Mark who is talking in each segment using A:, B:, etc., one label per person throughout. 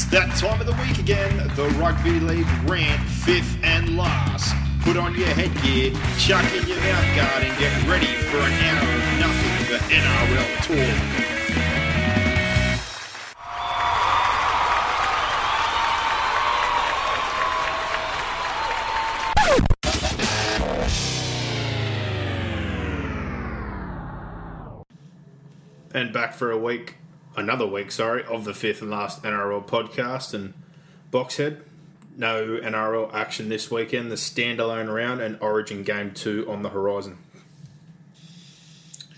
A: It's that time of the week again. The Rugby League rant, fifth and last. Put on your headgear, chuck in your mouth guard, and get ready for an hour of nothing but NRL talk. And back for a week, another week, sorry, of the fifth and last NRL podcast. And Boxhead, no NRL action this weekend. The standalone round and Origin Game 2 on the horizon.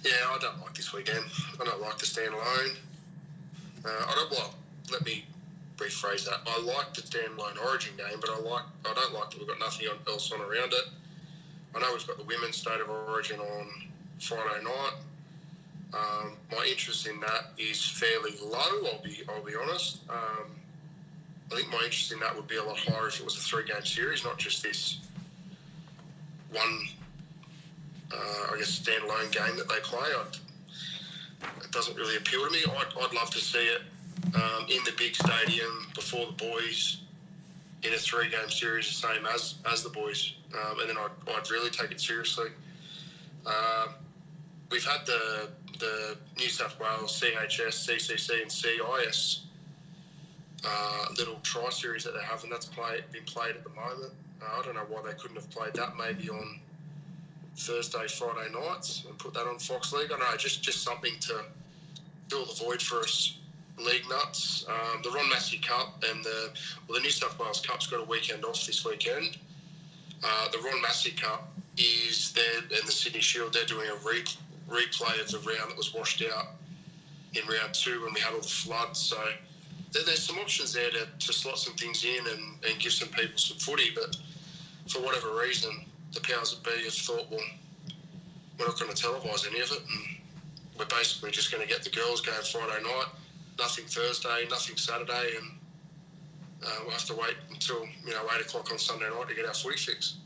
B: Yeah, I don't like this weekend. I don't like the standalone. Uh, I don't well. Let me rephrase that. I like the standalone Origin game, but I like I don't like that we've got nothing else on around it. I know we've got the women's state of origin on Friday night. Um, my interest in that is fairly low. I'll be I'll be honest. Um, I think my interest in that would be a lot higher if it was a three game series, not just this one uh, I guess, standalone game that they play. I, it doesn't really appeal to me. I'd, I'd love to see it um, in the big stadium before the boys in a three game series, the same as, as the boys. Um, and then I'd, I'd really take it seriously. Uh, we've had the, the New South Wales CHS, CCC, and CIS uh, little tri series that they have, and that's play, been played at the moment. Uh, I don't know why they couldn't have played that maybe on Thursday, Friday nights and put that on Fox League. I don't know, just just something to fill the void for us league nuts. Um, the Ron Massey Cup and the well, the New South Wales Cup's got a weekend off this weekend. Uh, the Ron Massey Cup is there, and the Sydney Shield. They're doing a re- replay of the round that was washed out in round two when we had all the floods. So there, there's some options there to, to slot some things in and, and give some people some footy. But for whatever reason, the powers that be have thought, well, we're not going to televise any of it, and we're basically just going to get the girls going Friday night. Nothing Thursday, nothing Saturday, and uh, we'll have to wait until you know eight o'clock on Sunday night to get our footy fix.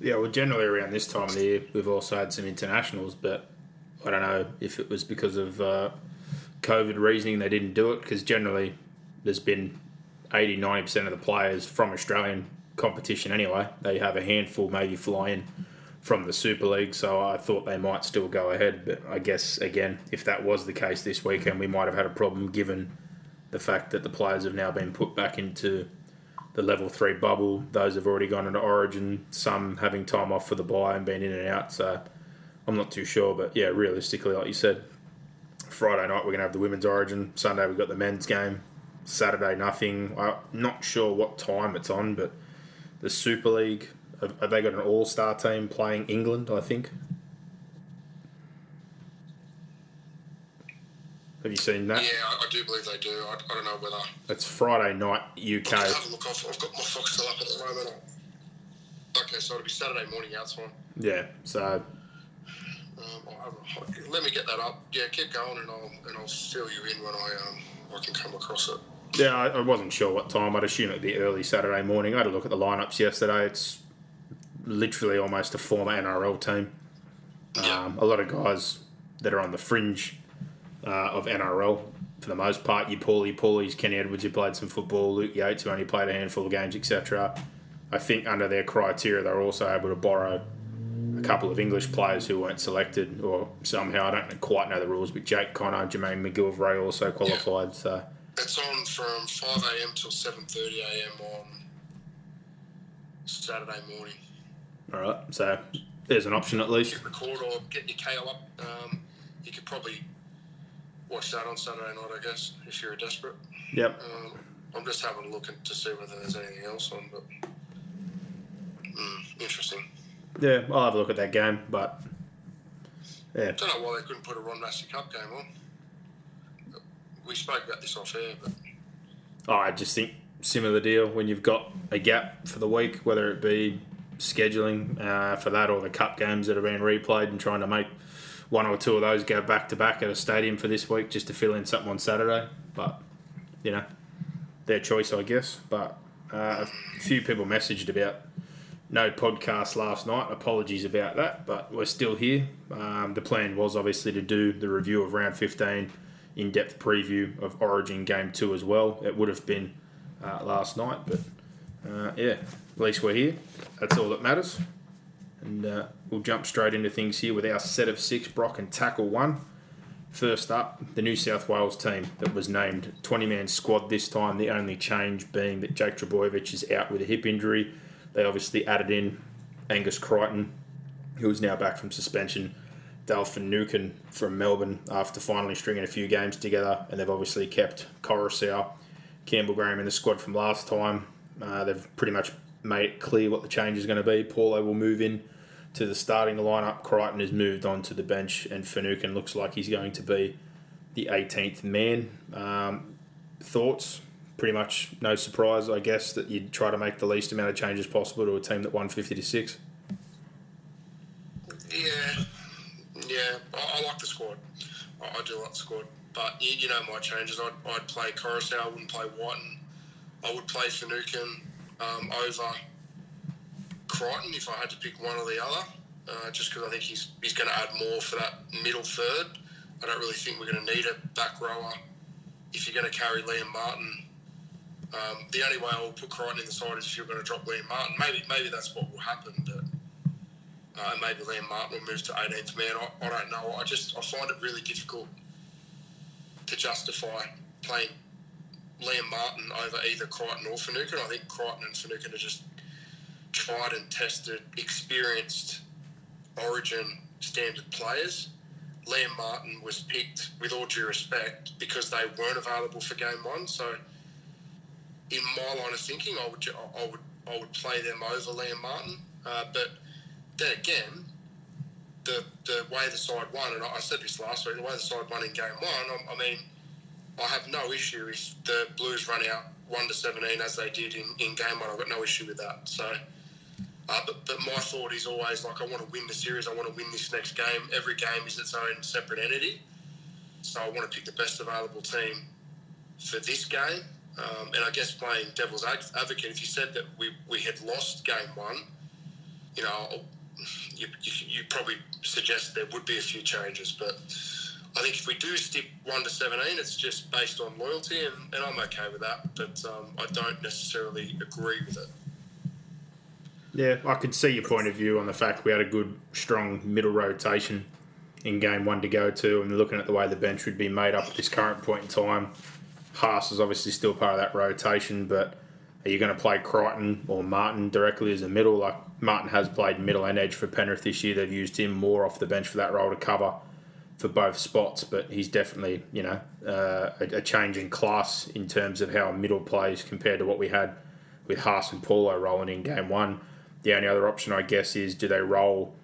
A: Yeah, well, generally around this time of the year, we've also had some internationals, but I don't know if it was because of uh, COVID reasoning they didn't do it, because generally there's been 80 90% of the players from Australian competition anyway. They have a handful maybe flying from the Super League, so I thought they might still go ahead. But I guess, again, if that was the case this weekend, we might have had a problem given the fact that the players have now been put back into the level three bubble. Those have already gone into Origin. Some having time off for the buy and been in and out. So I'm not too sure, but yeah, realistically, like you said, Friday night we're gonna have the women's Origin. Sunday we've got the men's game. Saturday nothing. I'm not sure what time it's on, but the Super League have, have they got an All Star team playing England? I think. Have you seen that?
B: Yeah, I, I do believe they do. I, I don't know whether.
A: It's Friday night UK.
B: I'll have a look. I've, I've got my Fox still up at the moment. Okay, so it'll be Saturday morning out time.
A: Yeah, so
B: Um, a, let me get that up. Yeah, keep going, and I'll and I'll fill you in when I um I can come across it.
A: Yeah, I, I wasn't sure what time. I'd assume it'd be early Saturday morning. I had a look at the lineups yesterday. It's literally almost a former NRL team. Um, a lot of guys that are on the fringe uh, of NRL for the most part. Your Pauli Paulis, Kenny Edwards, who played some football, Luke Yates, who only played a handful of games, etc. I think under their criteria, they're also able to borrow a couple of English players who weren't selected, or somehow I don't quite know the rules, but Jake Connor, Jermaine McGillvary also qualified. So
B: It's on from five a.m. till seven thirty a.m. on Saturday morning.
A: all right, so there's an option at least.
B: Record or get your Kayo up. Um, you could probably watch that on Saturday night, I guess, if you're desperate.
A: Yep.
B: Um, I'm just having a look to see whether there's anything else on, but mm, interesting.
A: Yeah, I'll have a look at that game, but yeah,
B: Don't know why they couldn't put a Ron Massey Cup game on. we spoke about this off air, but
A: Oh, I just think similar deal when you've got a gap for the week, whether it be scheduling uh, for that or the cup games that are being replayed and trying to make one or two of those go back to back at a stadium for this week just to fill in something on Saturday. But, you know, their choice, I guess. But uh, a few people messaged about no podcast last night. Apologies about that, but we're still here. Um, the plan was obviously to do the review of round 15 in depth preview of Origin Game 2 as well. It would have been uh, last night, but uh, yeah, at least we're here. That's all that matters. And uh, we'll jump straight into things here with our set of six, Brock and tackle one. First up, the New South Wales team that was named 20 man squad this time. The only change being that Jake Trbojevic is out with a hip injury. They obviously added in Angus Crichton, who is now back from suspension. Dale Finucane from Melbourne after finally stringing a few games together, and they've obviously kept Koroisau, Campbell Graham in the squad from last time. Uh, they've pretty much made it clear what the change is going to be. Paulo will move in to the starting lineup. Crichton has moved on to the bench, and Finucane looks like he's going to be the 18th man. Um, thoughts? Pretty much no surprise, I guess, that you'd try to make the least amount of changes possible to a team that won 50 to 6.
B: yeah, yeah, I, I like the squad. I, I do like the squad, but you, you know my changes. I'd, I'd play Koroisau. I wouldn't play Wighton. I would play Finucane um, over Crichton if I had to pick one or the other, uh, just because I think he's he's going to add more for that middle third. I don't really think we're going to need a back rower if you're going to carry Liam Martin. Um, the only way I will put Crichton in the side is if you're going to drop Liam Martin. Maybe maybe that's what will happen, but uh, maybe Liam Martin will move to 18th man. I, I don't know. I just I find it really difficult to justify playing Liam Martin over either Crichton or Finucane. I think Crichton and Finucane are just tried and tested, experienced Origin standard players. Liam Martin was picked, with all due respect, because they weren't available for game one. So, in my line of thinking, I would I would I would play them over Liam Martin. Uh, but then again, the the way the side won, and I said this last week, the way the side won in game one, I, I mean, I have no issue if the Blues run out one to seventeen as they did in, in game one. I've got no issue with that. So. Uh, but, but my thought is always like I want to win the series. I want to win this next game. Every game is its own separate entity. So I want to pick the best available team for this game. Um, and I guess playing devil's advocate, if you said that we, we had lost game one, you know, you, you, you probably suggest there would be a few changes. But I think if we do stick 1 to 17, it's just based on loyalty, and, and I'm okay with that. But um, I don't necessarily agree with it.
A: Yeah, I could see your point of view on the fact we had a good, strong middle rotation in game one to go to, and looking at the way the bench would be made up at this current point in time. Haas is obviously still part of that rotation, but are you going to play Crichton or Martin directly as a middle? Like Martin has played middle and edge for Penrith this year. They've used him more off the bench for that role to cover for both spots, but he's definitely you know uh, a, a change in class in terms of how middle plays compared to what we had with Haas and Paulo rolling in game one. The only other option, I guess, is do they roll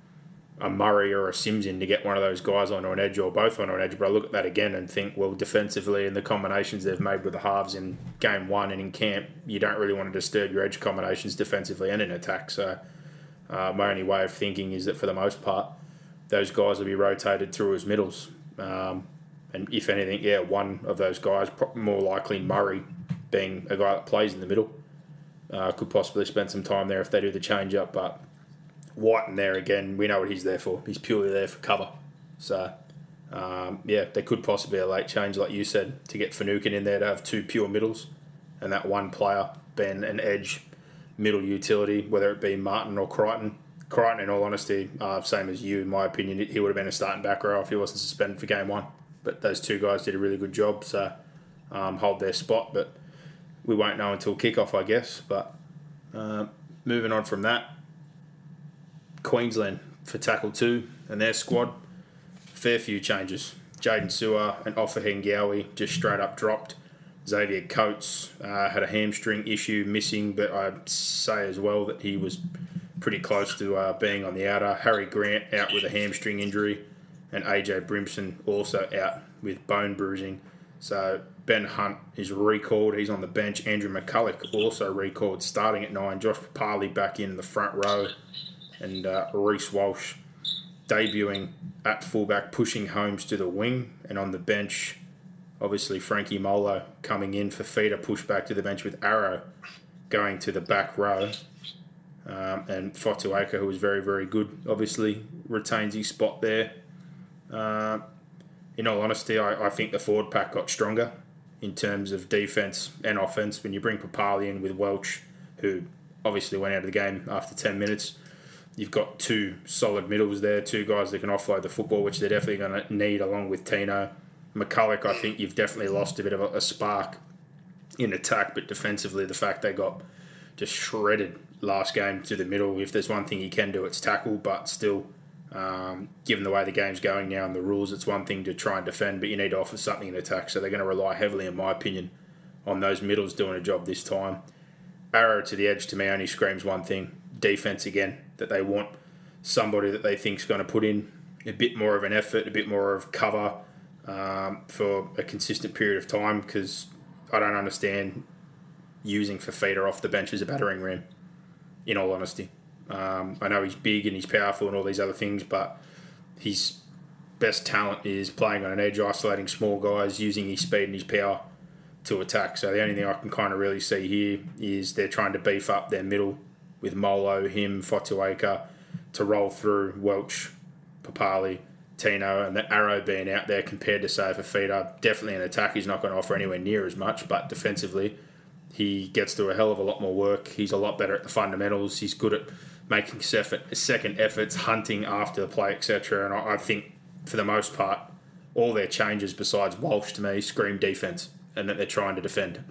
A: a Murray or a Sims in to get one of those guys onto an edge or both onto an edge? But I look at that again and think, well, defensively and the combinations they've made with the halves in game one and in camp, you don't really want to disturb your edge combinations defensively and in attack. So uh, my only way of thinking is that for the most part, those guys will be rotated through as middles. Um, and if anything, yeah, one of those guys, more likely Murray, being a guy that plays in the middle, uh, could possibly spend some time there if they do the change up. But Wighton there again, we know what he's there for. He's purely there for cover. So, um, yeah, there could possibly be a late change, like you said, to get Finucane in there to have two pure middles and that one player being an edge middle utility, whether it be Martin or Crichton. Crichton, in all honesty, uh, same as you, in my opinion, he would have been a starting back row if he wasn't suspended for game one. But those two guys did a really good job, so um, hold their spot. But we won't know until kickoff, I guess. But uh, moving on from that, Queensland for tackle two and their squad, fair few changes. Jaydn Su'A and Ofa Hengawi just straight up dropped. Xavier Coates uh, had a hamstring issue, missing, but I'd say as well that he was pretty close to uh, being on the outer. Harry Grant out with a hamstring injury, and AJ Brimson also out with bone bruising. So Ben Hunt is recalled. He's on the bench. Andrew McCullough also recalled, starting at nine. Josh Papalii back in the front row, and uh, Reece Walsh debuting at fullback, pushing Holmes to the wing, and on the bench, obviously Frankie Molo coming in for Fifita, push back to the bench with Arrow going to the back row. Um, and Fotuaika, who was very, very good, obviously retains his spot there. Uh, in all honesty, I, I think the forward pack got stronger in terms of defence and offence when you bring Papalii in with Welch, who obviously went out of the game after 10 minutes. You've got two solid middles there, two guys that can offload the football, which they're definitely going to need along with Tino. McCullough, I think you've definitely lost a bit of a, spark in attack, but defensively, the fact they got just shredded last game to the middle. If there's one thing he can do, it's tackle, but still, um, given the way the game's going now and the rules, it's one thing to try and defend, but you need to offer something in attack. So they're going to rely heavily, in my opinion, on those middles doing a job this time. Arrow to the edge to me only screams one thing defense again, that they want somebody that they think is going to put in a bit more of an effort, a bit more of cover um, for a consistent period of time because I don't understand using Fifita off the bench as a battering ram, in all honesty. Um, I know he's big and he's powerful and all these other things, but his best talent is playing on an edge, isolating small guys, using his speed and his power to attack. So the only thing I can kind of really see here is they're trying to beef up their middle with Molo, him, Fotuaika to roll through Welch, Papalii, Tino, and the arrow being out there compared to say Fifita. Definitely an attack, he's not going to offer anywhere near as much, but defensively, he gets to a hell of a lot more work. He's a lot better at the fundamentals. He's good at making second efforts, hunting after the play, etc. And I think for the most part, all their changes besides Walsh to me scream defense and that they're trying to defend.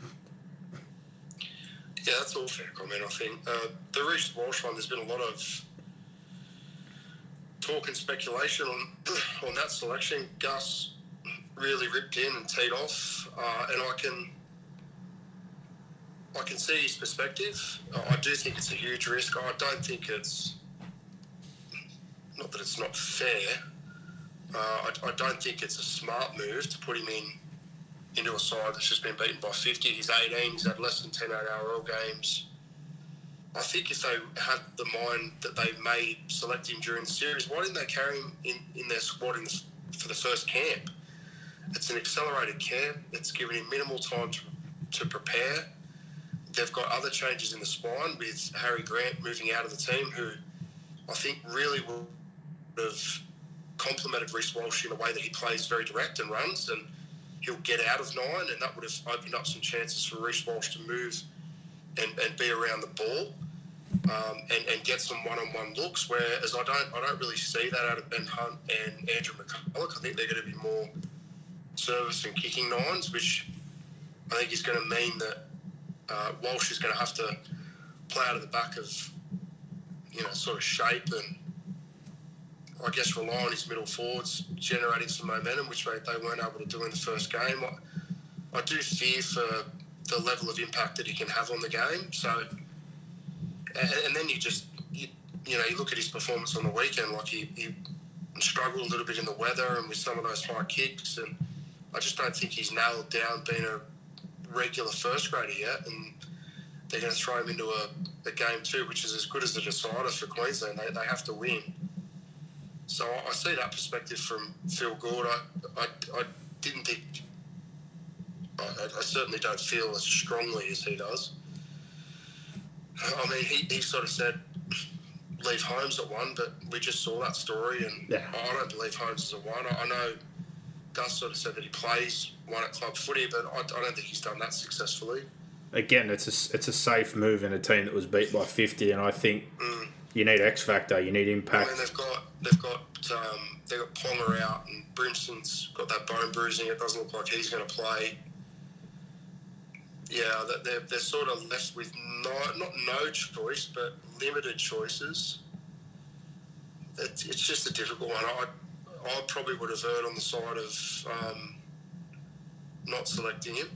B: Yeah, that's all fair comment. I think uh, the Reece Walsh one. There's been a lot of talk and speculation on on that selection. Gus really ripped in and teed off, uh, and I can I can see his perspective. I do think it's a huge risk. I don't think it's not that it's not fair. Uh, I, I, don't think it's a smart move to put him in into a side that's just been beaten by 50. He's 18. He's had less than 10 ARL games. I think if they had the mind that they may select him during the series, why didn't they carry him in, in their squad in the, for the first camp? It's an accelerated camp. It's given him minimal time to, to prepare. They've got other changes in the spine with Harry Grant moving out of the team, who I think really would have complemented Reece Walsh in a way that he plays very direct and runs, and he'll get out of nine, and that would have opened up some chances for Reece Walsh to move and, and be around the ball. Um, and, and, get some one-on-one looks. Whereas I don't, I don't really see that out of Ben Hunt and Andrew McCullough. I think they're going to be more service and kicking nines, which I think is going to mean that uh, Walsh is going to have to play out of the back of, you know, sort of shape and I guess rely on his middle forwards generating some momentum, which they, weren't able to do in the first game. I, I do fear for the level of impact that he can have on the game. So, and, and then you just, you, you, know, you look at his performance on the weekend, like he, he struggled a little bit in the weather and with some of those high kicks. And I just don't think he's nailed down being a regular first grader yet, and they're going to throw him into a, a game two, which is as good as the decider for Queensland. They, they have to win. So I see that perspective from Phil Gould. I, I, I didn't think, I, I, certainly don't feel as strongly as he does. I mean, he, he sort of said, leave Holmes at one, but we just saw that story, and yeah. I don't believe Holmes is a one. I, I know Gus sort of said that he plays one at club footy, but I, I don't think he's done that successfully.
A: Again, it's a, it's a safe move in a team that was beat by 50, and I think mm. You need X factor, you need impact.
B: Mean, they've got they've got um, they've got Ponga out, and Brimson's got that bone bruising. It doesn't look like he's going to play. Yeah, they're, they're sort of left with no, not no choice, but limited choices. It's, it's just a difficult one. I, I probably would have erred on the side of um, not selecting him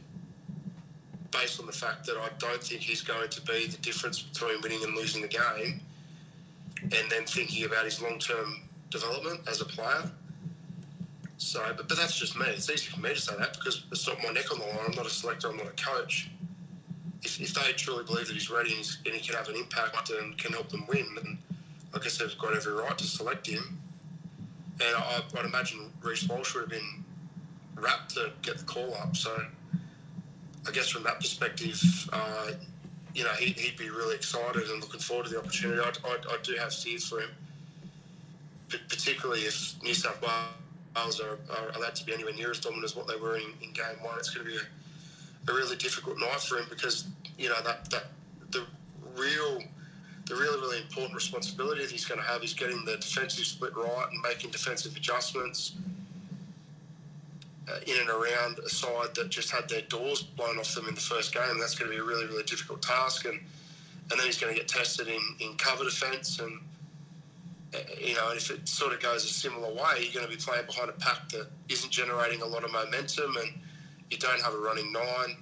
B: based on the fact that I don't think he's going to be the difference between winning and losing the game, and then thinking about his long term development as a player. So, but, but that's just me. It's easy for me to say that because it's not my neck on the line. I'm not a selector. I'm not a coach. If, if they truly believe that he's ready and, he can have an impact and can help them win, then I guess they've got every right to select him. And I, I'd imagine Reece Walsh would have been rapt to get the call up. So I guess from that perspective, uh, you know, he, would be really excited and looking forward to the opportunity. I, I, I do have fears for him, particularly if New South Wales are, are, allowed to be anywhere near as dominant as what they were in, in game one. It's going to be a, a really difficult night for him because you know that that the real the really really important responsibility that he's going to have is getting the defensive split right and making defensive adjustments in and around a side that just had their doors blown off them in the first game. That's going to be a really, really difficult task. And and then he's going to get tested in, in cover defence. And, uh, you know, if it sort of goes a similar way, you're going to be playing behind a pack that isn't generating a lot of momentum and you don't have a running nine.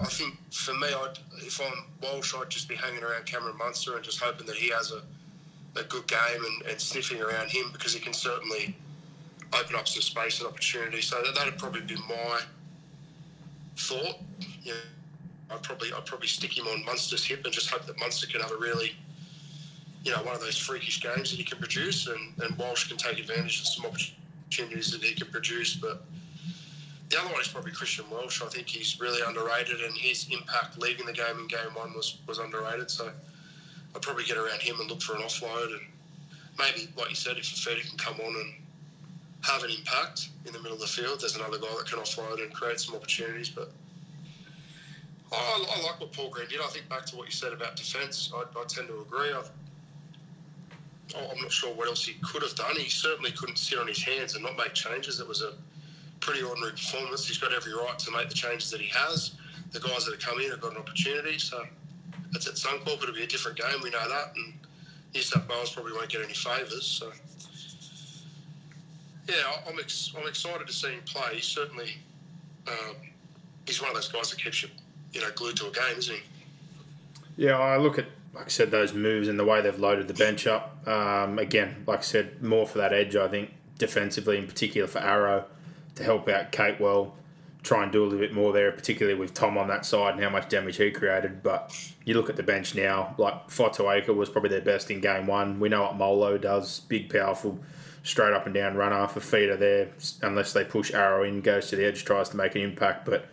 B: I think for me, I'd, if I'm Walsh, I'd just be hanging around Cameron Munster and just hoping that he has a, a good game and, and sniffing around him because he can certainly – open up some space and opportunity. So that, that'd probably be my thought. Know, I'd probably I'd probably stick him on Munster's hip and just hope that Munster can have a really, you know, one of those freakish games that he can produce, and, and Walsh can take advantage of some opportunities that he can produce. But the other one is probably Christian Welch. I think he's really underrated, and his impact leaving the game in game one was was underrated. So I'd probably get around him and look for an offload, and maybe, like you said, if Fifita can come on and have an impact in the middle of the field. There's another guy that can offload and create some opportunities. But I, I like what Paul Green did. I think back to what you said about defence, I, I tend to agree. I, I'm not sure what else he could have done. He certainly couldn't sit on his hands and not make changes. It was a pretty ordinary performance. He's got every right to make the changes that he has. The guys that have come in have got an opportunity. So it's at Suncorp. It'll be a different game. We know that. And New South Wales probably won't get any favours. So yeah, I'm, ex- I'm excited to see him play. He's certainly um, he's one of those guys that keeps you, you know, glued to a game, isn't he?
A: Yeah, I look at like I said those moves and the way they've loaded the bench up. Um, again, like I said, more for that edge. I think defensively, in particular for Arrow, to help out Capewell, try and do a little bit more there, particularly with Tom on that side and how much damage he created. But you look at the bench now, like Fotuaika was probably their best in game one. We know what Molo does, big, powerful straight up and down runner. Fifita there, unless they push Arrow in, goes to the edge, tries to make an impact. But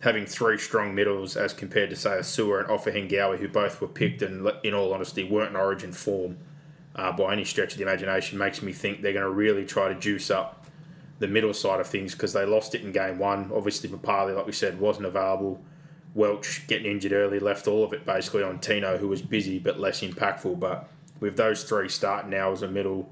A: having three strong middles as compared to, say, a Su'A and Ofahengaue, who both were picked and, in all honesty, weren't in origin form uh, by any stretch of the imagination, makes me think they're going to really try to juice up the middle side of things because they lost it in game one. Obviously, Papalii, like we said, wasn't available. Welch getting injured early left all of it basically on Tino, who was busy but less impactful. But with those three starting now as a middle,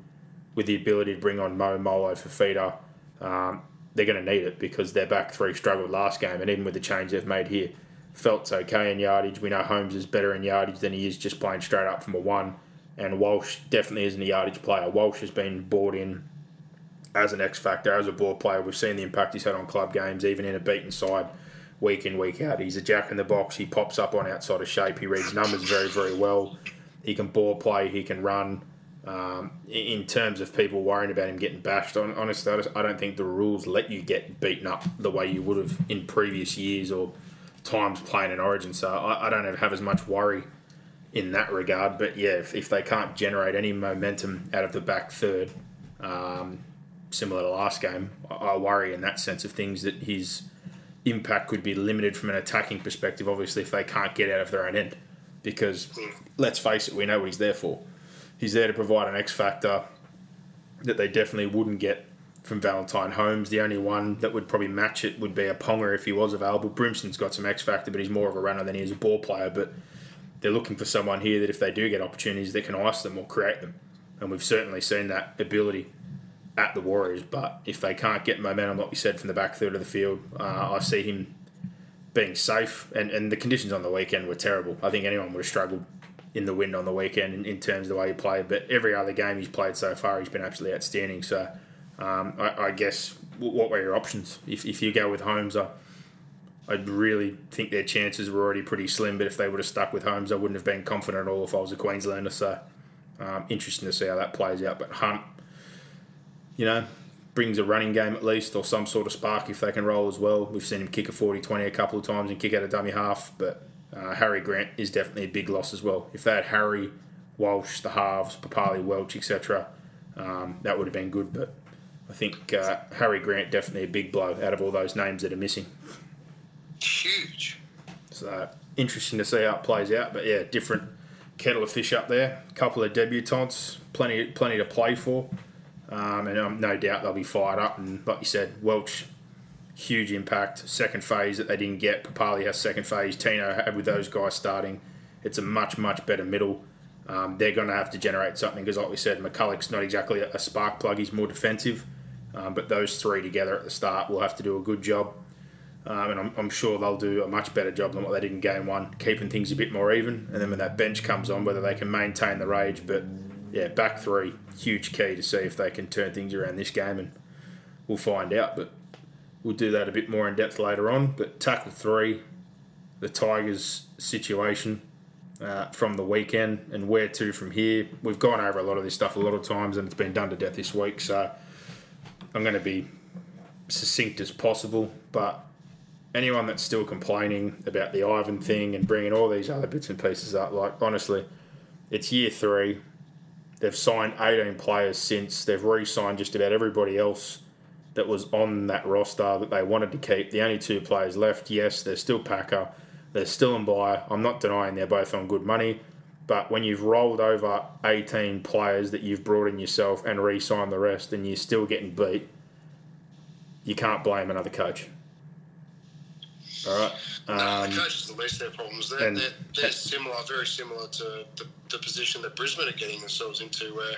A: with the ability to bring on Mo Molo Fifita, um, they're going to need it because their back three struggled last game, and even with the change they've made here, Feldt's okay in yardage. We know Holmes is better in yardage than he is just playing straight up from a one, and Walsh definitely isn't a yardage player. Walsh has been brought in as an X factor, as a ball player. We've seen the impact he's had on club games, even in a beaten side, week in week out. He's a jack in the box. He pops up on outside of shape. He reads numbers very very well. He can ball play. He can run. Um, in terms of people worrying about him getting bashed, honestly, I don't think the rules let you get beaten up the way you would have in previous years or times playing in Origin. So I, I don't have as much worry in that regard. But yeah, if, if they can't generate any momentum out of the back third, um, similar to last game, I, I worry in that sense of things that his impact could be limited from an attacking perspective. Obviously, if they can't get out of their own end, because let's face it, we know what he's there for he's there to provide an X factor that they definitely wouldn't get from Valentine Holmes. The only one that would probably match it would be a Ponga if he was available. Brimson's got some X factor, but he's more of a runner than he is a ball player. But they're looking for someone here that if they do get opportunities, they can ice them or create them. And we've certainly seen that ability at the Warriors. But if they can't get momentum, like we said, from the back third of the field, uh, I see him being safe. And, and the conditions on the weekend were terrible. I think anyone would have struggled in the wind on the weekend in, in, terms of the way he played. But every other game he's played so far, he's been absolutely outstanding. So um, I, I, guess what were your options? If, if you go with Holmes, I, I'd really think their chances were already pretty slim. But if they would have stuck with Holmes, I wouldn't have been confident at all if I was a Queenslander. So um, interesting to see how that plays out. But Hunt, you know, brings a running game at least or some sort of spark if they can roll as well. We've seen him kick a 40 20 a couple of times and kick out a dummy half, but uh, Harry Grant is definitely a big loss as well. If they had Harry, Walsh, the halves, Papalii, Welch, etc., um, that would have been good, but I think uh, Harry Grant definitely a big blow out of all those names that are missing.
B: Huge.
A: So interesting to see how it plays out, but yeah, different kettle of fish up there. A couple of debutants, plenty plenty to play for. Um, and um, no doubt they'll be fired up. And like you said, Welch, huge impact. Second phase that they didn't get. Papalii has second phase. Tino had with those guys starting. It's a much, much better middle. Um, they're going to have to generate something because, like we said, McCullough's not exactly a spark plug. He's more defensive. Um, but those three together at the start will have to do a good job. Um, and I'm, I'm, sure they'll do a much better job than what they did in game one, keeping things a bit more even. And then when that bench comes on, whether they can maintain the rage. But yeah, back three, huge key to see if they can turn things around this game. And we'll find out. But we'll do that a bit more in depth later on. But tackle three, the Tigers' situation uh, from the weekend and where to from here. We've gone over a lot of this stuff a lot of times and it's been done to death this week. So I'm going to be succinct as possible. But anyone that's still complaining about the Ivan thing and bringing all these other bits and pieces up, like honestly, it's year three. They've signed 18 players since. They've re-signed just about everybody else that was on that roster that they wanted to keep. The only two players left, yes, they're still Packer, they're still Mbye. I'm not denying they're both on good money, but when you've rolled over 18 players that you've brought in yourself and re-signed the rest, and you're still getting beat, you can't blame another coach. All right.
B: Um, no, the coaches the least their problems. They're, and, they're, they're similar, very similar to the, the position that Brisbane are getting themselves into, where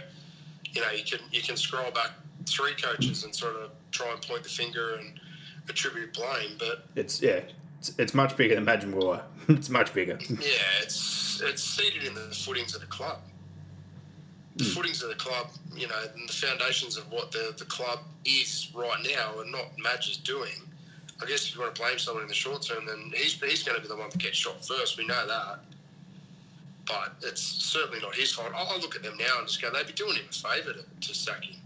B: you know you can you can scroll back three coaches and sort of try and point the finger and attribute blame, but
A: it's yeah, it's, it's much bigger than Madge it's much bigger.
B: Yeah, it's it's seated in the footings of the club. The mm. footings of the club, you know, and the foundations of what the, the club is right now, and not Madge's doing I guess if you want to blame someone in the short term, then he's, he's going to be the one to get shot first. We know that. But it's certainly not his fault. I, look at them now and just go, they'd be doing him a favour to, to sack him.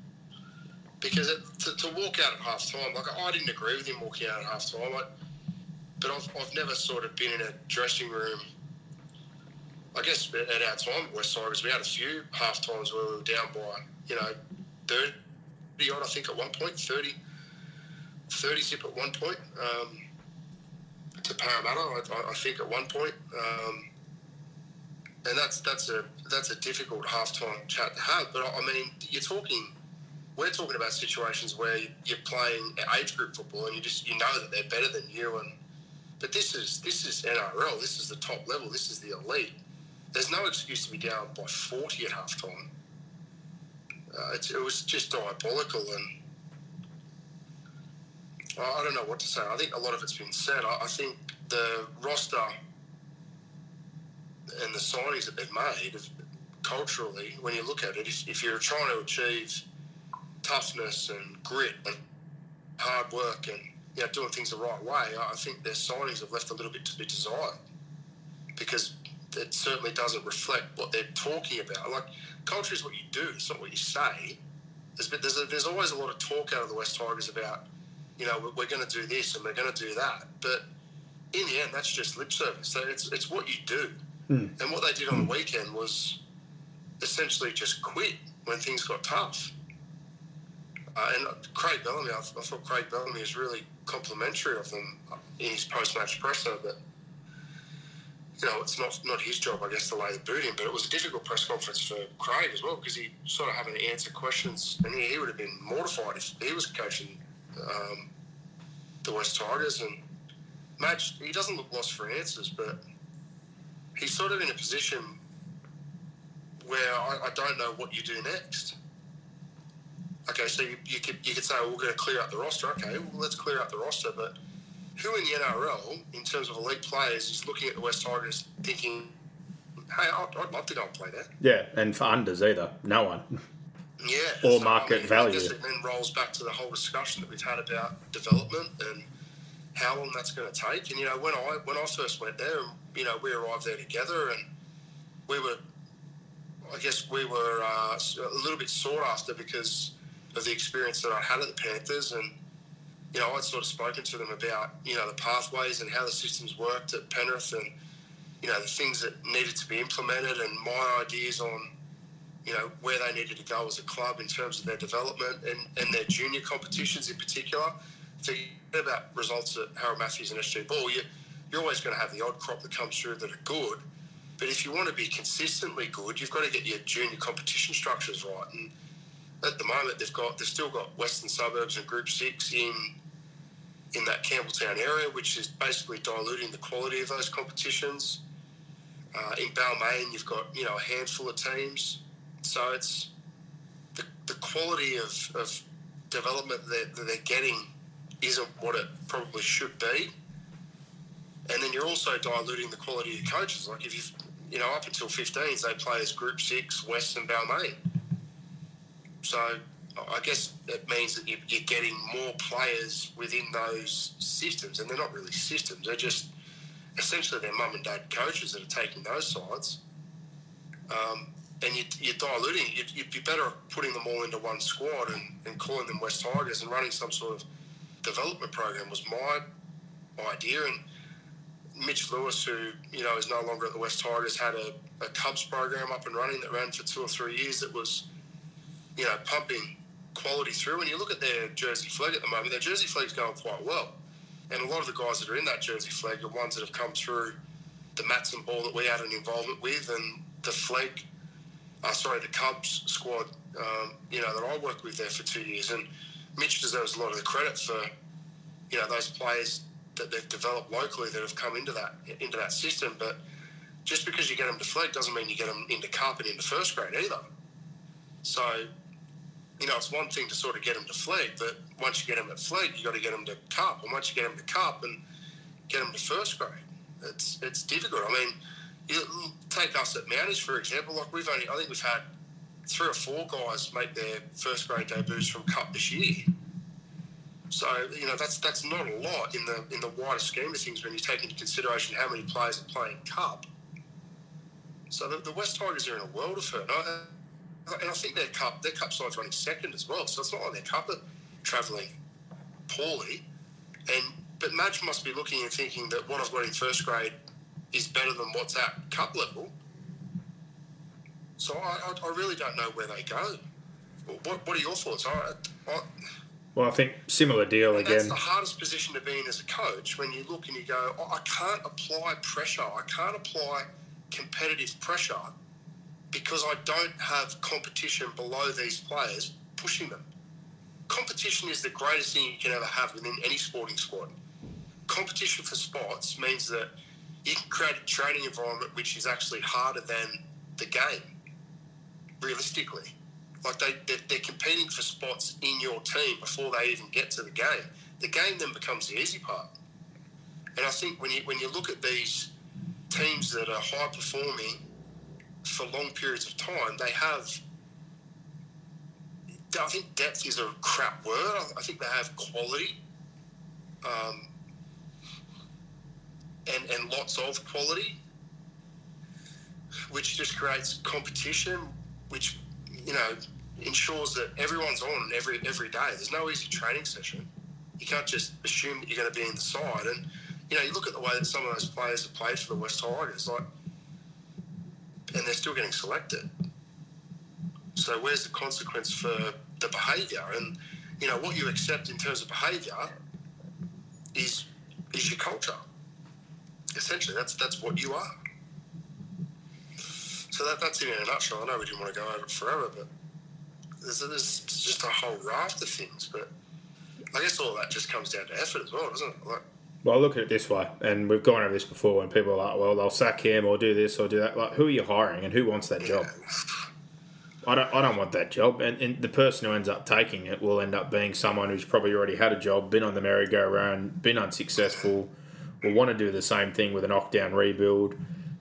B: Because it, to, to, walk out at half time, like I didn't agree with him walking out at half time, like, but I've, I've never sort of been in a dressing room. I guess at our time West Tigers, we had a few half times where we were down by, you know, 30 odd, I think, at one point, 30 30 zip at one point um, to Parramatta, I, I, think at one point. Um, and that's that's a that's a difficult halftime chat to have. But I mean, you're talking, we're talking about situations where you're playing age group football and you just you know that they're better than you. And but this is this is NRL. This is the top level. This is the elite. There's no excuse to be down by 40 at halftime. Uh, it was just diabolical and I don't know what to say. I think a lot of it's been said. I, think the roster and the signings that they've made, culturally, when you look at it, if, if you're trying to achieve toughness and grit and hard work and you know, doing things the right way, I think their signings have left a little bit to be desired because it certainly doesn't reflect what they're talking about. Like culture is what you do; it's not what you say. There's, there's, a, there's always a lot of talk out of the West Tigers about you know, we're, we're going to do this and we're going to do that. But in the end, that's just lip service. So it's, it's what you do. Mm. And what they did on the weekend was essentially just quit when things got tough. Uh, and Craig Bellamy, I, I, thought Craig Bellamy was really complimentary of them in his post-match presser. But you know, it's not not his job, I guess, to lay the boot in. But it was a difficult press conference for Craig as well because he sort of having to answer questions, and he, he would have been mortified if he was coaching um, the West Tigers. And Madge, he doesn't look lost for answers, but he's sort of in a position where I, I don't know what you do next. Okay, so you, you, could you could say well, we're going to clear up the roster. Okay, well, let's clear up the roster, but who in the NRL, in terms of elite players, is looking at the West Tigers thinking, "Hey, I'd, I'd love to go and play there?
A: Yeah, and for unders either, no one.
B: Yeah.
A: Or so, market I mean, value.
B: It then rolls back to the whole discussion that we've had about development and how long that's going to take. And you know, when I when I first went there, you know, we arrived there together, and we were, I guess, we were uh, a little bit sought after because of the experience that I had at the Panthers, and you know I'd sort of spoken to them about you know the pathways and how the systems worked at Penrith, and you know the things that needed to be implemented, and my ideas on you know where they needed to go as a club in terms of their development and, and their junior competitions in particular. Forget about results at Harold Matthews and SG Ball. You, you're always going to have the odd crop that comes through that are good. But if you want to be consistently good, you've got to get your junior competition structures right. And at the moment, they've got they've still got Western Suburbs and Group Six in in that Campbelltown area, which is basically diluting the quality of those competitions. Uh, in Balmain, you've got you know a handful of teams, so it's the, the quality of, of development that, that they're getting isn't what it probably should be. And then you're also diluting the quality of coaches. Like if you, you know, up until 15s, they play as Group Six, West and Balmain. So I guess it means that you're getting more players within those systems, and they're not really systems. They're just essentially their mum and dad coaches that are taking those sides. Um, and you, you're diluting. You'd, you'd, be better putting them all into one squad and, and calling them West Tigers and running some sort of development program was my idea. And Mitch Lewis, who you know is no longer at the West Tigers, had a, a Cubs program up and running that ran for two or three years. That was, you know, pumping quality through. When you look at their Jersey Flegg at the moment, their Jersey Flegg's going quite well. And a lot of the guys that are in that Jersey Flegg are ones that have come through the Matson ball that we had an involvement with, and the Flegg, uh, sorry, the Cubs squad, um, you know, that I worked with there for two years. And Mitch deserves a lot of the credit for, you know, those players that they've developed locally that have come into that into that system. But just because you get them to Flegg doesn't mean you get them into cup and into first grade either. So, you know, it's one thing to sort of get them to Flegg, but once you get them at Flegg, you got to get them to cup, and once you get them to cup and get them to first grade, it's it's difficult. I mean, you take us at Mounties for example. Like we've only, I think we've had three or four guys make their first grade debuts from cup this year. So you know that's that's not a lot in the in the wider scheme of things when you take into consideration how many players are playing cup. So the, the West Tigers are in a world of hurt, and I, think their cup their cup side's running second as well. So it's not like their cup are travelling poorly. And but Madge must be looking and thinking that what I've got in first grade is better than what's at cup level. So I, I, I really don't know where they go. What, what are your thoughts? I, I,
A: well, I think similar deal again.
B: That's the hardest position to be in as a coach when you look and you go, oh, I can't apply pressure. I can't apply competitive pressure because I don't have competition below these players pushing them. Competition is the greatest thing you can ever have within any sporting squad. Competition for spots means that you can create a training environment which is actually harder than the game, realistically. Like they, they're, they're, competing for spots in your team before they even get to the game. The game then becomes the easy part. And I think when you when you look at these teams that are high performing for long periods of time, they have. I think depth is a crap word. I think they have quality, um, and and lots of quality, which just creates competition, which you know, ensures that everyone's on every every day. There's no easy training session. You can't just assume that you're going to be in the side. And you know, you look at the way that some of those players have played for the West Tigers, like, and they're still getting selected. So where's the consequence for the behaviour? And you know, what you accept in terms of behaviour is is your culture. Essentially, that's that's what you are. So that, that's it in a nutshell. I know we didn't want to go over it forever, but there's, there's just a whole raft of things. But I guess all that just comes down to effort as well, doesn't it? Like,
A: well, look at it this way, and we've gone over this before, when people are like, "Well, they'll sack him or do this or do that." Like, who are you hiring, and who wants that job? I don't, I don't want that job, and, and, the person who ends up taking it will end up being someone who's probably already had a job, been on the merry-go-round, been unsuccessful, will want to do the same thing with a knockdown rebuild,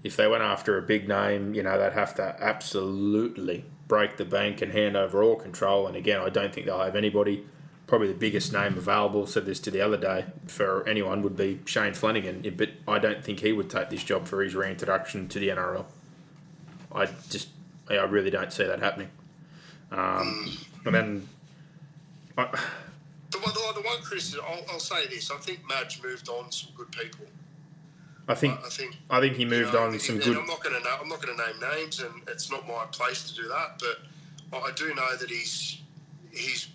A: if they went after a big name, you know, they'd have to absolutely break the bank and hand over all control. And again, I don't think they'll have anybody. Probably the biggest name available, said this to the other day, for anyone would be Shane Flanagan. But I don't think he would take this job for his reintroduction to the NRL. I just, I really don't see that happening. Um, and then I,
B: The one, the, one- the one criticism, I'll, I'll say this: I think Madge moved on some good people.
A: I think
B: I think
A: I think he moved
B: you know,
A: on some good.
B: I'm not going to I'm not going to name names, and it's not my place to do that. But I I do know that he's he's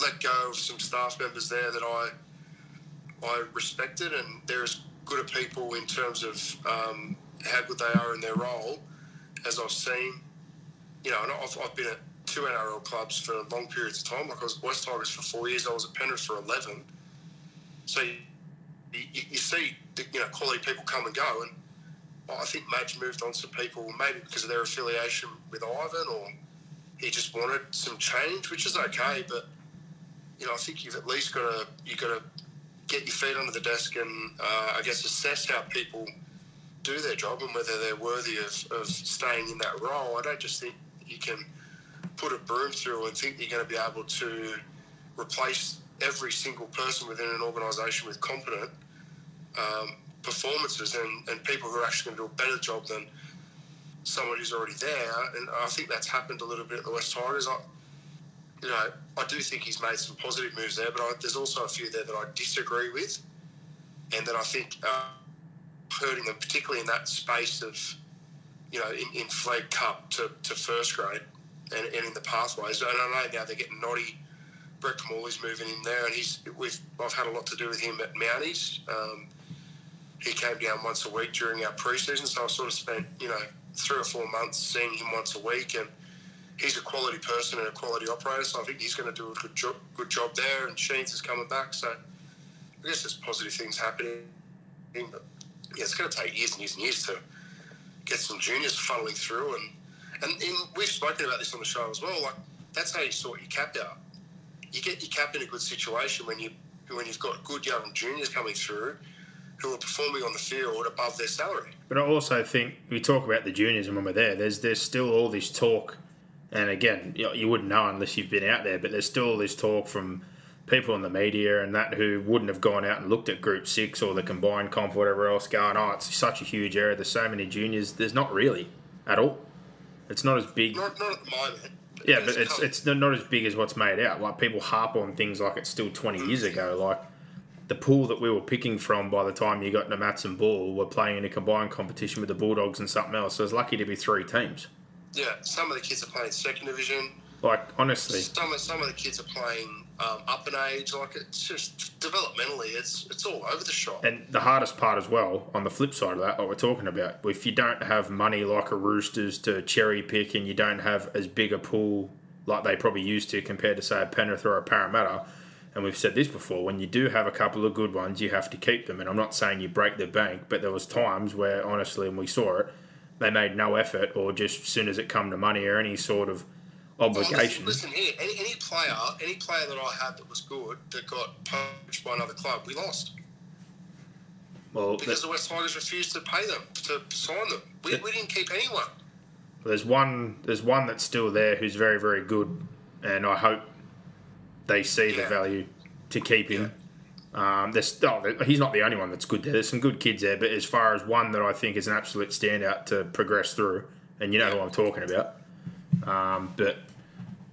B: let go of some staff members there that I I respected, and they're as good a people in terms of um, how good they are in their role as I've seen. You know, and I've, I've been at two NRL clubs for long periods of time. Like I was at West Tigers for four years. I was at Penrith for eleven. So you, you, you see, the, you know, quality people come and go, and I think Madge moved on some people, maybe because of their affiliation with Ivan, or he just wanted some change, which is okay. But you know, I think you've at least got to you got to get your feet under the desk and uh, I guess assess how people do their job and whether they're worthy of, of staying in that role. I don't just think you can put a broom through and think you're going to be able to replace every single person within an organisation with competent um, performances and, and people who are actually going to do a better job than someone who's already there. And I think that's happened a little bit at the West Tigers. I, you know, I do think he's made some positive moves there, but I, there's also a few there that I disagree with, and that I think uh, hurting them, particularly in that space of, you know, in, in Flegg cup to, to first grade and, and in the pathways. And I know now they're getting naughty. Brett Kimmorley's moving in there, and he's we've I've had a lot to do with him at Mounties. Um, he came down once a week during our preseason, so I sort of spent you know three or four months seeing him once a week, and he's a quality person and a quality operator. So I think he's going to do a good job, good job there. And Sheens is coming back, so I guess there's positive things happening. But yeah, it's going to take years and years and years to get some juniors funneling through, and and in, we've spoken about this on the show as well. Like that's how you sort your cap out. You get your cap in a good situation when you when you've got good young juniors coming through who are performing on the field above their salary.
A: But I also think we talk about the juniors, and when we're there, there's there's still all this talk, and again, you, you wouldn't know unless you've been out there. But there's still this talk from people in the media and that who wouldn't have gone out and looked at Group Six or the combined comp, or whatever else, going, "Oh, it's such a huge area. There's so many juniors." There's not really at all. It's not as big.
B: Not, not at the moment.
A: Yeah, but
B: it's
A: it's
B: come-
A: it's not as big as what's made out. Like people harp on things like it's still twenty mm. years ago. Like the pool that we were picking from by the time you got to Mats and Ball were playing in a combined competition with the Bulldogs and something else. So it's lucky to be three teams.
B: Yeah. Some of the kids are playing second division.
A: Like honestly,
B: Some of, some of the kids are playing um, up in age. Like it's just developmentally, it's it's all over the shop.
A: and the hardest part as well on the flip side of that, what we're talking about, if you don't have money like a Roosters to cherry pick, and you don't have as big a pool like they probably used to compared to say a Penrith or a Parramatta. And we've said this before: when you do have a couple of good ones, you have to keep them. And I'm not saying you break the bank, but there was times where, honestly, and we saw it, they made no effort, or just as soon as it come to money or any sort of
B: Well, listen,
A: obligation.
B: listen here, any, any player, any player that I had that was good that got poached by another club, we lost
A: well,
B: because the West Tigers refused to pay them to sign them. We, we didn't keep anyone.
A: There's one. There's one that's still there who's very, very good, and I hope they see the value to keep him. Um, there's, oh, he's not the only one that's good there. There's some good kids there, but as far as one that I think is an absolute standout to progress through, and you know who I'm talking about. Um, but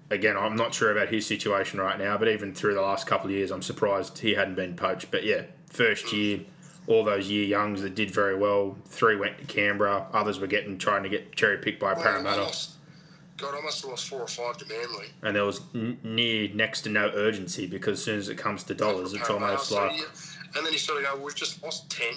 A: again, I'm not sure about his situation right now. But even through the last couple of years, I'm surprised he hadn't been poached. But yeah, first year, all those year youngs that did very well. Three went to Canberra. Others were getting trying to get cherry picked by
B: Well,
A: Parramatta.
B: God, I must have lost four or five to Manly.
A: and there was n- near next to no urgency because as soon as it comes to dollars, it's almost
B: so
A: like
B: and then you sort of go, well, we've just lost ten,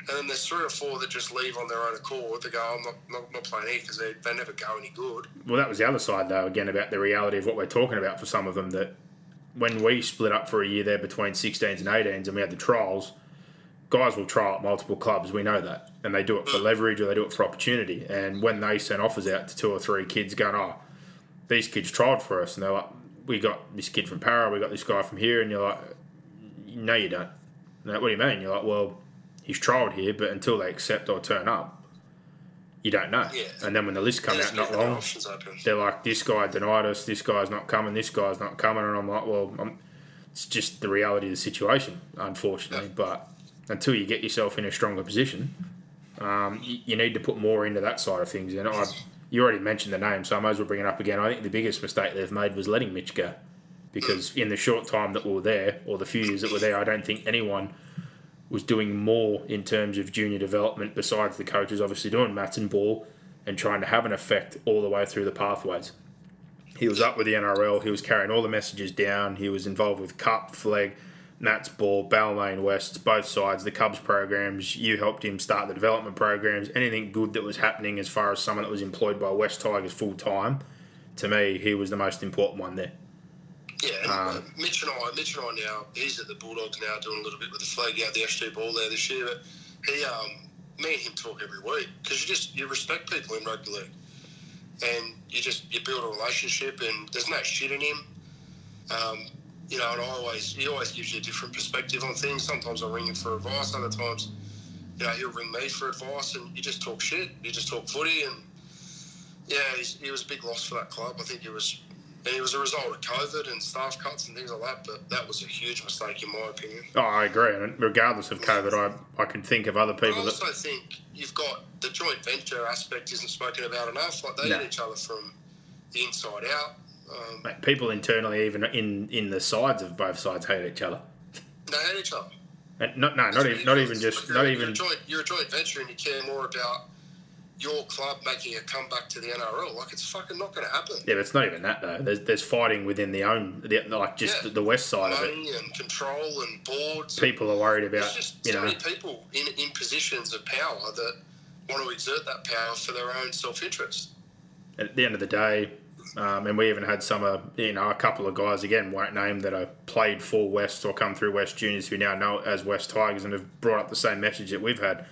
B: and then there's three or four that just leave on their own accord. They go, I'm not not, not playing here because they, they never go any good.
A: well, that was the other side though. Again, about the reality of what we're talking about for some of them. That when we split up for a year there between 16s and 18s, and we had the trials, guys will trial at multiple clubs. We know that, and they do it for leverage or they do it for opportunity. And when they send offers out to two or three kids, going, "Oh, these kids tried for us," and they're like, "We got this kid from Para, we got this guy from here," and you're like, "No, you don't." Like, what do you mean? You're like, "Well, he's trialled here, but until they accept or turn up, you don't know."
B: Yeah.
A: And then when the list
B: comes
A: out not long, they're like, this guy denied us, this guy's not coming, this guy's not coming, and I'm like, well, I'm, it's just the reality of the situation, unfortunately. But until you get yourself in a stronger position, um, you, you need to put more into that side of things. And I, you already mentioned the name, so I might as well bring it up again. I think the biggest mistake they've made was letting Mitch go. because in the short time that we were there, or the few years that were there, I don't think anyone was doing more in terms of junior development besides the coaches obviously doing mats and ball and trying to have an effect all the way through the pathways. He was up with the NRL. He was carrying all the messages down. He was involved with Cup, Flegg, Nats Ball, Balmain West, both sides, the Cubs programs. You helped him start the development programs. Anything good that was happening as far as someone that was employed by West Tigers full time, to me, he was the most important one there.
B: Yeah, um, Mitch and I, Mitch and I now, he's at the Bulldogs now doing a little bit with the Flegg out the SG ball there this year. But he, um, me and him talk every week because you just you respect people in rugby league, and you just you build a relationship, and there's no shit in him. Um, you know, and I always he always gives you a different perspective on things. Sometimes I ring him for advice, other times, you know, he'll ring me for advice, and you just talk shit. You just talk footy, and yeah, he was a big loss for that club. I think it was and it was a result of COVID and staff cuts and things like that. But that was a huge mistake, in my opinion.
A: Oh, I agree. And regardless of COVID, I, I can think of other people. I
B: also
A: that...
B: think you've got the joint venture aspect isn't spoken about enough. Like they no. hit each other from the inside out. Um,
A: Mate, people internally, even in in the sides of both sides, hate each other.
B: They hate each other.
A: And not no, not even not even just
B: not
A: even.
B: You're a, joint, you're a joint venture, and you care more about your club making a comeback to the NRL. Like it's fucking not going to happen.
A: Yeah, but it's not even that though. There's there's fighting within the own, the, like just yeah. the, west side
B: Money
A: of it.
B: and control and boards.
A: People are worried about.
B: There's just
A: you
B: so
A: know,
B: many people in in positions of power that want to exert that power for their own self interest.
A: At the end of the day. Um, and we even had some, uh, you know, a couple of guys again won't name that have played for West or come through West Juniors who now know as West Tigers and have brought up the same message that we've had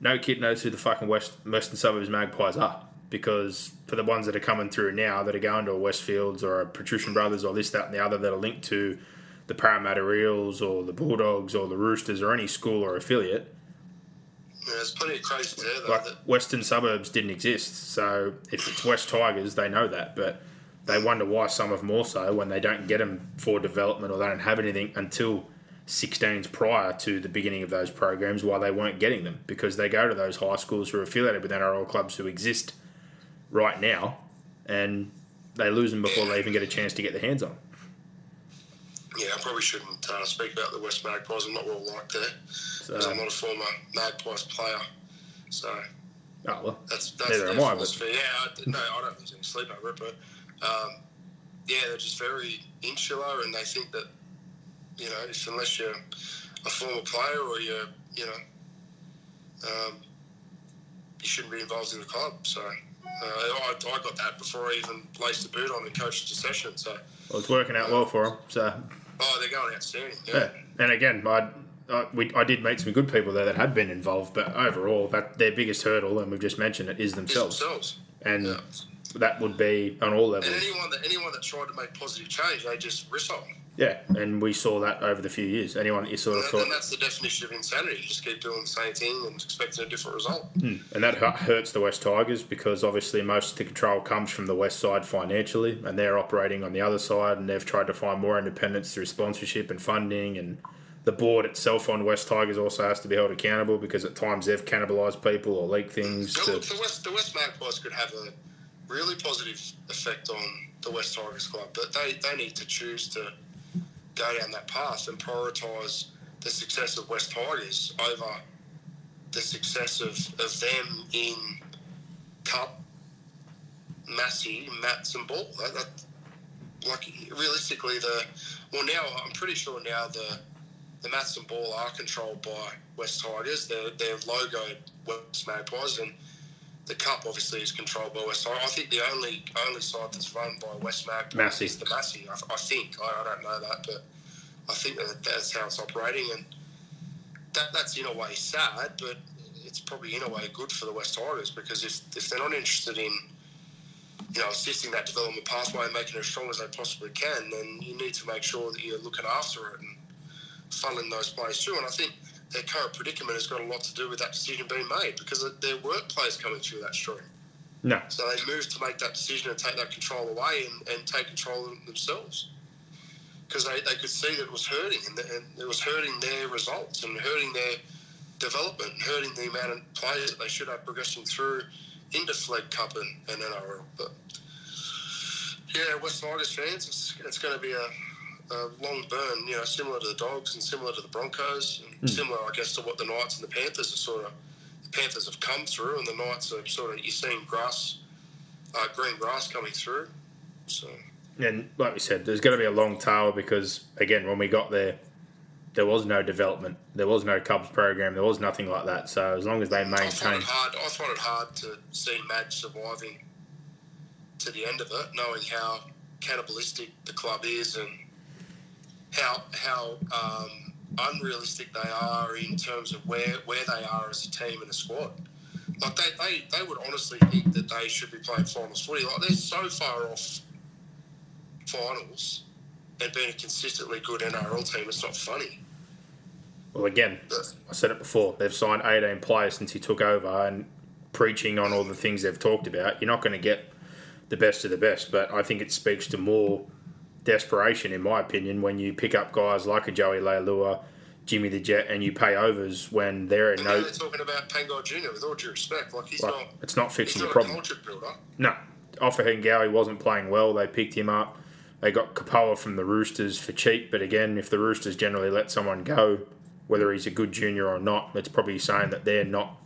A: no kid knows who the fucking West Western Suburbs Magpies are because for the ones that are coming through now that are going to a Westfields or a Patrician Brothers or this, that, and the other that are linked to the Parramatta Eels or the Bulldogs or the Roosters or any school or affiliate.
B: Yeah, there's plenty of crazy there, though.
A: Like Western Suburbs didn't exist, so if it's West Tigers, they know that, but they wonder why some of them also when they don't get them for development or they don't have anything until 16s prior to the beginning of those programs why they weren't getting them because they go to those high schools who are affiliated with NRL clubs who exist right now and they lose them before they even get a chance to get their hands on.
B: Yeah, I probably shouldn't uh, speak about the West Magpies. I'm not well liked there so, because I'm not a former Magpies player. So,
A: oh well,
B: that's, that's
A: neither am I. But
B: yeah, I, no, I don't lose any sleep over it. But um, yeah, they're just very insular, and they think that you know, if, unless you're a former player or you're, you know, um, you shouldn't be involved in the club. So uh, I, I, got that before I even placed the boot on and coached a session. So
A: well, it's working out well for them. So
B: oh, they're going outstanding. Yeah.
A: yeah. And again, I, I, we, I did meet some good people there that had been involved, but overall, that their biggest hurdle, and we've just mentioned it, is themselves.
B: themselves.
A: And yeah. that would be on all levels.
B: And anyone that anyone that tried to make positive change, they just risk on.
A: Yeah, and we saw that over the few years. Anyone that you sort of thought.
B: And that's the definition of insanity. You just keep doing the same thing and expecting a different result.
A: Mm. And that hurts the West Tigers because obviously most of the control comes from the West side financially, and they're operating on the other side, and they've tried to find more independence through sponsorship and funding. And the board itself on West Tigers also has to be held accountable because at times they've cannibalised people or leaked things.
B: to... the, West, the West Magpies could have a really positive effect on the West Tigers club, but they, they need to choose to go down that path and prioritise the success of West Tigers over the success of, of them in Cup, Massey, Mats, and Ball. That, that, like realistically, the well now I'm pretty sure now the the Mats and Ball are controlled by West Tigers. They're logoed West Magpies and the cup obviously is controlled by West. I think the only only side that's run by West Mag
A: Massey.
B: is the Massey. I, I think I, I, don't know that, but I think that that's how it's operating, and that that's in a way sad, but it's probably in a way good for the West Tigers because if if they're not interested in you know assisting that development pathway and making it as strong as they possibly can, then you need to make sure that you're looking after it and funneling those players through. And I think their current predicament has got a lot to do with that decision being made because there weren't players coming through that stream.
A: No.
B: So they moved to make that decision and take that control away and, and take control of themselves because they, they could see that it was hurting and, and it was hurting their results and hurting their development and hurting the amount of players that they should have progressing through into Flegg Cup and, and NRL. But yeah, West Tigers fans, it's, it's going to be a, a long burn, you know, similar to the Dogs and similar to the Broncos, and similar, I guess, to what the Knights and the Panthers are sort of. The Panthers have come through, and the Knights are sort of you're seeing grass, uh, green grass coming through. So
A: And like we said, there's going to be a long tail because, again, when we got there, there was no development. There was no Cubs program. There was nothing like that. So as long as they maintain,
B: I find it hard. I find it hard to see Madge surviving to the end of it, knowing how cannibalistic the club is and how how um, unrealistic they are in terms of where where they are as a team and a squad. Like they, they, they would honestly think that they should be playing finals footy. Like they're so far off finals and being a consistently good NRL team. It's not funny.
A: Well, again, I said it before. They've signed 18 players since he took over, and preaching on all the things they've talked about, you're not going to get the best of the best. But I think it speaks to more desperation, in my opinion, when you pick up guys like a Joey Leilua, Jimmy the Jet, and you pay overs when they're in no.
B: they're talking about Pangai Jr. With all due respect, like he's
A: Like,
B: not.
A: it's not fixing the problem. No, Offa Hengawi wasn't playing well. They picked him up. They got Kepaoa from the Roosters for cheap. But again, if the Roosters generally let someone go, whether he's a good junior or not, that's probably saying that they're not,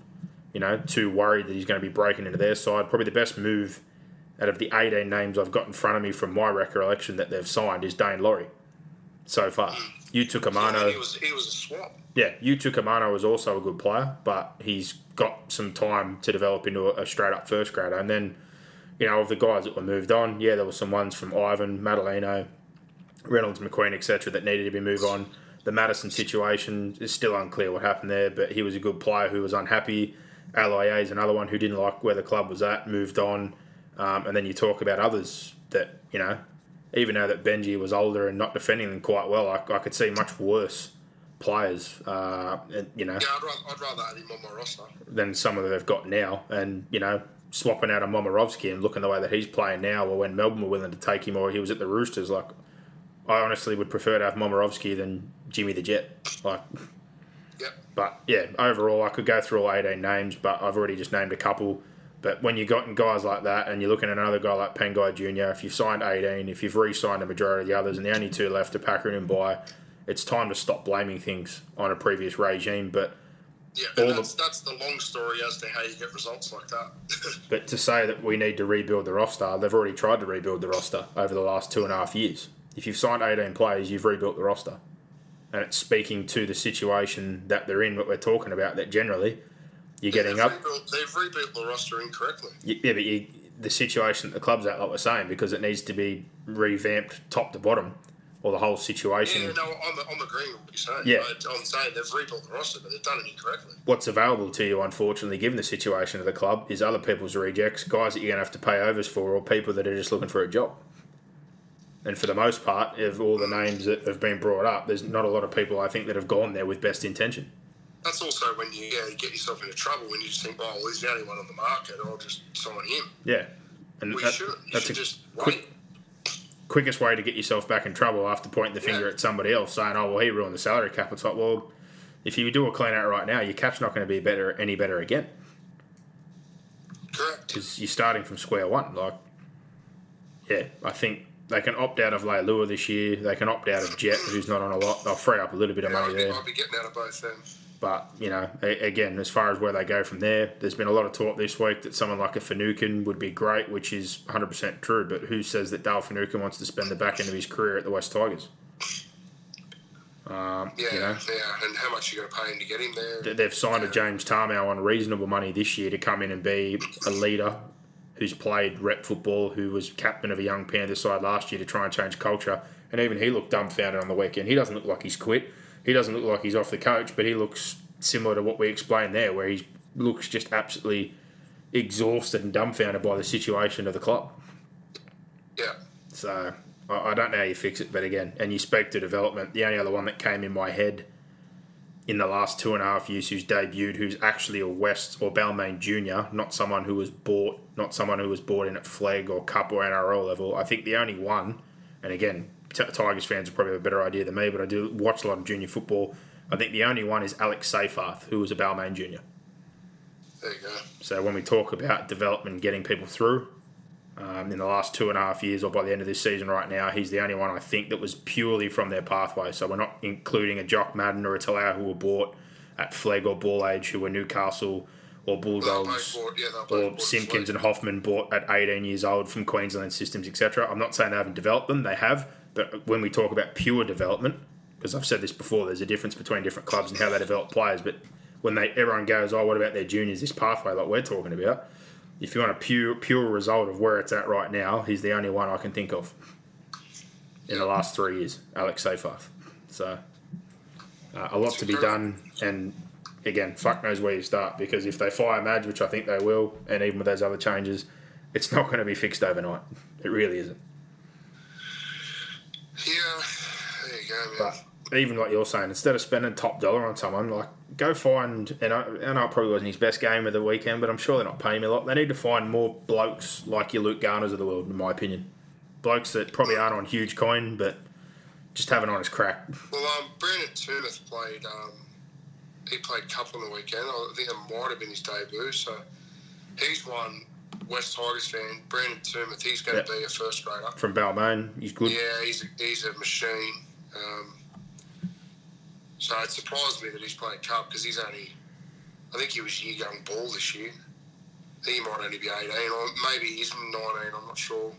A: you know, too worried that he's going to be breaking into their side. Probably the best move out of the 18 names I've got in front of me from my recollection that they've signed is Daine Laurie so far. You took Amano.
B: he was he was a swap.
A: Yeah, Utoikamanu is also a good player, but he's got some time to develop into a, a straight up first grader. And then, you know, of the guys that were moved on, yeah, there were some ones from Ivan, Madaleno, Reynolds, McQueen, etc., that needed to be moved on. The Matterson situation is still unclear what happened there, but he was a good player who was unhappy. Aloye is another one who didn't like where the club was at, moved on. Um, and then you talk about others that, you know, even though that Benji was older and not defending them quite well, I, I could see much worse players, uh, and, you know,
B: Yeah, I'd rather, I'd rather have him on my roster.
A: than some of that they've got now. And, you know, swapping out a Momirovski and looking the way that he's playing now, or when Melbourne were willing to take him, or he was at the Roosters, like, I honestly would prefer to have Momirovski than Jimmy the Jet. Like,
B: Yep.
A: but yeah, overall, I could go through all 18 names, but I've already just named a couple. But when you've got guys like that, and you're looking at another guy like Pangai Jr., if you've signed 18, if you've re-signed a majority of the others, and the only two left are Packer and Mbye, it's time to stop blaming things on a previous regime. But
B: Yeah,
A: All
B: and
A: the-
B: that's, that's the long story as to how you get results like that.
A: but to say that we need to rebuild the roster, they've already tried to rebuild the roster over the last two and a half years. If you've signed 18 players, you've rebuilt the roster. And it's speaking to the situation that they're in, what we're talking about, that generally you're getting
B: they've
A: up.
B: Rebuilt, they've rebuilt the roster incorrectly.
A: Yeah, but you, the situation that the club's at, like we're saying, because it needs to be revamped top to bottom, or the whole situation.
B: Yeah, no, I'm, I'm agreeing with what you're saying.
A: Yeah.
B: I'm saying they've rebuilt the roster, but they've done it incorrectly.
A: What's available to you, unfortunately, given the situation of the club, is other people's rejects, guys that you're going to have to pay overs for, or people that are just looking for a job. And for the most part, of all the mm. names that have been brought up, there's not a lot of people I think that have gone there with best intention.
B: That's also when you, yeah, you get yourself into trouble when you just think, oh, well, he's the only one on the market, I'll just sign him.
A: Yeah, and
B: Well,
A: that-.
B: You
A: that's
B: should just
A: quick,
B: wait.
A: quickest way to get yourself back in trouble after pointing the finger
B: Yeah.
A: at somebody else, saying, "Oh, well, he ruined the salary cap." It's like, well, if you do a clean out right now, your cap's not going to be better, any better again,
B: Correct.
A: because you're starting from square one. Like, yeah, I think they can opt out of Leilua this year. They can opt out of Jet, who's not on a lot. They'll free up a little bit of
B: Yeah,
A: money
B: I'd, be,
A: there.
B: I'd be getting out of both them.
A: But you know, a- again, as far as where they go from there, there's been a lot of talk this week that someone like a Finucane would be great, which is 100% true. But who says that Dale Finucane wants to spend the back end of his career at the West Tigers? Um,
B: Yeah,
A: you know,
B: yeah. And how much you going to pay him to get him there?
A: They've signed a James Tamou on reasonable money this year to come in and be a leader who's played rep football, who was captain of a young Panther side last year to try and change culture. And even he looked dumbfounded on the weekend. He doesn't look like he's quit. He doesn't look like he's off the coach, but he looks similar to what we explained there, where he looks just absolutely exhausted and dumbfounded by the situation of the club.
B: Yeah.
A: So I, I don't know how you fix it, but again, and you spoke to development. The only other one that came in my head in the last two and a half years who's debuted, who's actually a West or Balmain junior, not someone who was bought, not someone who was bought in at Flegg or cup or NRL level. I think the only one, and again, T- Tigers fans will probably have a better idea than me, but I do watch a lot of junior football. I think the only one is Alex Seyfarth, who was a Balmain junior.
B: There you go.
A: So when we talk about development, getting people through, um, in the last two and a half years, or by the end of this season right now, he's the only one I think that was purely from their pathway. So we're not including a Jock Madden or a Talau who were bought at Flegg or Ball Age, who were Newcastle or Bulldogs,
B: bought- yeah,
A: or Simpkins and Hoffman bought at 18 years old from Queensland systems, etc. I'm not saying they haven't developed them; they have. But when we talk about pure development, because I've said this before, there's a difference between different clubs and how they develop players. But when they everyone goes, "Oh, what about their juniors?" This pathway, like we're talking about, if you want a pure pure result of where it's at right now, he's the only one I can think of in the last three years, Alex Seyfarth. So uh, a lot to be done, and again, fuck knows where you start because if they fire Madge, which I think they will, and even with those other changes, it's not going to be fixed overnight. It really isn't.
B: Yeah, there you go, man.
A: But even like you're saying, instead of spending top dollar on someone, like go find. And I, I know it probably wasn't his best game of the weekend, but I'm sure they're not paying me a lot. They need to find more blokes like your Luke Garners of the world, in my opinion. Blokes that probably aren't on huge coin, but just have an honest crack.
B: Well, um, Brandon Tumeth played. Um, he played cup on the weekend. I think it might have been his debut. So he's one West Tigers fan. Brandon Tumeth. He's going to be a first grader.
A: From Balmain, he's good.
B: Yeah, he's a, he's a machine. Um, so it surprised me that he's playing cup because he's only. I think he was year young ball this year. He might only be 18 or maybe he's 19. I'm not sure.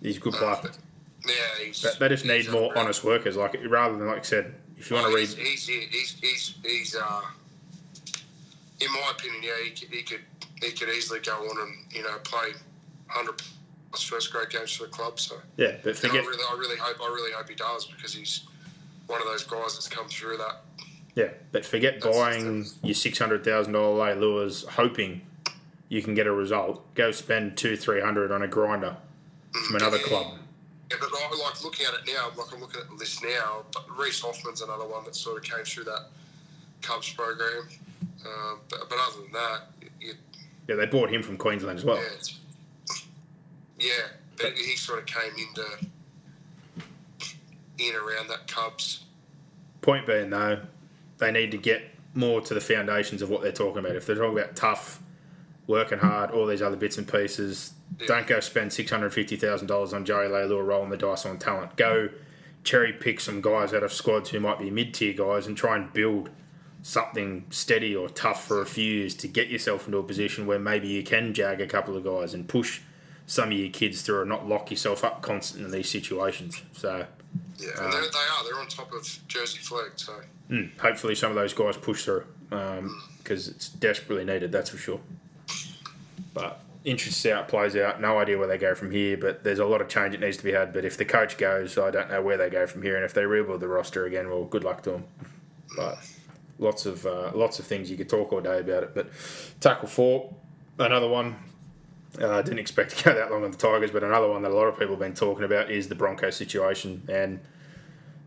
A: He's a good
B: Uh,
A: player.
B: but yeah, he's.
A: They- They just
B: he's
A: need more honest workers, like rather than like I said. If you want to
B: Oh,
A: read,
B: he's, he's, he's, he's, he's, uh, in my opinion, yeah, he could, he could, he could easily go on and you know play hundred plus first grade games for the club. So,
A: yeah, but
B: and I really, I really hope, I really hope he does because he's one of those guys that's come through that.
A: yeah, but forget
B: That's-
A: buying your six hundred thousand dollar lay lures, hoping you can get a result. Go spend two, three hundred on a grinder from another club.
B: Yeah, but I like looking at it now. Like I'm looking at the list now. But Reese Hoffman's another one that sort of came through that Cubs program. Um, but, but other than that,
A: Yeah, they bought him from Queensland as well.
B: yeah, yeah, but he sort of came into in around that Cubs.
A: Point being, though, they need to get more to the foundations of what they're talking about. If they're talking about tough, working hard, all these other bits and pieces, don't go spend six hundred fifty thousand dollars on Joey Leilua rolling the dice on talent. Go cherry pick some guys out of squads who might be mid tier guys and try and build something steady or tough for a few years to get yourself into a position where maybe you can jag a couple of guys and push some of your kids through and not lock yourself up constantly in these situations. So
B: Yeah, and they're, they are. They're on top of Jersey Flegg. So
A: Mm, hopefully some of those guys push through because it's desperately needed, that's for sure. But interest out, plays out. No idea where they go from here, but there's a lot of change that needs to be had. But if the coach goes, I don't know where they go from here. And if they rebuild the roster again, well, good luck to them. But lots of uh, lots of things you could talk all day about it. But tackle four, another one. Uh, I didn't expect to go that long on the Tigers, but another one that a lot of people have been talking about is the Bronco situation. And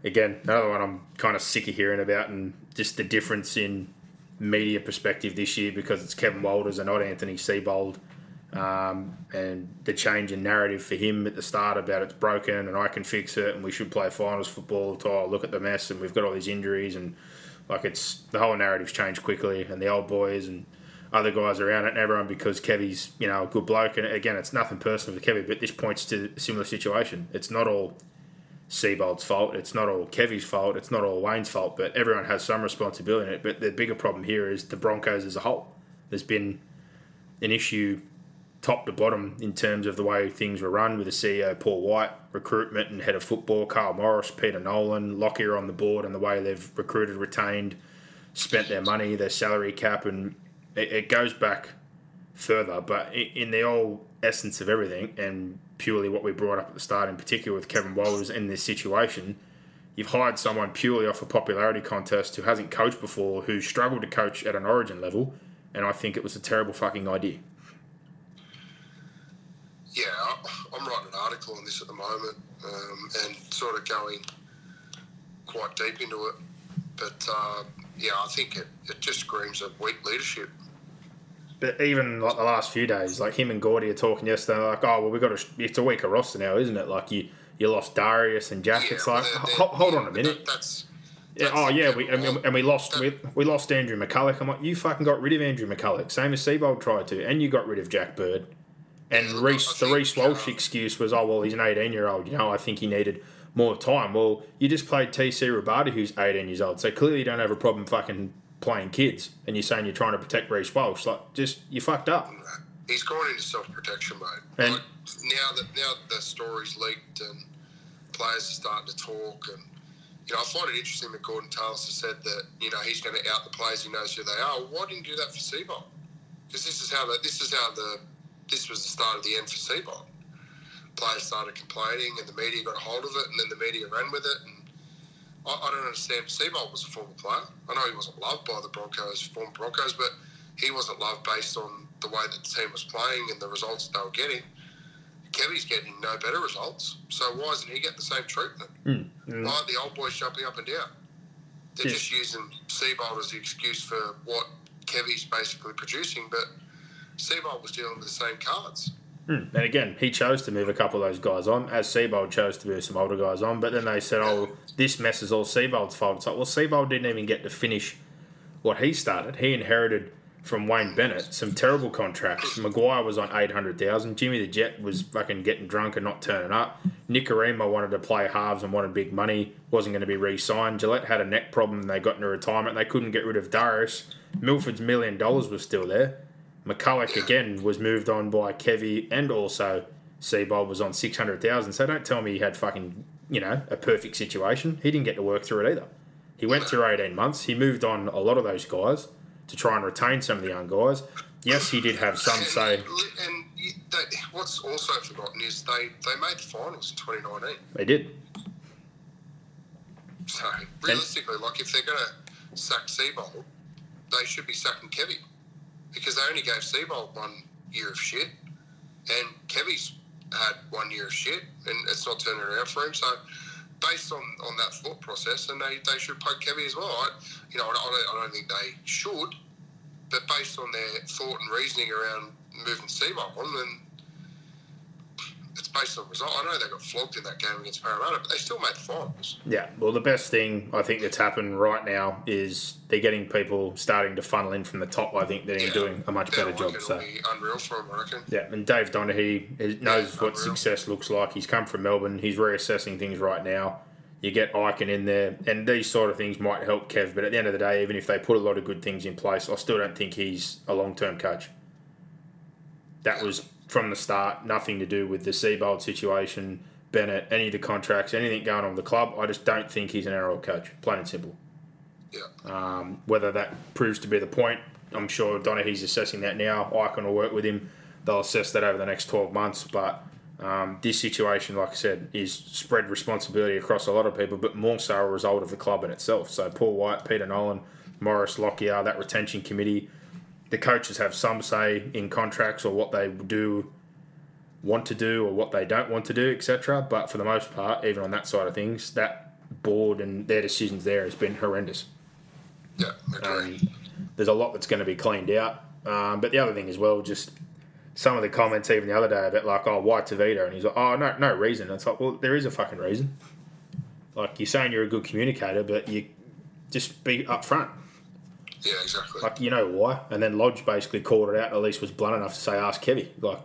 A: again, another one I'm kind of sick of hearing about, and just the difference in media perspective this year because it's Kevin Walters and not Anthony Seibold. Um, and the change in narrative for him at the start about it's broken and I can fix it and we should play finals football. Oh, look at the mess and we've got all these injuries and like it's the whole narrative's changed quickly and the old boys and other guys around it and everyone because Kevy's you know a good bloke and again it's nothing personal for Kevy but this points to a similar situation. It's not all Seibold's fault. It's not all Kevy's fault. It's not all Wayne's fault. But everyone has some responsibility in it. But the bigger problem here is the Broncos as a whole. There's been an issue top to bottom in terms of the way things were run with the CEO Paul White, recruitment and head of football Carl Morris, Peter Nolan, Lockyer on the board, and the way they've recruited, retained, spent their money, their salary cap, and it, it goes back further. But in the whole essence of everything, and purely what we brought up at the start, in particular with Kevin Walters in this situation, you've hired someone purely off a popularity contest who hasn't coached before, who struggled to coach at an origin level, and I think it was a terrible fucking idea.
B: Yeah, I'm writing an article on this at the moment um, and sort of going quite deep into it. But uh, yeah, I think it, it just screams of weak leadership.
A: But even like the last few days, like him and Gordy are talking yesterday, like, oh well, we've got a, it's a weaker roster now, isn't it? Like you, you lost Darius and Jack.
B: Yeah,
A: it's like,
B: they're- they're-
A: hold on a minute.
B: that- that's
A: Yeah,
B: that's-
A: oh yeah, we and, we- and we lost
B: that-
A: we, we lost Andrew McCullough. I'm like, you fucking got rid of Andrew McCullough, same as Seibold tried to, and you got rid of Jack Bird, And Reese, the Reece Walsh
B: um,
A: excuse was, oh well, he's an 18 year old. You know, I think he needed more time. Well, you just played TC Robati, who's 18 years old, so clearly you don't have a problem fucking playing kids. And you're saying you're trying to protect Reece Walsh, like just you fucked up.
B: he's gone into self protection mode.
A: And-
B: like, now that now that the story's leaked and players are starting to talk, and you know, I find it interesting that Gorden Tallis has said that you know he's going to out the players. He knows who they are. Why didn't you do that for Seibold? Because this is how the, this is how the this was the start of the end for Seibold. Players started complaining, and the media got a hold of it, and then the media ran with it. And I, I don't understand. Seibold was a former player. I know he wasn't loved by the Broncos, former Broncos, but he wasn't loved based on the way that the team was playing and the results they were getting. Kevy's getting no better results, so why isn't he getting the same treatment?
A: Mm.
B: Why are the old boys jumping up and down? They're
A: Yes.
B: just using Seibold as the excuse for what Kevy's basically producing, but Seibold was dealing with the same cards.
A: Mm. And again, he chose to move a couple of those guys on, as Seibold chose to move some older guys on. But then they said, "Oh, this mess is all Seibold's fault." It's like, well, Seibold didn't even get to finish what he started. He inherited from Wayne Bennett some terrible contracts. Maguire was on eight hundred thousand. Jimmy the Jet was fucking getting drunk and not turning up. Nikorima wanted to play halves and wanted big money. wasn't going to be re-signed. Gillett had a neck problem. and They got into retirement. They couldn't get rid of Darius. Milford's million dollars was still there. McCulloch again was moved on by Kevy and also Seibold was on 600,000. So don't tell me he had fucking, you know, a perfect situation. He didn't get to work through it either. He went through 18 months. He moved on a lot of those guys to try and retain some of the young guys. Yes, he did have some
B: and,
A: say.
B: And they, what's also forgotten is they, they made the finals in 2019.
A: They did.
B: So realistically, like if they're going to sack Seibold, they should be sacking Kevy because they only gave Seibold one year of shit, and Kevy's had one year of shit, and it's not turning around for him. So based on, on that thought process, and they, they should poke Kevy as well. I, you know, I don't, I don't think they should, but based on their thought and reasoning around moving Seibold on, then based on result. I know they got flogged in that game against Parramatta, but they still made the finals.
A: Yeah, well, the best thing I think that's happened right now is they're getting people starting to funnel in from the top. I think they're
B: Yeah.
A: doing a much better job. So
B: be unreal for him, I reckon.
A: Yeah, and Dave Donaghy knows
B: Yeah,
A: what success looks like. He's come from Melbourne. He's reassessing things right now. You get Ikin in there, and these sort of things might help Kev. But at the end of the day, even if they put a lot of good things in place, I still don't think he's a long term coach. That was from the start nothing to do with the Seibold situation, Bennett, any of the contracts, anything going on with the club. I just don't think he's an NRL coach, plain and simple.
B: Yeah.
A: Um, whether that proves to be the point, I'm sure Donaghy's assessing that now. Ikin will work with him. They'll assess that over the next 12 months. But um, this situation, like I said, is spread responsibility across a lot of people, but more so a result of the club in itself. So Paul White, Peter Nolan, Morris Lockyer, that retention committee, the coaches have some say in contracts or what they do want to do or what they don't want to do, etc. But for the most part, even on that side of things, that board and their decisions there has been horrendous.
B: Yeah.
A: Um, there's a lot that's going to be cleaned out. Um, but the other thing as well, just some of the comments even the other day about like, oh, why Tevita? And he's like, oh, no, no reason. It's like, well, there is a fucking reason. Like you're saying you're a good communicator, but you just be upfront.
B: Yeah, exactly.
A: Like you know why. And then Lodge basically called it out. At least was blunt enough to say, ask Kevy. Like,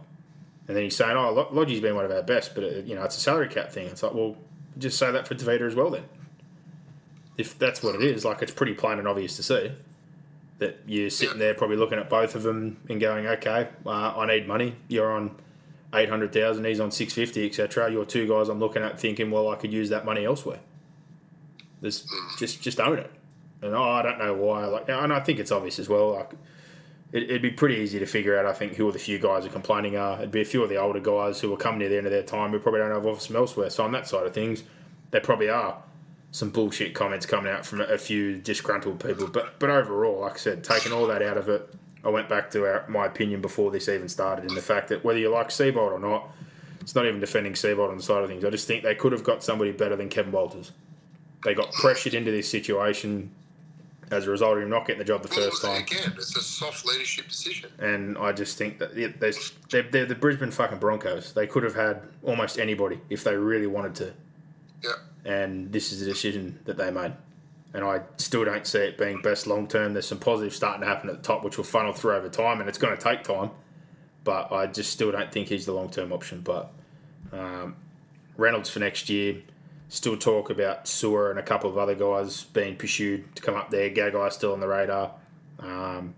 A: and then he's saying, oh, Lo- Lodge's been one of our best, but it, you know it's a salary cap thing. It's like, well, just say that for Tevita as well then. If that's what it is, like it's pretty plain and obvious to see that you're sitting there probably looking at both of them and going, okay, uh, I need money. You're on eight hundred thousand. He's on six fifty, etc. You're two guys. I'm looking at thinking, well, I could use that money elsewhere. There's just just own it. And oh, I don't know why. Like, and I think it's obvious as well. Like, it, it'd be pretty easy to figure out. I think who the few guys who are complaining are. It'd be a few of the older guys who are coming near the end of their time who probably don't have office from elsewhere. So on that side of things, there probably are some bullshit comments coming out from a few disgruntled people. But but overall, like I said, taking all that out of it, I went back to our, my opinion before this even started in the fact that whether you like Seibold or not, it's not even defending Seibold on the side of things. I just think they could have got somebody better than Kevin Walters. They got pressured into this situation as a result of him not getting the job the
B: Well,
A: first time.
B: Again, it's a soft leadership decision.
A: And I just think that they're, they're the Brisbane fucking Broncos. They could have had almost anybody if they really wanted to.
B: Yeah.
A: And this is the decision that they made. And I still don't see it being best long term. There's some positives starting to happen at the top, which will funnel through over time, and it's going to take time. but I just still don't think he's the long term option. But um, Reynolds for next year, still talk about Su'A and a couple of other guys being pursued to come up there. Gagai still on the radar. Um,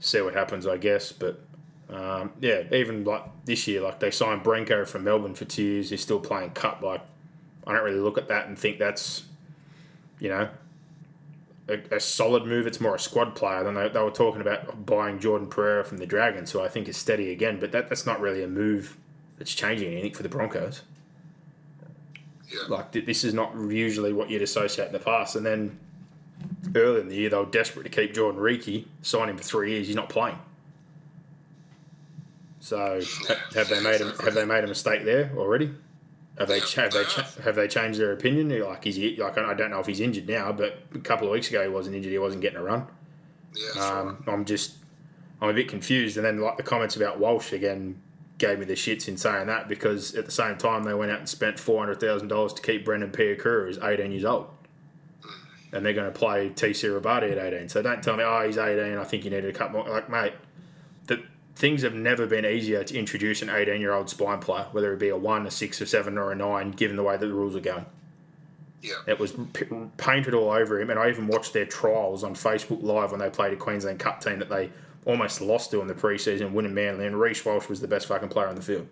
A: see what happens, I guess. But um, yeah, even like this year, like they signed Brenko from Melbourne for two years. He's still playing cup. Like I don't really look at that and think that's you know a, a solid move. It's more a squad player. They, they were talking about buying Jordan Pereira from the Dragons, who I think is steady again. But that, that's not really a move that's changing anything for the Broncos.
B: Yeah.
A: Like th- this is not usually what you'd associate in the past. And then early in the year, they were desperate to keep Jordan Riki, sign him for three years. He's not playing. So ha- have they made a, have they made a mistake there already? Have they
B: Yeah,
A: have they cha-
B: have.
A: they changed their opinion? Like is he like I don't know if he's injured now, but a couple of weeks ago he wasn't injured. He wasn't getting a run.
B: Yeah, that's right.
A: Um, I'm just I'm a bit confused. And then like the comments about Walsh again gave me the shits in saying that because at the same time they went out and spent four hundred thousand dollars to keep Brendan Piakura who's eighteen years old. And they're going to play TC Robati at 18. So don't tell me, oh, he's 18. I think you needed a couple more. Like, mate, the things have never been easier to introduce an 18 year old spine player, whether it be a one, a six, a seven, or a nine, given the way that the rules are going.
B: Yeah.
A: It was p- painted all over him, and I even watched their trials on Facebook Live when they played a Queensland Cup team that they almost lost to in the preseason, winning Manly, and Reece Walsh was the best fucking player on the field.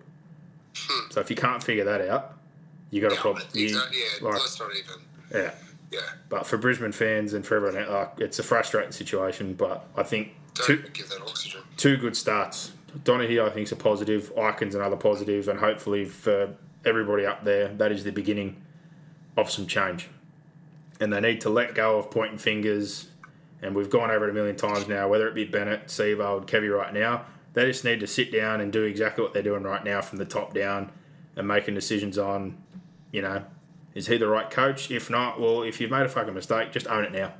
A: Hmm. So if you can't figure that out, you got a
B: Yeah,
A: problem.
B: exactly, yeah,
A: like,
B: not even.
A: yeah.
B: Yeah.
A: But for Brisbane fans and for everyone, like, it's a frustrating situation. But I think
B: Don't
A: two
B: give that oxygen.
A: two good starts. Donaghy, I think, is a positive. Ikin's another positive, and hopefully for everybody up there, that is the beginning of some change. And they need to let go of pointing fingers. And we've gone over it a million times now, whether it be Bennett, Seibold, Kevy right now. They just need to sit down and do exactly what they're doing right now from the top down and making decisions on, you know, is he the right coach? If not, well, if you've made a fucking mistake, just own it now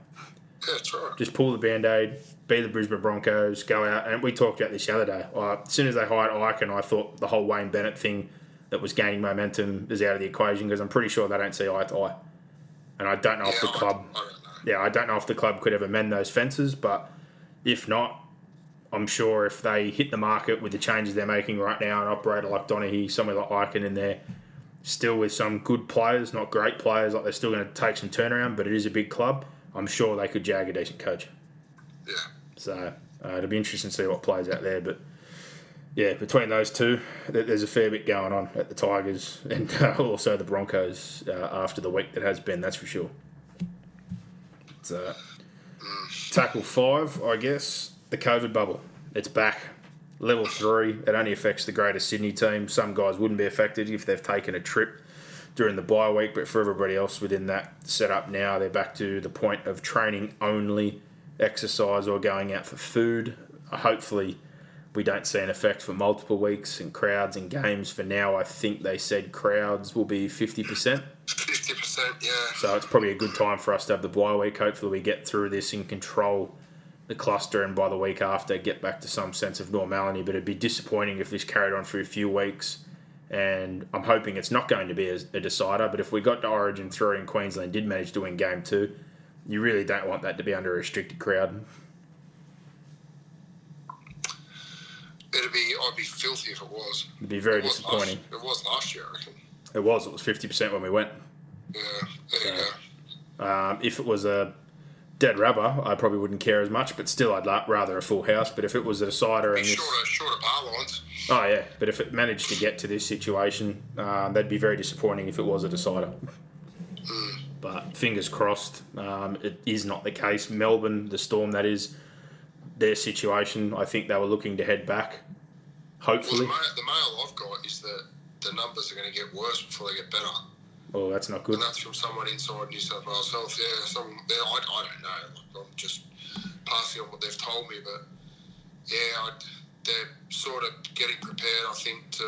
B: that's right.
A: just pull the band aid, be the Brisbane Broncos, go out. And we talked about this the other day. Uh, as soon as they hired Ikin, I thought the whole Wayne Bennett thing that was gaining momentum is out of the equation because I'm pretty sure they don't see eye to eye. And I don't know if the
B: Yeah, I-
A: club,
B: I know.
A: Yeah, I don't know if the club could ever mend those fences. But if not, I'm sure if they hit the market with the changes they're making right now, an operator like Donaghy, somewhere like Ikin in there, still with some good players, not great players, like they're still going to take some turnaround, but it is a big club. I'm sure they could jag a decent coach.
B: Yeah.
A: So uh, it'll be interesting to see what plays out there. But yeah, between those two, there's a fair bit going on at the Tigers and uh, also the Broncos uh, after the week that has been. That's for sure. Uh, tackle five, I guess, the COVID bubble. It's back. Level three, it only affects the Greater Sydney team. Some guys wouldn't be affected if they've taken a trip during the bye week, but for everybody else within that setup now, they're back to the point of training only, exercise, or going out for food. Hopefully, we don't see an effect for multiple weeks and crowds and games. For now, I think they said crowds will be 50%.
B: 50%, yeah.
A: So it's probably a good time for us to have the bye week. Hopefully, we get through this and control the cluster, and by the week after, get back to some sense of normality. But it'd be disappointing if this carried on for a few weeks. And I'm hoping it's not going to be a, a decider. But if we got to Origin 3 and Queensland did manage to win game two, you really don't want that to be under a restricted crowd.
B: It'd be I'd be filthy if it was.
A: It'd be very
B: it
A: disappointing.
B: Last, it was last year, I reckon.
A: It was. It was fifty percent when we went.
B: Yeah. There you go.
A: Um, if it was a dead rubber, I probably wouldn't care as much. But still, I'd rather a full house. But if it was a decider and this,
B: Shorter, shorter bar lines.
A: oh yeah, but if it managed to get to this situation, um, that'd be very disappointing if it was a decider. But fingers crossed, um, it is not the case. Melbourne, the Storm, that is their situation. I think they were looking to head back.
B: Well,
A: Hopefully,
B: the, mail, the mail I've got is that the numbers are going to get worse before they get better,
A: oh, that's not good.
B: and that's from someone inside New South Wales Health. Yeah, some. Yeah, I, I don't know. I'm just passing on what they've told me, but yeah, I, they're sort of getting prepared. I think to.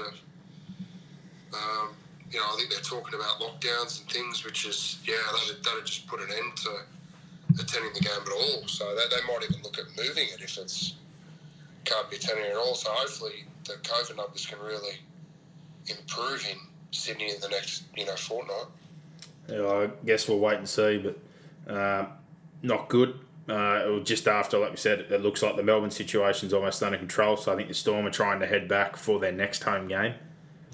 B: Um, you know, I think they're talking about lockdowns and things, which is yeah, that'd, that'd just put an end to attending the game at all. So that, they might even look at moving it if it's can't be attending at all. So hopefully the COVID numbers can really improve in Sydney in the next you know fortnight.
A: Yeah, I guess we'll wait and see, but um, not good. Uh, it was just after, like we said, it looks like the Melbourne situation's almost under control. So I think the Storm are trying to head back for their next home game,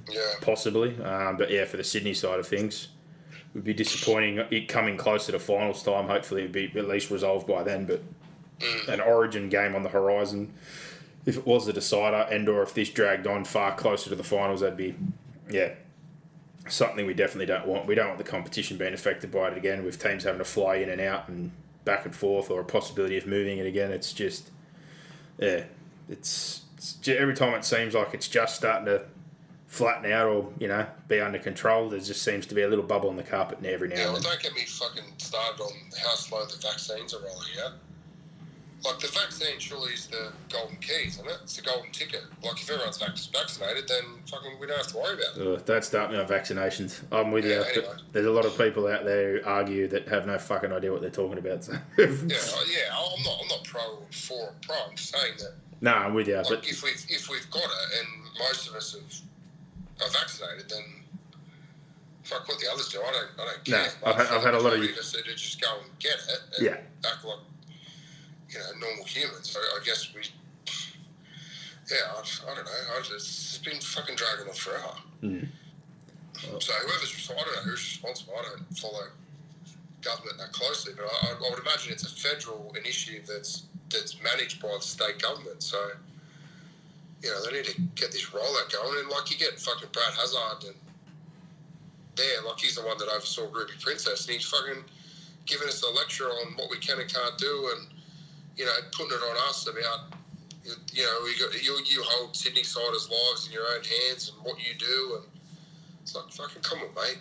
B: Yeah.
A: possibly. Um, but yeah, for the Sydney side of things, it would be disappointing it coming closer to finals time. Hopefully, it'd be at least resolved by then. But an Origin game on the horizon, if it was a decider, and or if this dragged on far closer to the finals, that'd be, yeah, something we definitely don't want. We don't want the competition being affected by it again, with teams having to fly in and out and back and forth, or a possibility of moving it again. It's just, yeah, it's, it's every time it seems like it's just starting to flatten out or you know be under control. There just seems to be a little bubble on the carpet now every now
B: Yeah,
A: and
B: well,
A: then.
B: don't get me fucking started on how slow the vaccines are rolling out. Like, the vaccine surely is the golden key, isn't it? It's the golden ticket. Like, if everyone's vac- vaccinated, then fucking we don't have to worry about it.
A: Ugh, don't start me on vaccinations. I'm with
B: Yeah,
A: you.
B: anyway.
A: There's a lot of people out there who argue that have no fucking idea what they're talking about. So.
B: Yeah, yeah. I'm not. I'm not pro for or pro. I'm just saying that,
A: no, I'm with you.
B: like,
A: But
B: if we've if we've got it and most of us have, are vaccinated, then fuck what the others do. I don't. I don't
A: No,
B: care.
A: I've had- I've had a lot of-
B: you just go and get it. And
A: Yeah.
B: Act like you know normal humans. So I guess we. Yeah, I, I don't know. I just, it's been fucking dragging on forever.
A: Mm.
B: So whoever's, I don't know who's responsible. I don't follow government that closely, but I, I would imagine it's a federal initiative that's that's managed by the state government. So you know they need to get this rollout going. And like you get fucking Brad Hazzard and there, like he's the one that oversaw Ruby Princess, and he's fucking giving us a lecture on what we can and can't do, and you know putting it on us about. You know, you, got, you you hold Sydney siders' lives in your own hands and what you do, and it's like fucking come on, mate.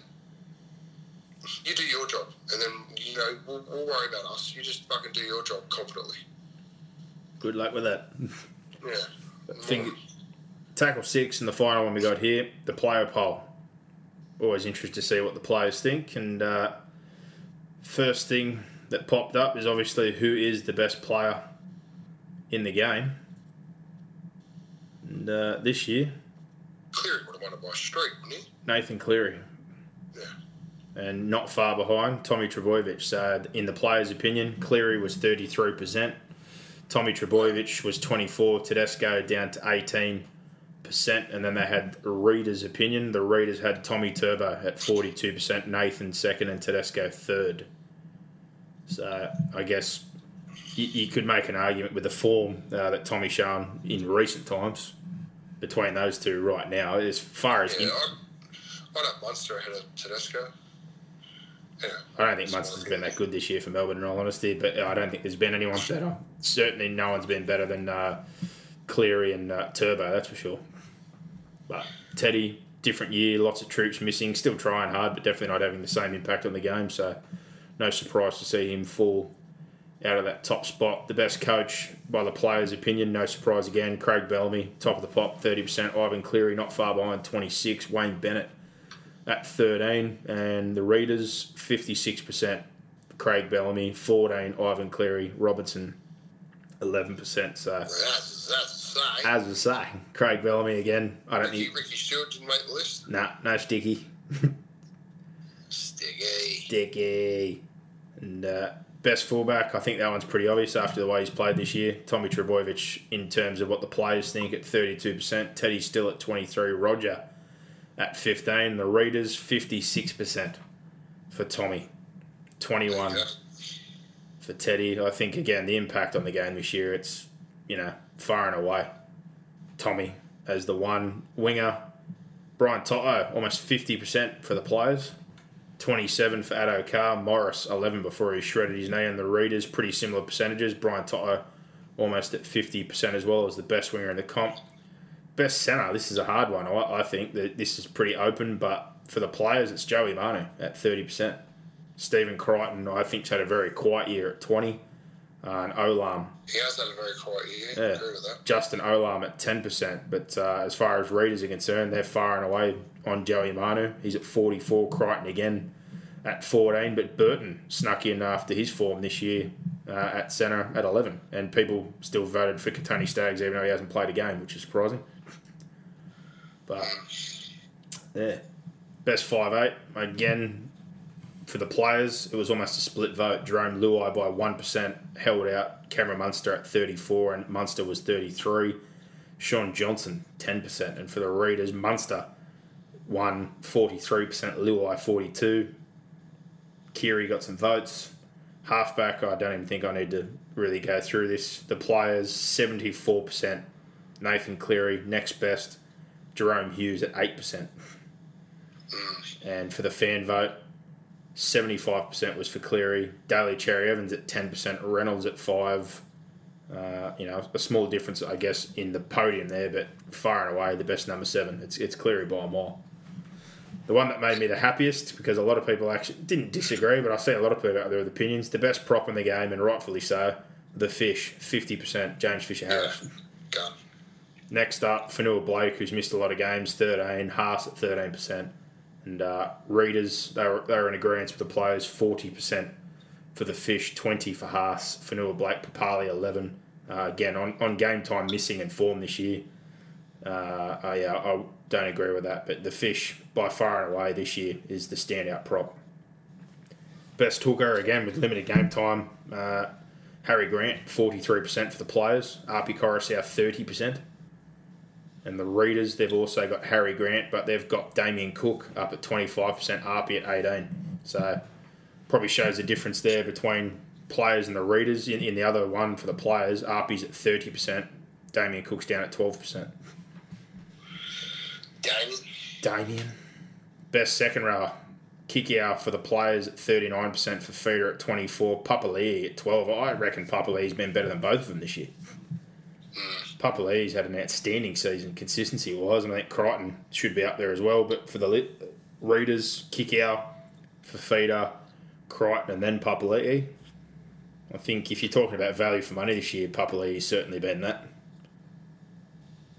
B: You do your job, and then you know we'll, we'll worry about us. You just fucking do your job confidently.
A: good luck with that.
B: Yeah.
A: Think tackle six and the final one we got here, the player poll. Always interested to see what the players think. And uh, first thing that popped up is obviously who is the best player in the game. And uh, this year,
B: Cleary would have won it by a street, wouldn't he?
A: Nathan Cleary.
B: Yeah.
A: And not far behind, Tommy Trbojevic. So, in the players' opinion, Cleary was 33%. Tommy Trbojevic was 24 Tedesco down to 18%. And then they had readers' opinion. The readers had Tommy Turbo at 42%, Nathan second, and Tedesco third. So, I guess you, you could make an argument with the form uh, that Tommy's shown in recent times between those two right now. As far as
B: Yeah, I'd, I'd have Munster ahead of Tedesco. Yeah.
A: I don't think Munster's been that good this year for Melbourne, in all honesty. But I don't think there's been anyone better. Certainly, no one's been better than uh, Cleary and uh, Turbo. That's for sure. But Teddy, different year, lots of troops missing, still trying hard, but definitely not having the same impact on the game. So, no surprise to see him fall out of that top spot. The best coach, by the players' opinion, no surprise again. Craig Bellamy, top of the pop, thirty percent. Ivan Cleary, not far behind, twenty six. Wayne Bennett at 13, and the readers 56%. Craig Bellamy, 14. Ivan Cleary, Robertson, 11%. So,
B: That's, that's
A: as I say, Craig Bellamy again. I don't
B: Ricky,
A: think.
B: Ricky Stuart didn't make the list.
A: Nah, no sticky.
B: Sticky.
A: Sticky. And uh, best fullback, I think that one's pretty obvious after the way he's played this year. Tommy Trbojevic, in terms of what the players think, at 32%. Teddy still at 23. Roger at 15. The readers, 56% for Tommy. 21
B: Yeah.
A: for Teddy. I think, again, the impact on the game this year, it's, you know, far and away. Tommy as the one winger. Brian To'o, almost 50% for the players. 27 for Addo Carr, Morris 11 before he shredded his knee, and the Readers pretty similar percentages. Brian To'o almost at 50% as well as the best winger in the comp. Best centre, this is a hard one. I, I think that this is pretty open, but for the players, it's Joey Manu at 30%. Stephen Crichton, I think, had a very quiet year at 20 uh, and Olam
B: He has had a very quiet year.
A: Yeah.
B: I agree with that.
A: Justin Olam at 10%. But uh, as far as readers are concerned, they're far and away on Joey Manu. He's at 44. Crichton again at 14. But Burton snuck in after his form this year uh, at centre at 11. And people still voted for Kotoni Staggs even though he hasn't played a game, which is surprising. But, yeah. Best five eight Again, for the players, it was almost a split vote. Jarome Luai by 1% held out Cameron Munster at 34 and Munster was 33. Shaun Johnson, 10%. And for the readers, Munster won 43%, Luai 42. Keary got some votes. Halfback, I don't even think I need to really go through this. The players, 74%. Nathan Cleary, next best. Jahrome Hughes at 8%. And for the fan vote, 75% was for Cleary. Daly Cherry Evans at 10%. Reynolds at 5 uh, you know, a small difference, I guess, in the podium there, but far and away the best number seven. It's, it's Cleary by a mile. The one that made me the happiest, because a lot of people actually didn't disagree, but I see a lot of people out there with opinions. The best prop in the game, and rightfully so, the fish, 50%, James Fisher Harris.
B: Gun.
A: Next up, Fonua Blake, who's missed a lot of games, 13. Haas at 13%. And uh, Readers, they were, they were in agreement with the players, 40% for the fish, 20 for Haas. Fonua Blake, Papalii, 11. Uh, again, on, on game time, missing and form this year. Uh, I, uh, I don't agree with that, but the fish, by far and away, this year is the standout prop. Best hooker, again, with limited game time. Uh, Harry Grant, 43% for the players. Api Koroisau, 30%. And the readers, they've also got Harry Grant, but they've got Damien Cook up at 25%, Api at 18 So probably shows the difference there between players and the readers. In, in the other one for the players, Api's at 30%, Damien Cook's down at 12%.
B: Damien.
A: Damien. Best second rower. Kikau for the players at 39%, Fifita at 24 Papalii at 12 I reckon Papalii's been better than both of them this year. Papalii's had an outstanding season consistency wise, and I think Crichton should be up there as well. But for the lit- readers, Kikau, Fifita, Crichton, and then Papalii, I think if you're talking about value for money this year, Papalii's certainly been that.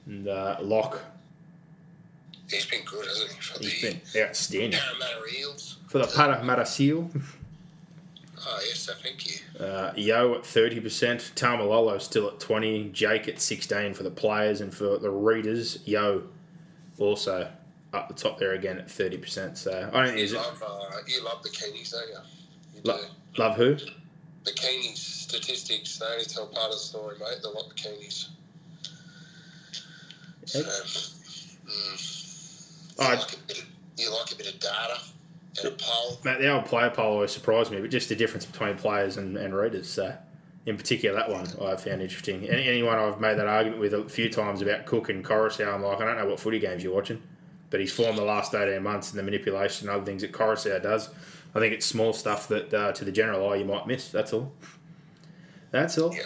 A: And uh, Locke,
B: He's been good, hasn't he? For
A: he's
B: the
A: been outstanding.
B: Parramatta Eels.
A: For the Parramatta Seal,
B: Oh, yes, I thank you.
A: uh, Yeo at 30%, Tamalolo still at 20 Jake at 16 for the players, and for the readers, Yeo also up the top there again at 30%. So I don't think
B: You
A: there's
B: love, uh, you love the Keenies, don't you? You
A: Lo-
B: do.
A: love who?
B: The Keenies statistics, they only tell part of the story, mate. They're like the Keenies. So, mm, you, like a bit of, you like a bit of data and a poll.
A: Mate, the old player poll always surprised me, but just the difference between players and, and readers. So, in particular, that one I found interesting. Any, anyone I've made that argument with a few times about Cook and Koroisau, I'm like, I don't know what footy games you're watching, but he's formed the last 18 months and the manipulation and other things that Koroisau does. I think it's small stuff that uh, to the general eye you might miss. That's all. That's all.
B: Yeah.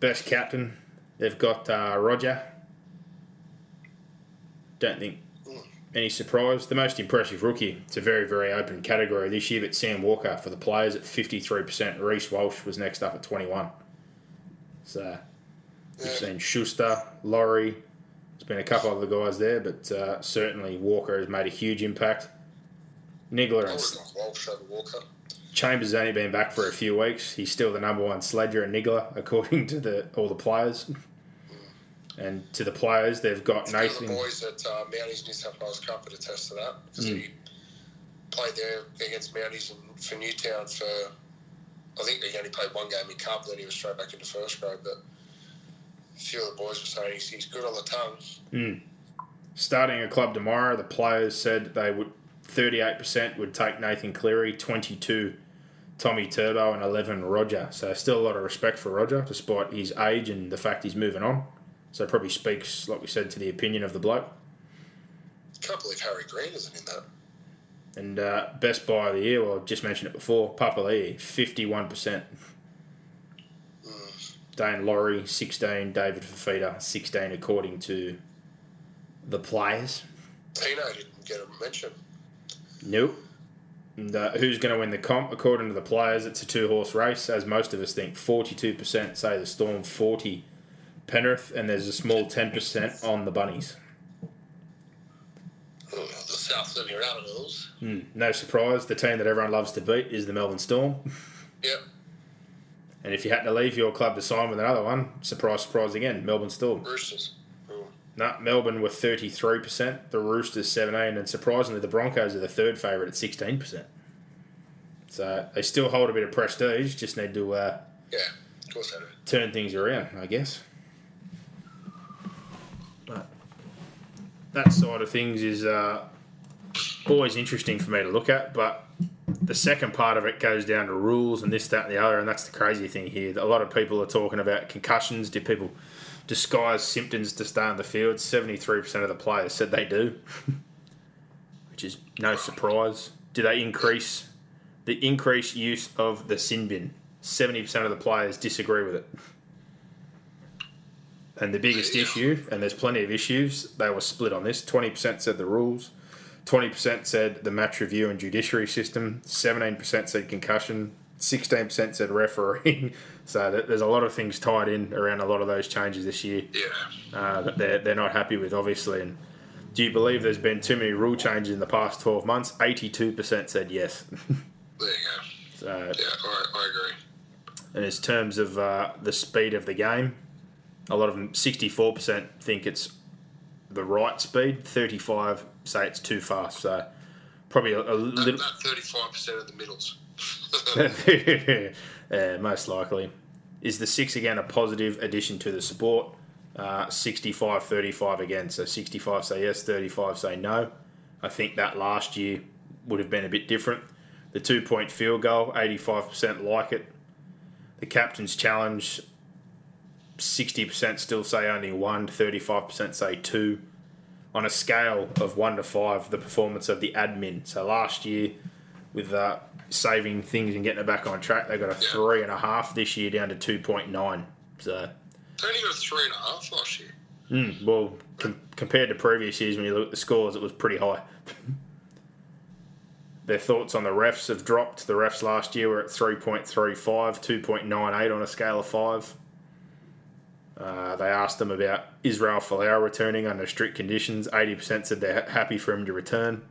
A: Best captain, they've got uh, Roger. Don't think any surprise. The most impressive rookie. It's a very, very open category this year, but Sam Walker for the players at 53%. Reece Walsh was next up at 21 So
B: Yeah.
A: seen Schuster, Laurie. There's been a couple of the guys there, but uh, certainly Walker has made a huge impact. Niggler and
B: Walsh over Walker.
A: Chambers has only been back for a few weeks. He's still the number one sledger and niggler, according to the all the players. And to the players, they've got
B: The other
A: Nathan.
B: boys at uh, Mounties New South Wales Cup would attest to that. Because
A: Mm.
B: he played there against Mounties and for Newtown for, I think he only played one game in Cup, then he was straight back into first grade. But a few of the boys were saying he's, he's good on the tongue.
A: Starting a club tomorrow, the players said they would 38% would take Nathan Cleary, 22 Tommy Turbo, and 11 Roger. So still a lot of respect for Roger, despite his age and the fact he's moving on. So it probably speaks, like we said, to the opinion of the bloke.
B: Can't believe Harry Green isn't in that.
A: And uh, best buy of the year, well, I just mentioned it before, Papalii, 51%. Daine Laurie, 16. David Fifita, 16, according to the players.
B: Tino didn't get a mention.
A: Nope. And uh, who's going to win the comp? According to the players, it's a two horse race, as most of us think. 42% say the Storm, 40 Penrith, and there's a small 10% on the Bunnies.
B: Oh, the South Sydney Rabbitohs.
A: No surprise, the team that everyone loves to beat is the Melbourne Storm.
B: Yep.
A: And if you had to leave your club to sign with another one, surprise, surprise again, Melbourne Storm.
B: Roosters. Oh,
A: No, Melbourne were 33%, the Roosters 17 and surprisingly, the Broncos are the third favourite at 16%. So they still hold a bit of prestige. Just need to uh,
B: Yeah, of course they do.
A: turn things around, I guess. That side of things is uh, always interesting for me to look at. But the second part of it goes down to rules and this, that, and the other. And that's the crazy thing here. A lot of people are talking about concussions. Do people disguise symptoms to stay on the field? 73% of the players said they do, which is no surprise. Do they increase the increased use of the sin bin? 70% of the players disagree with it. And the biggest issue, and there's plenty of issues, they were split on this. 20% said the rules, 20% said the match review and judiciary system, 17% said concussion, 16% said refereeing. So there's a lot of things tied in around a lot of those changes this year
B: Yeah.
A: uh, that they're, they're not happy with, obviously. And do you believe there's been too many rule changes in the past 12 months? 82% said yes.
B: There you go.
A: so,
B: Yeah, I, I agree.
A: and in terms of uh, the speed of the game, a lot of them, 64% think it's the right speed, 35 say it's too fast. So probably a, a little.
B: that 35% of the middles.
A: yeah, most likely. Is the six again a positive addition to the sport? Uh, 65 35 again. So 65 say yes, 35 say no. I think that last year would have been a bit different. The two point field goal, 85% like it. The captain's challenge, 60% still say only one, 35% say two. On a scale of one to five, the performance of the admin. So last year, with uh, saving things and getting it back on track, they got a three and a half this year down to 2.9. So,
B: They only got a three and a half last year.
A: mm, well, com- compared to previous years, when you look at the scores, it was pretty high. Their thoughts on the refs have dropped. The refs last year were at 3.35, 2.98 on a scale of 5. Uh, they asked them about Israel Folau returning under strict conditions. 80% said they're happy for him to return.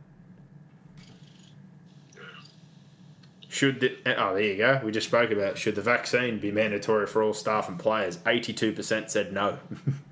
A: Should the, oh there you go. We just spoke about should the vaccine be mandatory for all staff and players? Eighty two percent said no.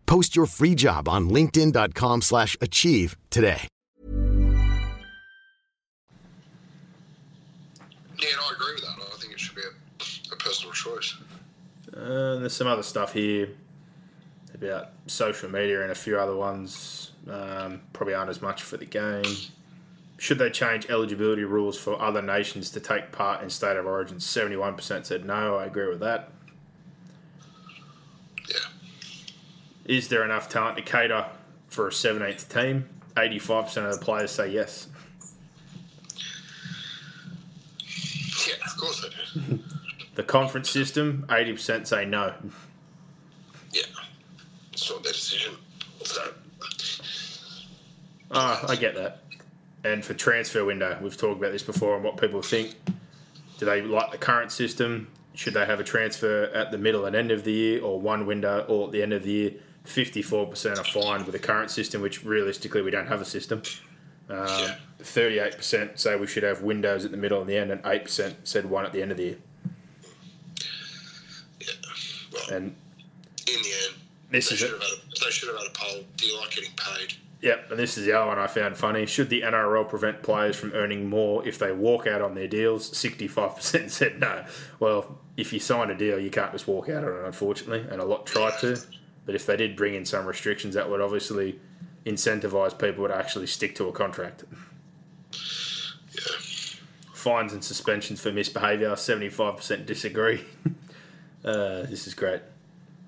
C: Post your free job on linkedin.com/achieve slash achieve today.
B: Yeah, and I agree with that. I think it should be a, a personal choice.
A: Uh, there's some other stuff here about social media and a few other ones. Um, probably aren't as much for the game. Should they change eligibility rules for other nations to take part in state of origin? Seventy-one percent said no. I agree with that.
B: Yeah.
A: Is there enough talent to cater for a 17th team? 85% of the players say yes.
B: Yeah, of course they do.
A: The conference system, 80% say no.
B: yeah. It's not their decision. So,
A: Ah, I get that. And for transfer window, we've talked about this before and what people think. Do they like the current system? Should they have a transfer at the middle and end of the year, or one window, or at the end of the year? 54% are fine with the current system, which realistically we don't have a system. Um,
B: yeah.
A: 38% say we should have windows at the middle and the end, and 8% said one at the end of the year.
B: Yeah. Well,
A: And
B: in the end,
A: this
B: they
A: is
B: should, had a, they should have had a poll. Do you like getting paid?
A: Yep, and this is the other one I found funny. Should the NRL prevent players from earning more if they walk out on their deals? 65% said no. Well, if you sign a deal, you can't just walk out on it, unfortunately, and a lot try to. But if they did bring in some restrictions, that would obviously incentivise people to actually stick to a contract.
B: Yeah.
A: Fines and suspensions for misbehaviour, 75% disagree. uh, this is great.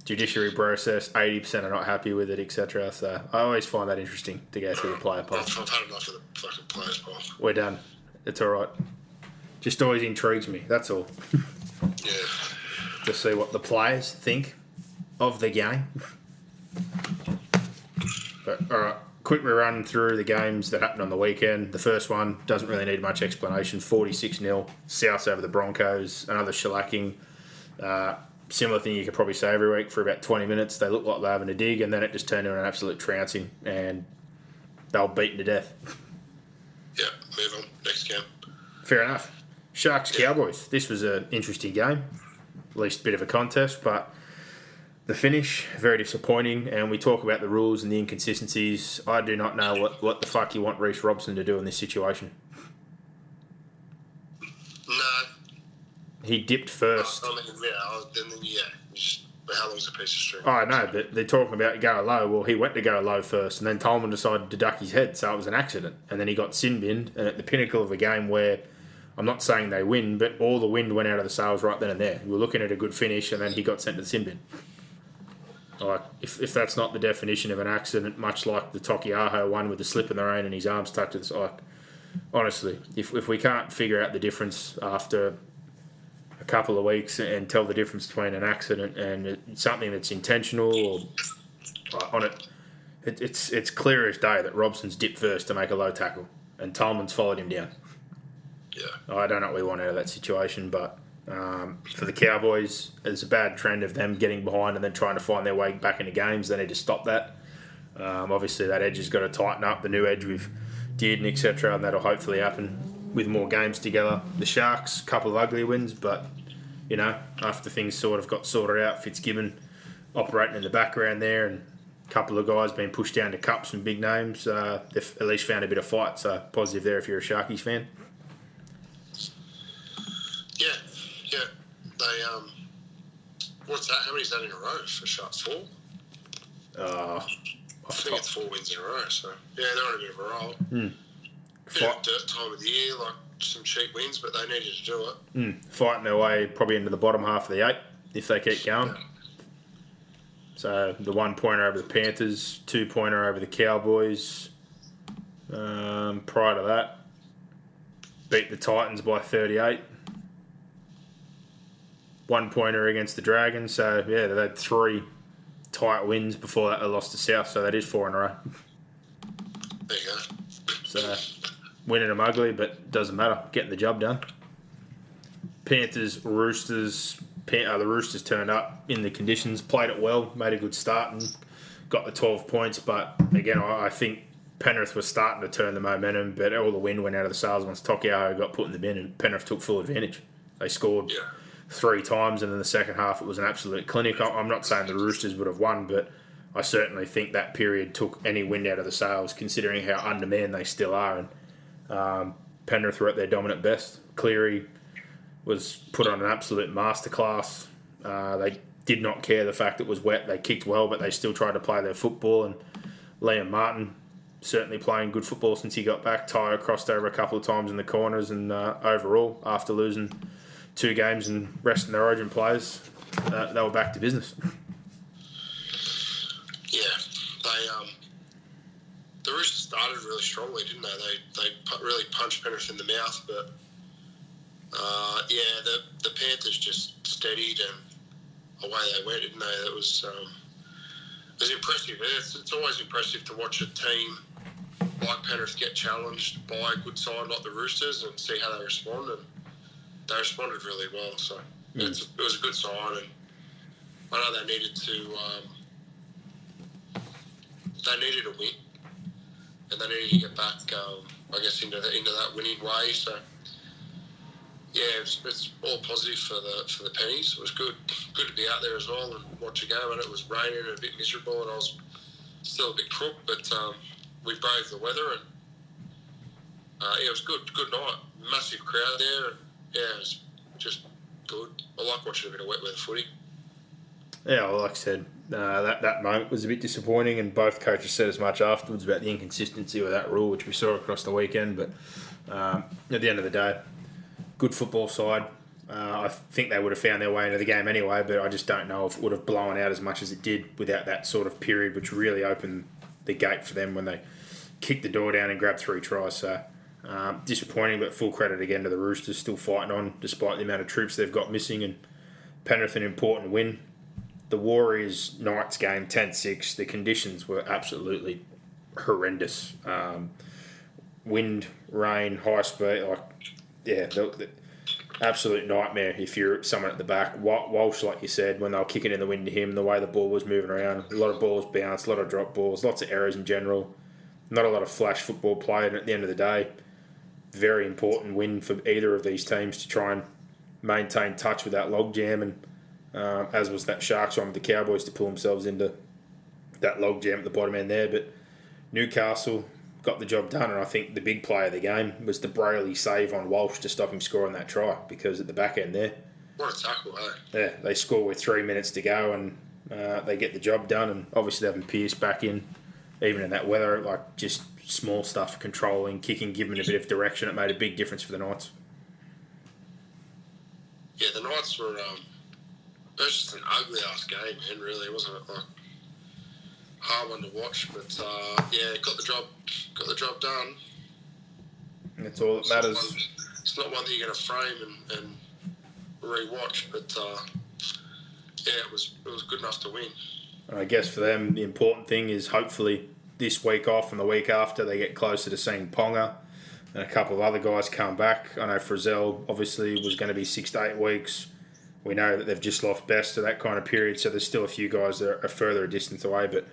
A: Judiciary process, 80% are not happy with it, etc. So I always find that interesting to go through the player poll.
B: I've, I've had enough of the fucking players poll.
A: We're done. It's all right. Just always intrigues me. That's all.
B: Yeah.
A: To see what the players think of the game. But all right, quick run through the games that happened on the weekend. The first one doesn't really need much explanation. 46 0, South over the Broncos, another shellacking. Uh, similar thing you could probably say every week for about 20 minutes. They look like they're having a dig, and then it just turned into an absolute trouncing, and they were beaten to death.
B: Yeah, move on. Next game.
A: Fair enough. Sharks Cowboys. This was an interesting game, at least a bit of a contest, but the finish very disappointing. And we talk about the rules and the inconsistencies. I do not know what, what the fuck you want Reece Robson to do in this situation.
B: No.
A: He dipped first.
B: I mean, yeah, then, yeah. Just, how long's a piece of string?
A: Oh no, but they're talking about go low. Well, he went to go low first, and then Tolman decided to duck his head, so it was an accident. And then he got sin binned, and at the pinnacle of a game where I'm not saying they win, but all the wind went out of the sails right then and there. We were looking at a good finish, and then he got sent to the sin bin. Like, if, if that's not the definition of an accident, much like the Taukei'aho one with the slip in the rain and his arms tucked to the side. Honestly, if, if we can't figure out the difference after a couple of weeks and tell the difference between an accident and something that's intentional or on it, it, it's it's clear as day that Robson's dipped first to make a low tackle and Tolman's followed him down.
B: Yeah.
A: I don't know what we want out of that situation, but um, for the Cowboys, it's a bad trend of them getting behind and then trying to find their way back into games. They need to stop that. Um, obviously, that edge has got to tighten up. The new edge with Dearden, etc., and that'll hopefully happen with more games together. The Sharks, couple of ugly wins, but you know, after things sort of got sorted out, Fitzgibbon operating in the background there, and a couple of guys being pushed down to cups and big names. Uh, they've at least found a bit of fight, so positive there if you're a Sharkies fan.
B: Yeah, yeah. They um, what's that? How many's that in a row for Sharks? Four.
A: Uh,
B: I think it's four wins in a row. So yeah, they're on a bit of a roll.
A: Hmm.
B: Bit of dirt time of the year, like some cheap wins, but they needed to do it.
A: Mm, fighting their way probably into the bottom half of the eight if they keep going.
B: Yeah.
A: So the one pointer over the Panthers, two pointer over the Cowboys. Um, prior to that, beat the Titans by 38. One pointer against the Dragons. So yeah, they had three tight wins before that they lost to South. So that is four in a row.
B: There you go.
A: So winning them ugly, but doesn't matter. Getting the job done. Panthers, Roosters. Pan- uh, the Roosters turned up in the conditions, played it well, made a good start, and got the 12 points. But again, I, I think Penrith was starting to turn the momentum, but all the wind went out of the sails once Taukei'aho got put in the bin, and Penrith took full advantage. They scored
B: Yeah.
A: Three times, and in the second half, it was an absolute clinic. I'm not saying the Roosters would have won, but I certainly think that period took any wind out of the sails, considering how undermanned they still are. And um, Penrith were at their dominant best. Cleary was put on an absolute masterclass. Uh, they did not care the fact it was wet. They kicked well, but they still tried to play their football. And Liam Martin certainly playing good football since he got back. Tyre crossed over a couple of times in the corners, and uh, overall, after losing two games and resting their Origin players, uh, they were back to business.
B: Yeah, they um, the Roosters started really strongly, didn't they? They they really punched Penrith in the mouth, but uh, yeah, the the Panthers just steadied and away they went, didn't they? That was um, it was impressive. It's, it's always impressive to watch a team like Penrith get challenged by a good side like the Roosters and see how they respond. And they responded really well, so it's, it was a good sign. And I know they needed to. Um, they needed a win, and they needed to get back, um, I guess, into the, into that winning way. So, yeah, it's, it's all positive for the for the pennies. It was good, good to be out there as well and watch a game. And it was raining and a bit miserable, and I was still a bit crook, but um, we braved the weather, and uh, yeah, it was good, good night. Massive crowd there, and yeah, it was just good. I like watching a bit of wet weather footy.
A: Yeah, well, like I said, uh, that that moment was a bit disappointing, and both coaches said as much afterwards about the inconsistency of that rule, which we saw across the weekend. But um, at the end of the day, good football side. Uh, I think they would have found their way into the game anyway, but I just don't know if it would have blown out as much as it did without that sort of period, which really opened the gate for them when they kicked the door down and grabbed three tries. So um, disappointing, but full credit again to the Roosters, still fighting on despite the amount of troops they've got missing, and Penrith an important win the Warriors Knights game 10 6, the conditions were absolutely horrendous. Um, wind, rain, high speed, like yeah, the, the absolute nightmare if you're someone at the back. Walsh, like you said, when they were kicking in the wind to him, the way the ball was moving around, a lot of balls bounced, a lot of drop balls, lots of errors in general. Not a lot of flash football played. And at the end of the day, very important win for either of these teams to try and maintain touch with that logjam, and um, as was that Sharks one with the Cowboys to pull themselves into that logjam at the bottom end there. But Newcastle got the job done, and I think the big play of the game was the Brailey save on Walsh to stop him scoring that try because at the back end there.
B: What a tackle, eh?
A: Yeah, they score with three minutes to go, and uh, they get the job done, and obviously having Pearce back in, even in that weather, like just small stuff, controlling, kicking, giving a bit of direction, it made a big difference for the Knights.
B: Yeah, the Knights were. Um, it was just an ugly ass game, man. Really, it wasn't like hard one to watch, but uh, yeah, got the job, got the job done.
A: That's all that matters.
B: It's not one, it's not one that you're going to frame and, and re-watch, but uh, yeah, it was it was good enough to win.
A: And I guess for them, the important thing is hopefully this week off and the week after they get closer to seeing Ponga and a couple of other guys come back. I know Frizzell obviously was going to be six to eight weeks. We know that they've just lost best to that kind of period, so there's still a few guys that are further a distance away. But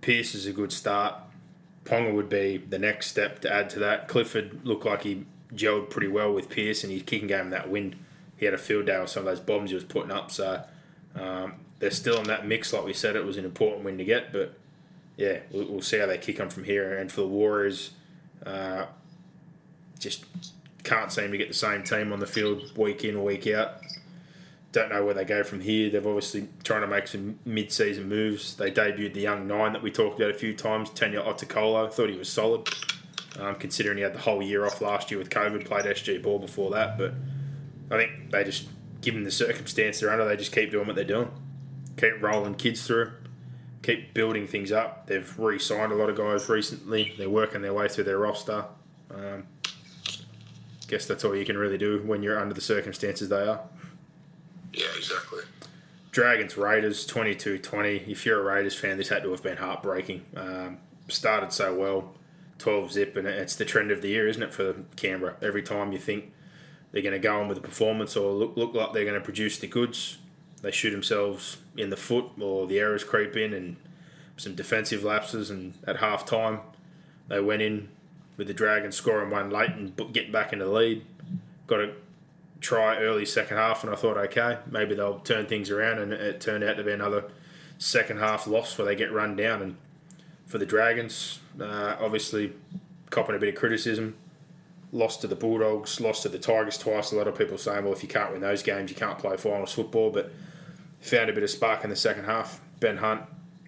A: Pearce is a good start. Ponga would be the next step to add to that. Clifford looked like he gelled pretty well with Pearce and his kicking game that wind. He had a field day with some of those bombs he was putting up. So um, they're still in that mix. Like we said, it was an important win to get, but yeah, we'll, we'll see how they kick on from here. And for the Warriors, uh, just can't seem to get the same team on the field week in, week out don't know where they go from here. They've obviously trying to make some mid-season moves. They debuted the young nine that we talked about a few times, Tanya Otakolo. Thought he was solid, um, considering he had the whole year off last year with COVID. Played SG ball before that, but I think they just, given the circumstance they're under, they just keep doing what they're doing. Keep rolling kids through, keep building things up. They've re-signed a lot of guys recently. They're working their way through their roster. Um, guess that's all you can really do when you're under the circumstances they are.
B: Yeah, exactly.
A: Dragons Raiders 22 20. If you're a Raiders fan, this had to have been heartbreaking. Um, started so well, 12 zip, and it's the trend of the year, isn't it, for Canberra? Every time you think they're going to go on with a performance or look, look like they're going to produce the goods, they shoot themselves in the foot or the errors creep in and some defensive lapses. And at half time, they went in with the Dragons scoring one late and getting back into the lead. Got a try early second half, and I thought, okay, maybe they'll turn things around, and it turned out to be another second half loss where they get run down. And for the Dragons, uh, obviously copping a bit of criticism, lost to the Bulldogs, lost to the Tigers twice. A lot of people saying, well, if you can't win those games, you can't play finals football, but found a bit of spark in the second half. Ben Hunt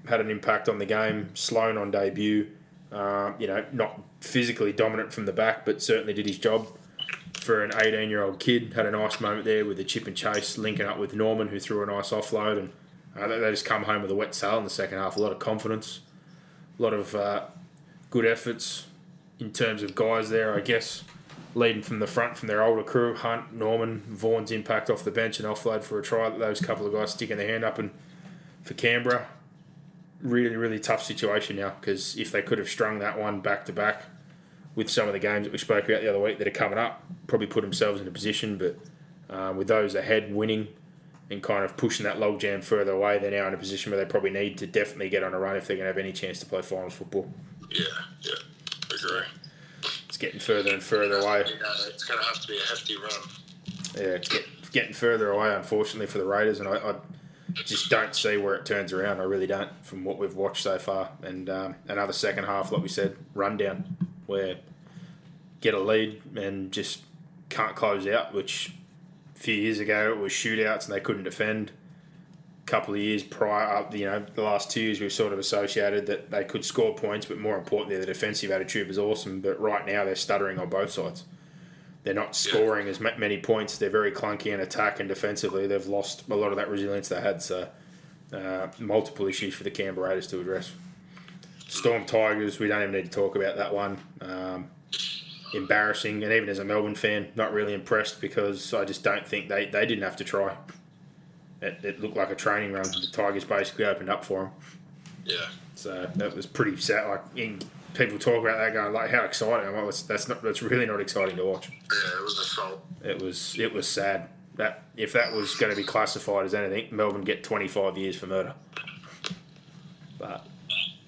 A: had an impact on the game. Sloan on debut, uh, you know, not physically dominant from the back, but certainly did his job for an 18 year old kid. Had a nice moment there with the chip and chase, linking up with Norman, who threw a nice offload. And uh, they, just come home with a wet sail in the second half. A lot of confidence, a lot of uh, good efforts in terms of guys there, I guess. Leading from the front from their older crew, Hunt, Norman, Vaughan's impact off the bench and offload for a try. Those couple of guys sticking their hand up. And for Canberra, really, really tough situation now because if they could have strung that one back to back, with some of the games that we spoke about the other week that are coming up, probably put themselves in a position. But uh, with those ahead winning and kind of pushing that logjam further away, they're now in a position where they probably need to definitely get on a run if they're going to have any chance to play finals football.
B: Yeah, yeah, agree.
A: Getting further and further away.
B: Yeah, it's going to have to be a hefty run.
A: Yeah, it's get, getting further away, unfortunately, for the Raiders, and I, I just don't see where it turns around. I really don't, from what we've watched so far. And um, another second half, like we said, rundown where get a lead and just can't close out, which a few years ago it was shootouts and they couldn't defend. Couple of years prior, up you know, the last two years we've sort of associated that they could score points, but more importantly, the defensive attitude was awesome. But right now they're stuttering on both sides. They're not scoring yeah. as many points. They're very clunky in attack and defensively. They've lost a lot of that resilience they had. So, uh, multiple issues for the Canberra Raiders to address. Storm Tigers, we don't even need to talk about that one. Um, embarrassing, and even as a Melbourne fan, not really impressed because I just don't think they, they didn't have to try. It, it looked like a training run. The Tigers basically opened up for them.
B: Yeah.
A: So that was pretty sad. Like in people talk about that going like how exciting. I'm like, that's not that's really not exciting to watch.
B: Yeah, it was a assault.
A: It was it was sad. That if that was going to be classified as anything, Melbourne get 25 years for murder. But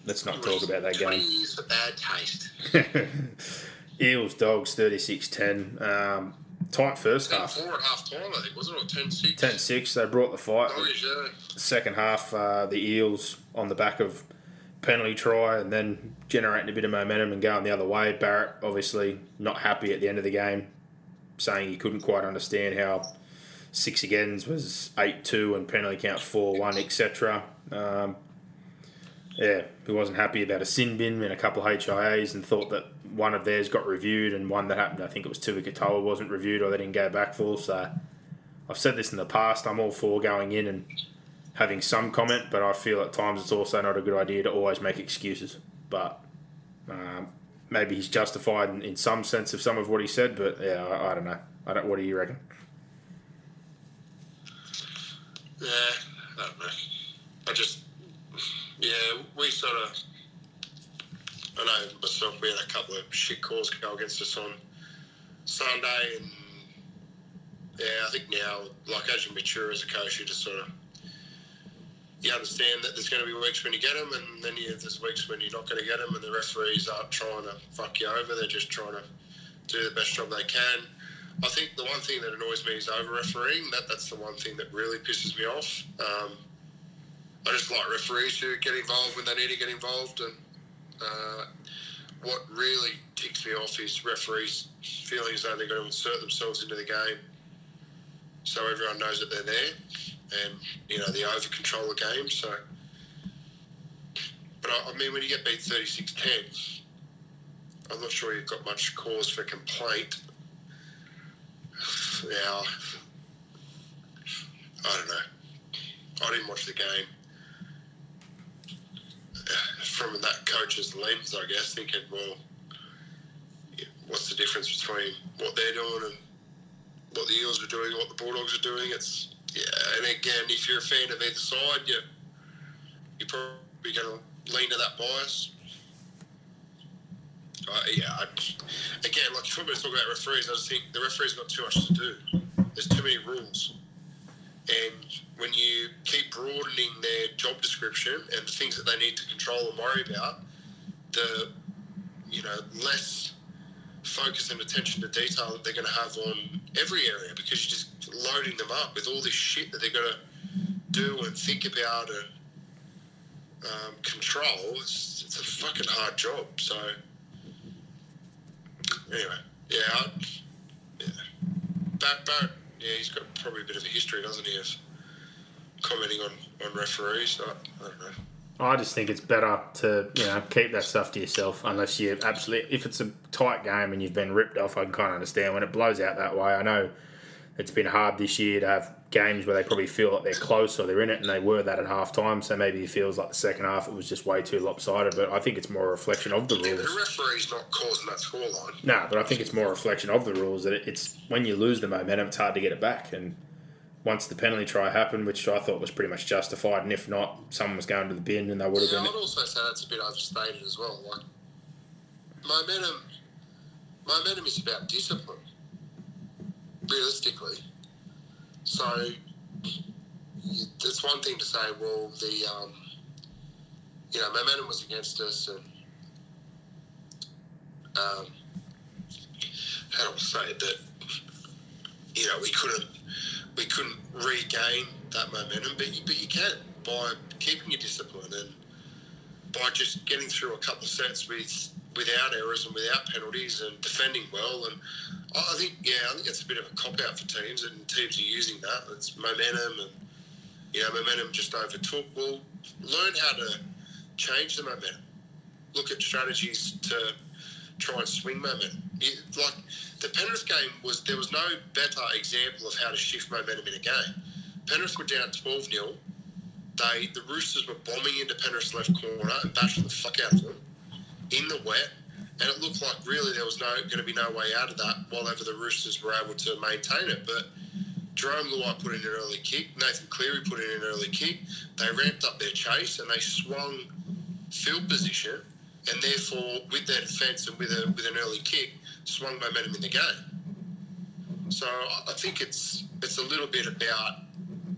A: let's not talk about that
B: 20
A: game.
B: years for bad taste.
A: Eels Dogs 36-10. Um, tight first half.
B: four at half time, I think, wasn't it? Or 10 6.
A: 10-6. They brought the fight.
B: Doggies, yeah.
A: second half, uh, the Eels on the back of penalty try and then generating a bit of momentum and going the other way. Barrett obviously not happy at the end of the game, saying he couldn't quite understand how six agains was eight two and penalty count four one etc. Um, yeah, he wasn't happy about a sin bin and a couple of HIAs and thought that one of theirs got reviewed and one that happened, I think it was Tua Katoa wasn't reviewed or they didn't go back for. So I've said this in the past. I'm all for going in and having some comment, but I feel at times it's also not a good idea to always make excuses. But um, maybe he's justified in, in some sense of some of what he said. But yeah, I, I don't know. I don't. What do you reckon?
B: Yeah, I don't know. I just, yeah, we sort of, I know myself, we had a couple of shit calls go against us on Sunday, and yeah, I think now, like as you mature as a coach, you just sort of, you understand that there's going to be weeks when you get them, and then you, there's weeks when you're not going to get them, and the referees aren't trying to fuck you over. They're just trying to do the best job they can. I think the one thing that annoys me is over refereeing. That that's the one thing that really pisses me off. Um, I just like referees who get involved when they need to get involved, and uh, what really ticks me off is referees feeling as though they've got to insert themselves into the game, so everyone knows that they're there, and you know they over control the game. So, but I, I mean, when you get beat 36-10, I'm not sure you've got much cause for complaint. Now, I don't know. I didn't watch the game from that coach's lens, I guess, thinking, well, what's the difference between what they're doing and what the Eels are doing, what the Bulldogs are doing? It's yeah. And again, if you're a fan of either side, you you're probably going to lean to that bias. Uh, yeah, I, again, like if we're going to talk about referees, I just think the referees got too much to do. There's too many rules, and when you keep broadening their job description and the things that they need to control and worry about, the you know less focus and attention to detail that they're going to have on every area because you're just loading them up with all this shit that they're going to do and think about and um, control. It's, it's a fucking hard job. So anyway, yeah, I, yeah. Barrett, Barrett, yeah, he's got probably a bit of a history, doesn't he, of commenting on, on referees. I, I don't know.
A: I just think it's better to you know keep that stuff to yourself unless you absolutely if it's a tight game and you've been ripped off. I can kind of understand when it blows out that way. I know it's been hard this year to have games where they probably feel like they're close or they're in it, and they were that at half time. So maybe it feels like the second half it was just way too lopsided. But I think it's more a reflection of the
B: Yeah, the
A: rules.
B: referee's not causing that scoreline.
A: No, but I think it's more a reflection of the rules that it's when you lose the momentum, it's hard to get it back. And once the penalty try happened, which I thought was pretty much justified, and if not, someone was going to the bin and they would have
B: Yeah,
A: been.
B: I'd also say that's a bit overstated as well. Like momentum, momentum is about discipline, realistically. So it's one thing to say, well, the um, you know momentum was against us, and um, how do I say that you know we couldn't we couldn't regain that momentum, but you, but you can by keeping your discipline and by just getting through a couple of sets with without errors and without penalties and defending well. And I think, yeah, I think it's a bit of a cop out for teams, and teams are using that. It's momentum, and you know, momentum just overtook. Well, learn how to change the momentum. Look at strategies to try and swing momentum. You, like the Penrith game was, there was no better example of how to shift momentum in a game. Penrith were down 12 0. They the Roosters were bombing into Penrith's left corner and bashing the fuck out of them in the wet, and it looked like really there was no going to be no way out of that. While ever the Roosters were able to maintain it, but Jarome Luai put in an early kick. Nathan Cleary put in an early kick. They ramped up their chase and they swung field position and therefore with their defence and with a with an early kick, swung momentum in the game. So I think it's it's a little bit about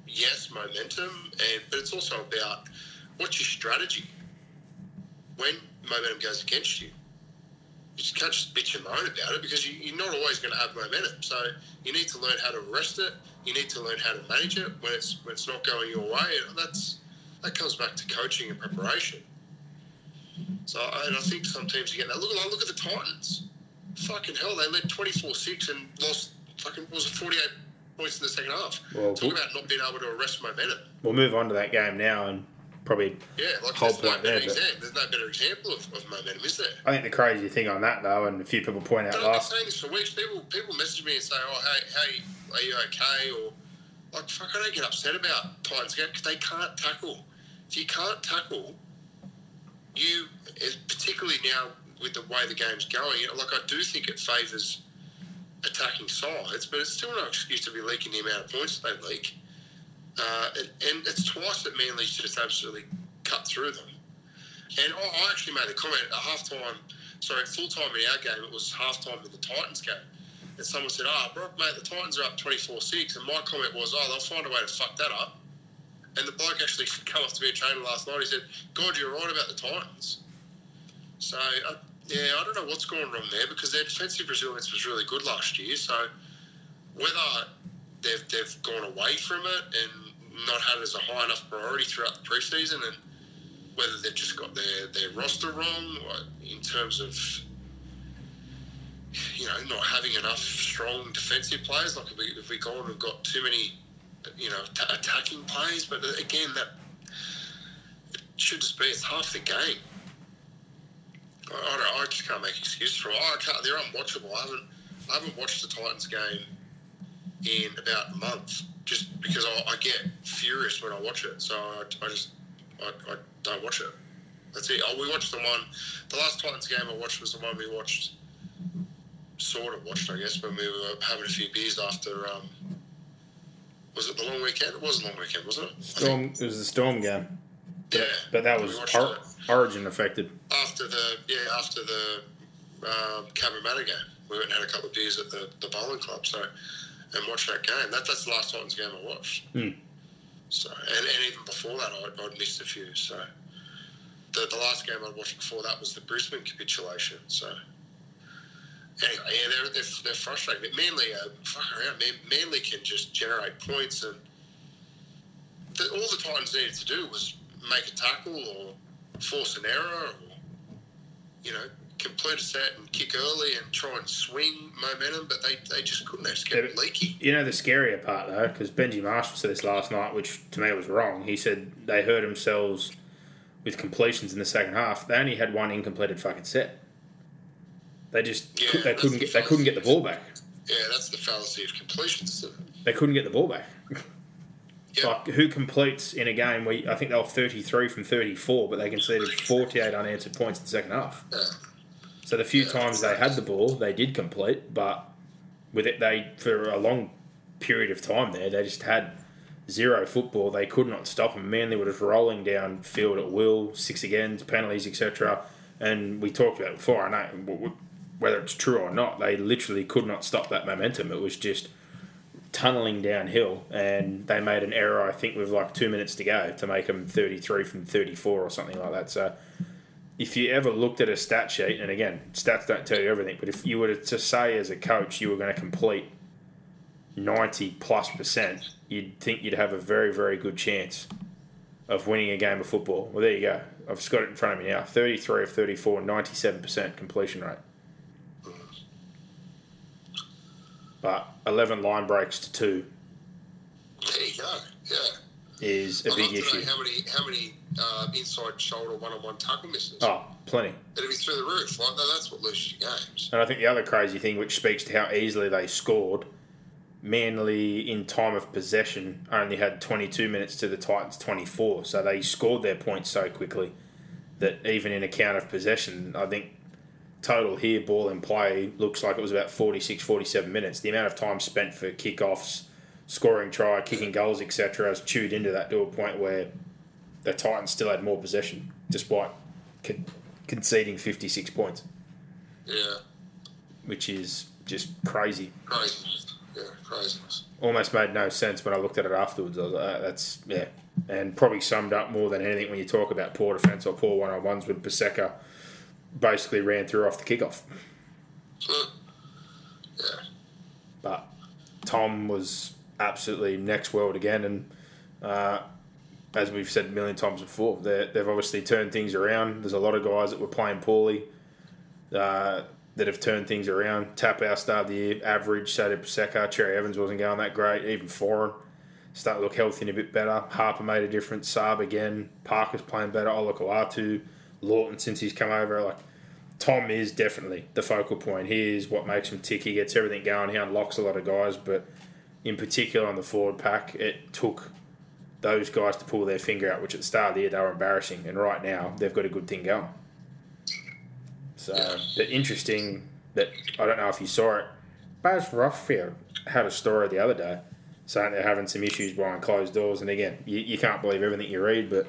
B: yes momentum, and but it's also about what's your strategy when momentum goes against you. You can't just bitch and moan about it because you, you're not always going to have momentum. So you need to learn how to arrest it. You need to learn how to manage it when it's when it's not going your way. And that's that comes back to coaching and preparation. So and I think some teams are getting that. Look, look at the Titans. Fucking hell, they led 24-6 and lost fucking was it 48 points in the second half.
A: Well,
B: Talk about not being able to arrest momentum.
A: We'll move on to that game now and probably
B: Yeah, like
A: Whole
B: there's no
A: point
B: better
A: there, but-
B: example. There's no better example of, of momentum, is there?
A: I think the crazy thing on that though, and a few people point out
B: But I've been
A: last
B: saying this for weeks. People people message me and say, "Oh, hey, hey, are you okay?" Or like, fuck, I don't get upset about Titans because they can't tackle. If you can't tackle, you, particularly now with the way the game's going, like I do think it favours attacking sides, but it's still no excuse to be leaking the amount of points they leak. Uh, and, and it's twice that Manly's just absolutely cut through them. And I, actually made a comment at halftime. Sorry, full time in our game. It was halftime in the Titans game. And someone said, "Ah, bro, mate, the Titans are up 24-6. And my comment was, "Oh, they'll find a way to fuck that up." And the bloke actually came up to me a trainer last night. He said, "God, you're right about the Titans." So uh, yeah, I don't know what's going wrong there because their defensive resilience was really good last year. So whether they've they've gone away from it and not had it as a high enough priority throughout the preseason and whether they've just got their, their roster wrong in terms of you know not having enough strong defensive players. Like if we if we gone and got too many you know t- attacking players, but again that should just be it's half the game. I, I, I just can't make excuses for it. I can't, they're unwatchable. I haven't I haven't watched the Titans game in about a month just because I, I get furious when I watch it. So I, I just I, I don't watch it. That's it. Oh, we watched the one. The last Titans game I watched was the one we watched. Sort of watched, I guess, when we were having a few beers after. Um, was it the long weekend? It was a long weekend, wasn't it?
A: Storm. It was the Storm game,
B: Yeah,
A: but that was
B: watched
A: Origin affected.
B: after the yeah after the um, Cabramatta game. We went and had a couple of beers at the, the bowling club. So and watch that game. That, that's the last Titans game I watched.
A: Hmm.
B: So and, and even before that, I'd, I'd missed a few. So the, the last game I watched before that was the Brisbane capitulation. So anyway, yeah, they're they're, they're frustrating. But Manly, uh, fuck around. Man, Manly can just generate points, and the, all the Titans needed to do was make a tackle or force an error, or you know. Complete a set and kick early and try and swing momentum, but they, they just couldn't. They just kept
A: Yeah,
B: leaking.
A: You know the scarier part though, because Benji Marshall said this last night, which to me was wrong. He said they hurt themselves with completions in the second half. They only had one incompleted fucking set. They just
B: Yeah,
A: they couldn't
B: the
A: get they couldn't get the ball back.
B: Yeah, that's the fallacy of completions.
A: They couldn't get the ball back.
B: Yeah.
A: Like who completes in a game where I think they were thirty three from thirty four, but they conceded forty eight unanswered points in the second half. So the few times they had the ball, they did complete, but with it, they for a long period of time there, they just had zero football. They could not stop them. Manly were just rolling down field at will, six again, penalties, etc. And we talked about before. I know whether it's true or not, they literally could not stop that momentum. It was just tunneling downhill, and they made an error. I think with like two minutes to go to make them thirty three from thirty four or something like that. So if you ever looked at a stat sheet, and again, stats don't tell you everything, but if you were to say as a coach you were going to complete 90 plus percent, you'd think you'd have a very, very good chance of winning a game of football. Well, there you go. I've just got it in front of me now 33 of 34, 97% completion rate. But 11 line breaks to two
B: There you go. Yeah.
A: Is a
B: I'd
A: big issue.
B: how many how many uh, inside shoulder one on one tackle misses.
A: Oh, plenty.
B: It'd be through the roof. Like that's what loses you games.
A: And I think the other crazy thing, which speaks to how easily they scored, Manly in time of possession only had 22 minutes to the Titans 24. So they scored their points so quickly that even in a count of possession, I think total here, ball in play, looks like it was about 46, 47 minutes. The amount of time spent for kickoffs, scoring try, kicking goals, etc., has chewed into that to a point where the Titans still had more possession, despite con- conceding 56 points,
B: Yeah,
A: which is just crazy.
B: craziness. Yeah, craziness.
A: Almost made no sense when I looked at it afterwards. I was like, "Ah, that's, yeah. And probably summed up more than anything when you talk about poor defence or poor one on ones when Paseka basically ran through off the kickoff.
B: Yeah,
A: But Tom was absolutely next world again, and uh, as we've said a million times before, they- they've obviously turned things around. There's a lot of guys that were playing poorly uh, that have turned things around. Taupau start of the year, average. So did Paseka. Cherry Evans wasn't going that great. Even Foran Start to look healthy and a bit better. Harper made a difference. Saab again. Parker's playing better. Olakau'atu. Lawton since he's come over. Like Tom is definitely the focal point. He is what makes him tick. He gets everything going. He unlocks a lot of guys, but in particular on the forward pack, it took those guys to pull their finger out, which at the start of the year they were embarrassing, and right now they've got a good thing going. So, the interesting that I don't know if you saw it, Baz Rothfield had a story the other day saying they're having some issues behind closed doors, and again, you, you can't believe everything you read, but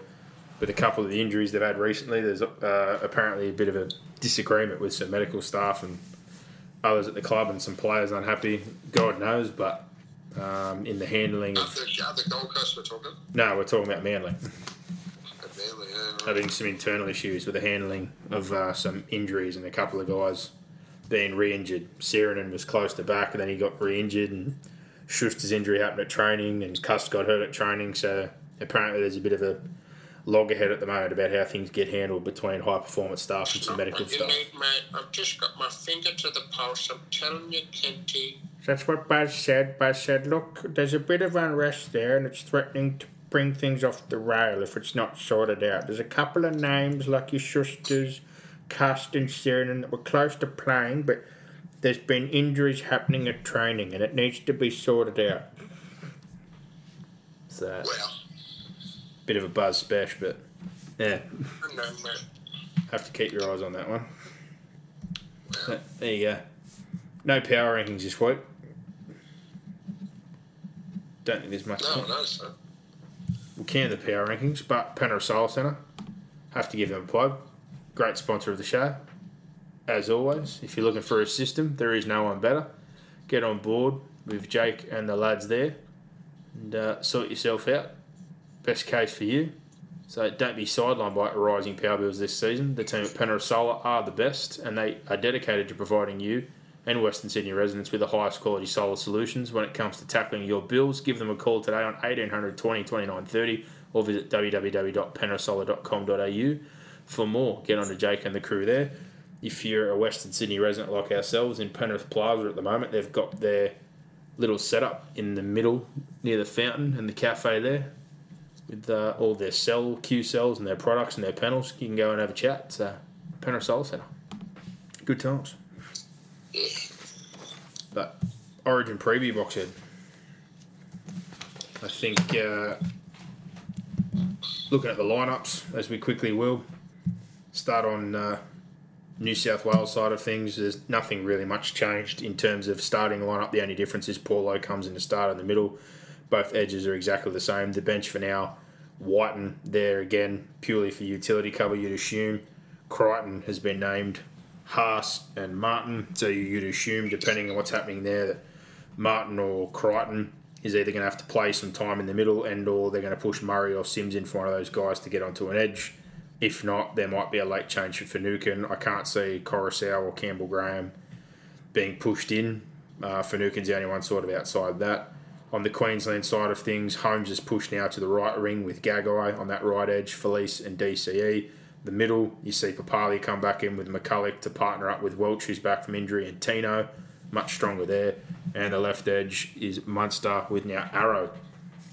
A: with a couple of the injuries they've had recently, there's uh, apparently a bit of a disagreement with some medical staff and others at the club, and some players unhappy. God knows, but um, in the handling of
B: the, the Gold Coast, we're talking.
A: no, we're talking about Manly
B: Manly, yeah. Right.
A: having some internal issues with the handling of uh, some injuries and a couple of guys being re-injured. Sironen was close to back, and then he got re-injured, and Schuster's injury happened at training, and Cust got hurt at training. So apparently, there's a bit of a loggerhead at the moment about how things get handled between high performance staff and some medical staff.
B: need, mate. I've just got my finger to the pulse. I'm telling you, Kenty.
A: That's what Baz said. Baz said, look, there's a bit of unrest there and it's threatening to bring things off the rail if it's not sorted out. There's a couple of names like your Schusters, Cast and Sironen that were close to playing, but there's been injuries happening at training and it needs to be sorted out. So, bit of a Baz special, but yeah,
B: I know, mate.
A: have to keep your eyes on that one. There you go. No power rankings this week. Don't think there's much.
B: no,
A: point.
B: no, sir.
A: we can the power rankings, but Penrith Solar Centre, have to give them a plug. Great sponsor of the show. As always, if you're looking for a system, there is no one better. Get on board with Jake and the lads there and uh, sort yourself out. Best case for you. So don't be sidelined by rising power bills this season. The team at Penrith Solar are the best and they are dedicated to providing you and Western Sydney residents with the highest quality solar solutions when it comes to tackling your bills. Give them a call today on 1800 20 29 30 or visit www.penrithsolar.com.au for more. Get on to Jake and the crew there. If you're a Western Sydney resident like ourselves in Penrith Plaza at the moment, they've got their little setup in the middle near the fountain and the cafe there with uh, all their cell Q cells and their products and their panels. You can go and have a chat. It's uh, Penrith Solar Centre. Good times. But Origin preview box head. I think uh, looking at the lineups as we quickly will start on uh, New South Wales side of things. There's nothing really much changed in terms of starting lineup. The only difference is Paulo comes in to start in the middle. Both edges are exactly the same. The bench for now, Wighton there again, purely for utility cover, you'd assume. Crichton has been named Haas and Martin, so you'd assume, depending on what's happening there, that Martin or Crichton is either going to have to play some time in the middle and or they're going to push Murray or Sims in for one of those guys to get onto an edge. If not, there might be a late change for Finucane. I can't see Coruscant or Campbell Graham being pushed in. Uh, Finucane's the only one sort of outside that. On the Queensland side of things, Holmes is pushed now to the right ring with Gagai on that right edge, Felice and DCE. The middle, you see Papalii come back in with McCullough to partner up with Welch, who's back from injury, and Tino, much stronger there. And the left edge is Munster with now Arrow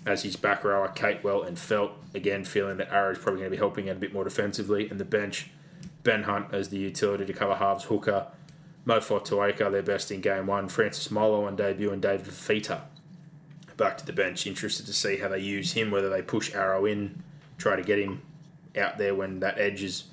A: as his back rower, Capewell and Feldt. Again, feeling that Arrow's probably going to be helping out a bit more defensively. And the bench, Ben Hunt as the utility to cover halves hooker, Mo Fotuaika, their best in game one, Francis Molo on debut, and David Fifita back to the bench. Interested to see how they use him, whether they push Arrow in, try to get him out there when that edge is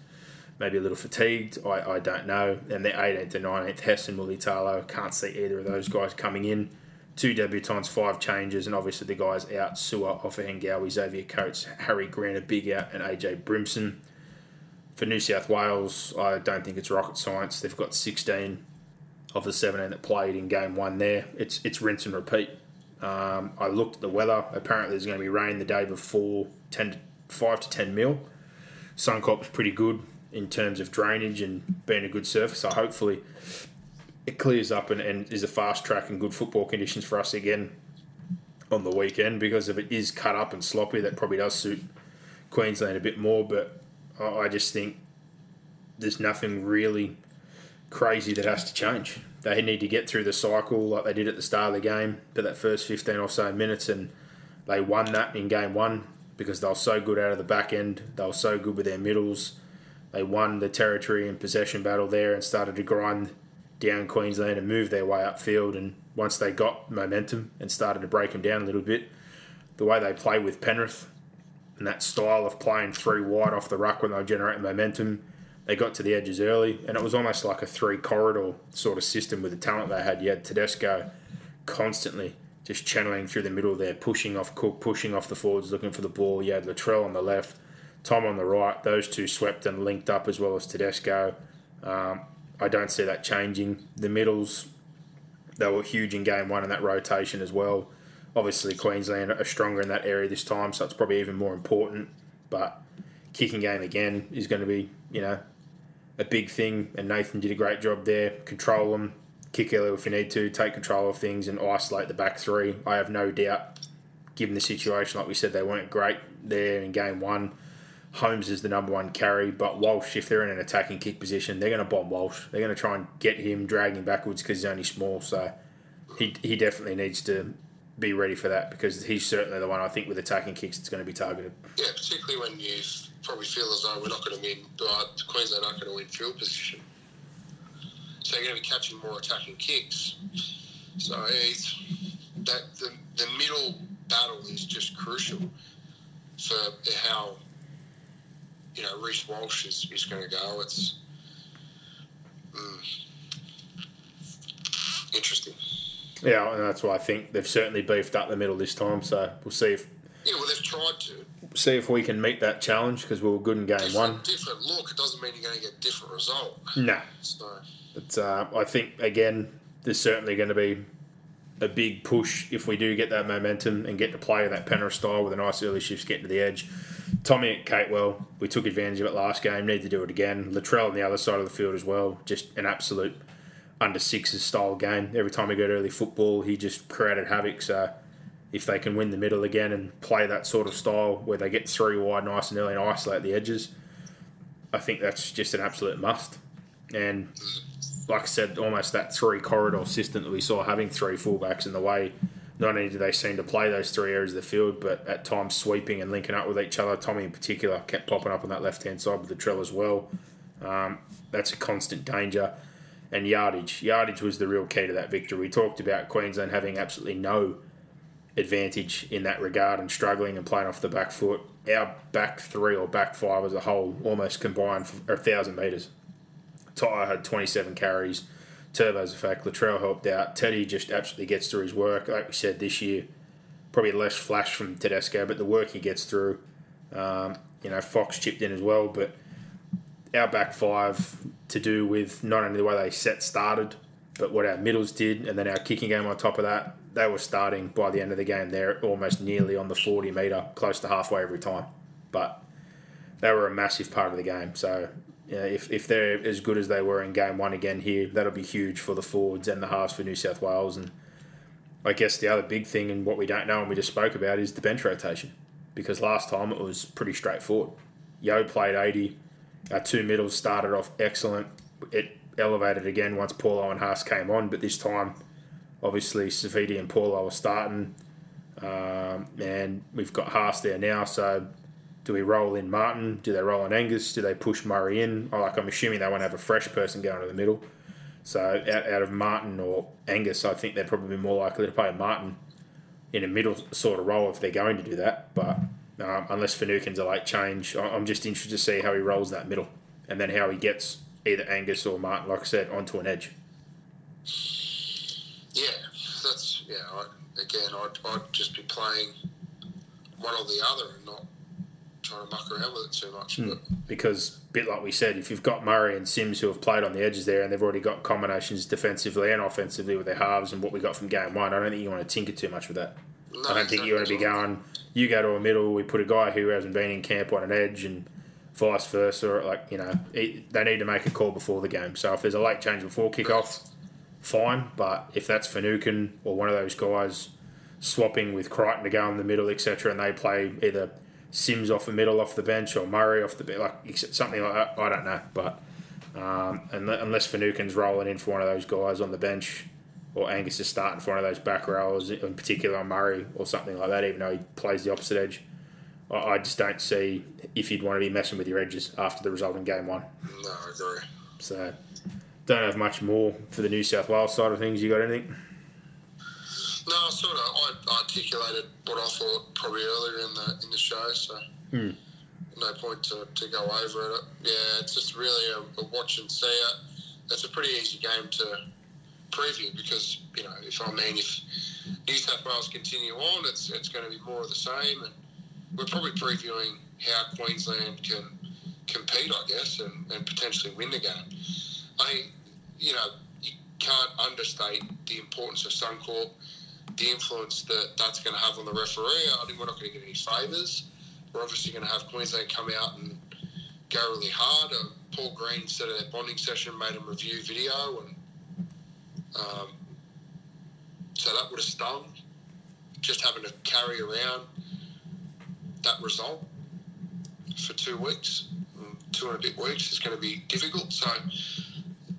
A: maybe a little fatigued. I, I don't know. And the 18th and 19th, Hess and Mulitalo. Can't see either of those guys coming in. Two debutants, five changes, and obviously the guys out Su'A, Offahengawi, Xavier Coates, Harry Grant, a big out, and AJ Brimson. for New South Wales, I don't think it's rocket science. They've got 16 of the 17 that played in game one there. It's it's rinse and repeat. Um, I looked at the weather. Apparently, there's going to be rain the day before, 10 to, 5 to 10 mil. Suncorp's pretty good in terms of drainage and being a good surface. So hopefully, it clears up and, and is a fast track and good football conditions for us again on the weekend. Because if it is cut up and sloppy, that probably does suit Queensland a bit more. But I just think there's nothing really crazy that has to change. They need to get through the cycle like they did at the start of the game for that first 15 or so minutes, and they won that in game one because they were so good out of the back end. They were so good with their middles. They won the territory and possession battle there and started to grind down Queensland and move their way upfield. And once they got momentum and started to break them down a little bit, the way they play with Penrith and that style of playing three wide off the ruck when they were generating momentum, they got to the edges early, and it was almost like a three corridor sort of system with the talent they had. You had Tedesco constantly just channeling through the middle there, pushing off Cook, pushing off the forwards, looking for the ball. You had Latrell on the left, Tom on the right. Those two swept and linked up as well as Tedesco. Um, I don't see that changing. The middles, they were huge in game one in that rotation as well. Obviously, Queensland are stronger in that area this time, so it's probably even more important. But kicking game again is going to be, you know, a big thing, and Nathan did a great job there. Control them, kick early if you need to, take control of things, and isolate the back three. I have no doubt, given the situation, like we said, they weren't great there in game one. Holmes is the number one carry, but Walsh, if they're in an attacking kick position, they're going to bomb Walsh. They're going to try and get him, drag him backwards because he's only small. So he, he definitely needs to be ready for that because he's certainly the one I think with attacking kicks it's going to be targeted.
B: Yeah, particularly when you probably feel as though we're not going to win, uh, Queensland aren't going to win field position. So you're going to be catching more attacking kicks. So it's that the, the middle battle is just crucial for how you know Reece Walsh is, is going to go. It's mm, interesting.
A: Yeah, and that's why I think they've certainly beefed up the middle this time. So we'll see if
B: Yeah, well, they've tried to.
A: see if we can meet that challenge because we were good in game
B: Different,
A: one.
B: different look. It doesn't mean you're going to get different result.
A: No,
B: So
A: but uh, I think again there's certainly going to be a big push if we do get that momentum and get to play that Penrith style with a nice early shift getting to the edge. Tommy at Capewell, we took advantage of it last game. Need to do it again. Latrell on the other side of the field as well. Just an absolute under sixes style game. Every time we got early football, he just created havoc. So if they can win the middle again and play that sort of style where they get three wide nice and early and isolate the edges, I think that's just an absolute must. And like I said, almost that three corridor system that we saw having three fullbacks in the way. Not only do they seem to play those three areas of the field, but at times sweeping and linking up with each other. Tommy in particular kept popping up on that left hand side with the trail as well. Um, that's a constant danger. And yardage. Yardage was the real key to that victory. We talked about Queensland having absolutely no advantage in that regard and struggling and playing off the back foot. Our back three or back five as a whole almost combined for a thousand metres. Tyre had 27 carries. Turbo's a fact. Latrell helped out. Teddy just absolutely gets through his work. Like we said this year, probably less flash from Tedesco, but the work he gets through. Um, you know, Fox chipped in as well, but our back five to do with not only the way they set started, but what our middles did, and then our kicking game on top of that. They were starting by the end of the game. They're almost nearly on the 40 metre, close to halfway every time. But they were a massive part of the game. So know, if, if they're as good as they were in game one again here, that'll be huge for the forwards and the halves for New South Wales. And I guess the other big thing and what we don't know and we just spoke about is the bench rotation. Because last time it was pretty straightforward. Yeo played 80. Our two middles started off excellent. It elevated again once Paulo and Haas came on, but this time, obviously, Saifiti and Paulo are starting. Um, and we've got Haas there now, so do we roll in Martin? Do they roll in Angus? Do they push Murray in? Oh, like I'm assuming they won't have a fresh person going to the middle. So out, out of Martin or Angus, I think they're probably more likely to play Martin in a middle sort of role if they're going to do that. But um, unless Finucane's a late change, I'm just interested to see how he rolls that middle and then how he gets either Angus or Martin, like I said, onto an edge.
B: yeah, that's yeah. I, again, I'd, I'd just be playing one or the other and not trying to muck around with it too much.
A: Hmm.
B: But
A: because, bit like we said, if you've got Murray and Sims who have played on the edges there and they've already got combinations defensively and offensively with their halves and what we got from game one, I don't think you want to tinker too much with that.
B: no,
A: I don't think you want to be going, you go to a middle, we put a guy who hasn't been in camp on an edge and vice versa. Like, you know, it, they need to make a call before the game. So if there's a late change before kickoff, fine. But if that's Finucane or one of those guys swapping with Crichton to go in the middle, etc., and they play either Sims off the middle, off the bench, or Murray off the bench, like something like that, I don't know. But um, unless Finucane's rolling in for one of those guys on the bench, or Angus is starting for one of those back rows, in particular on Murray or something like that, even though he plays the opposite edge. I I just don't see if you'd want to be messing with your edges after the result in game one.
B: No, I agree.
A: So, don't have much more for the New South Wales side of things. You got anything?
B: No, I sort of. I articulated what I thought probably earlier in the in the show, so hmm. no point to, to go over it. Yeah, it's just really a, a watch and see it. It's a pretty easy game to preview because you know if I mean if New South Wales continue on, it's it's going to be more of the same, and we're probably previewing how Queensland can compete, I guess, and, and potentially win the game. I, you know, you can't understate the importance of Suncorp, the influence that that's going to have on the referee. I think we're not going to get any favours. We're obviously going to have Queensland come out and go really hard. Uh, Paul Green said at their bonding session made them review video, and um, so that would have stung. Just having to carry around that result for two weeks, mm, two and a bit weeks, is going to be difficult. So,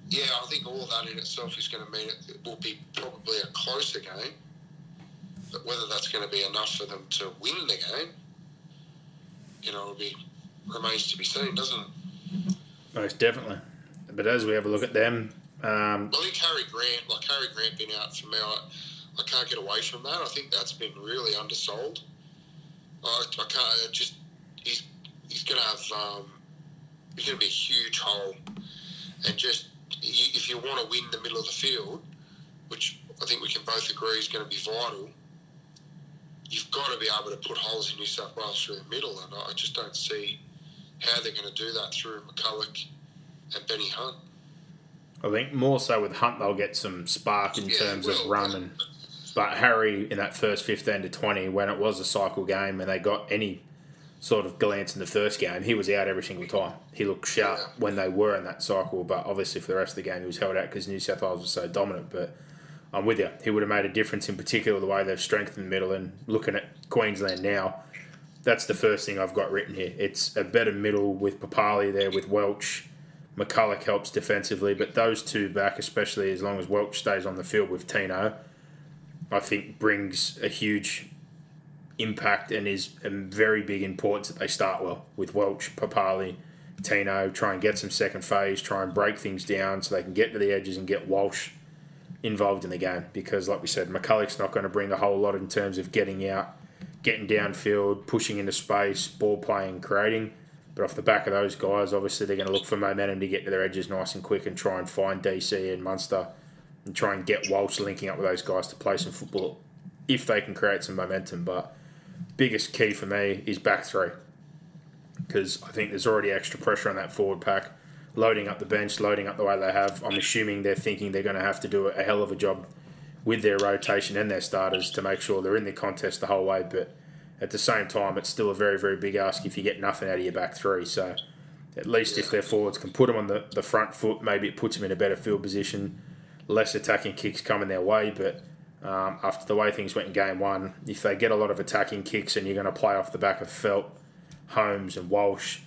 B: yeah, I think all that in itself is going to mean it will be probably a closer game. But whether that's going to be enough for them to win the game, you know, be remains to be seen, doesn't it?
A: Most definitely. But as we have a look at them, um,
B: I think Harry Grant, like Harry Grant, being out for me, I, I can't get away from that. I think that's been really undersold. I, I can't. Just he's he's going to have um, he's going to be a huge hole, and just if you want to win the middle of the field, which I think we can both agree is going to be vital. You've got to be able to put holes in New South Wales through the middle, and I just don't see how they're going to do that through McCullough and Benny Hunt.
A: I think more so with Hunt, they'll get some spark in
B: Yeah,
A: terms
B: well,
A: of run. And, but Harry, in that first 15 to 20, when it was a cycle game and they got any sort of glance in the first game, he was out every single time. He looked sharp
B: Yeah.
A: when they were in that cycle, but obviously for the rest of the game, he was held out because New South Wales was so dominant. But I'm with you. He would have made a difference, in particular, the way they've strengthened the middle. And looking at Queensland now, that's the first thing I've got written here. It's a better middle with Papalii there, with Welch. McCullough helps defensively, but those two back, especially as long as Welch stays on the field with Tino, I think brings a huge impact and is a very big importance that they start well with Welch, Papalii, Tino, try and get some second phase, try and break things down so they can get to the edges and get Walsh involved in the game. Because, like we said, McCullough's not going to bring a whole lot in terms of getting out, getting downfield, pushing into space, ball playing, creating. But off the back of those guys, obviously they're going to look for momentum to get to their edges nice and quick and try and find DC and Munster and try and get Walsh linking up with those guys to play some football if they can create some momentum. But biggest key for me is back three because I think there's already extra pressure on that forward pack. Loading up the bench, loading up the way they have. I'm assuming they're thinking they're going to have to do a hell of a job with their rotation and their starters to make sure they're in the contest the whole way. But at the same time, it's still a very, very big ask if you get nothing out of your back three. So at least if their forwards can put them on the, the front foot, maybe it puts them in a better field position. Less attacking kicks coming their way, but um, after the way things went in game one, if they get a lot of attacking kicks and you're going to play off the back of Feldt, Holmes, and Walsh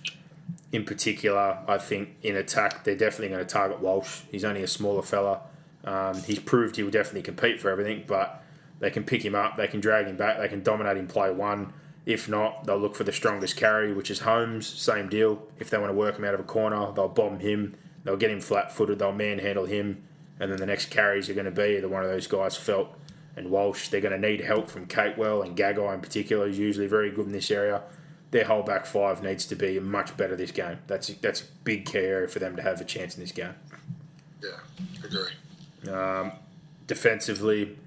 A: in particular, I think in attack they're definitely going to target Walsh. He's only a smaller fella. Um, he's proved he will definitely compete for everything, but they can pick him up, they can drag him back, they can dominate him play one. If not, they'll look for the strongest carry, which is Holmes. Same deal. If they want to work him out of a corner, they'll bomb him. They'll get him flat footed. They'll manhandle him. And then the next carries are going to be either one of those guys, Feldt and Walsh. They're going to need help from Capewell and Gagai in particular, who's usually very good in this area. Their whole back five needs to be much better this game. That's that's a big key area for them to have a chance in this game.
B: Yeah, agree.
A: defensively,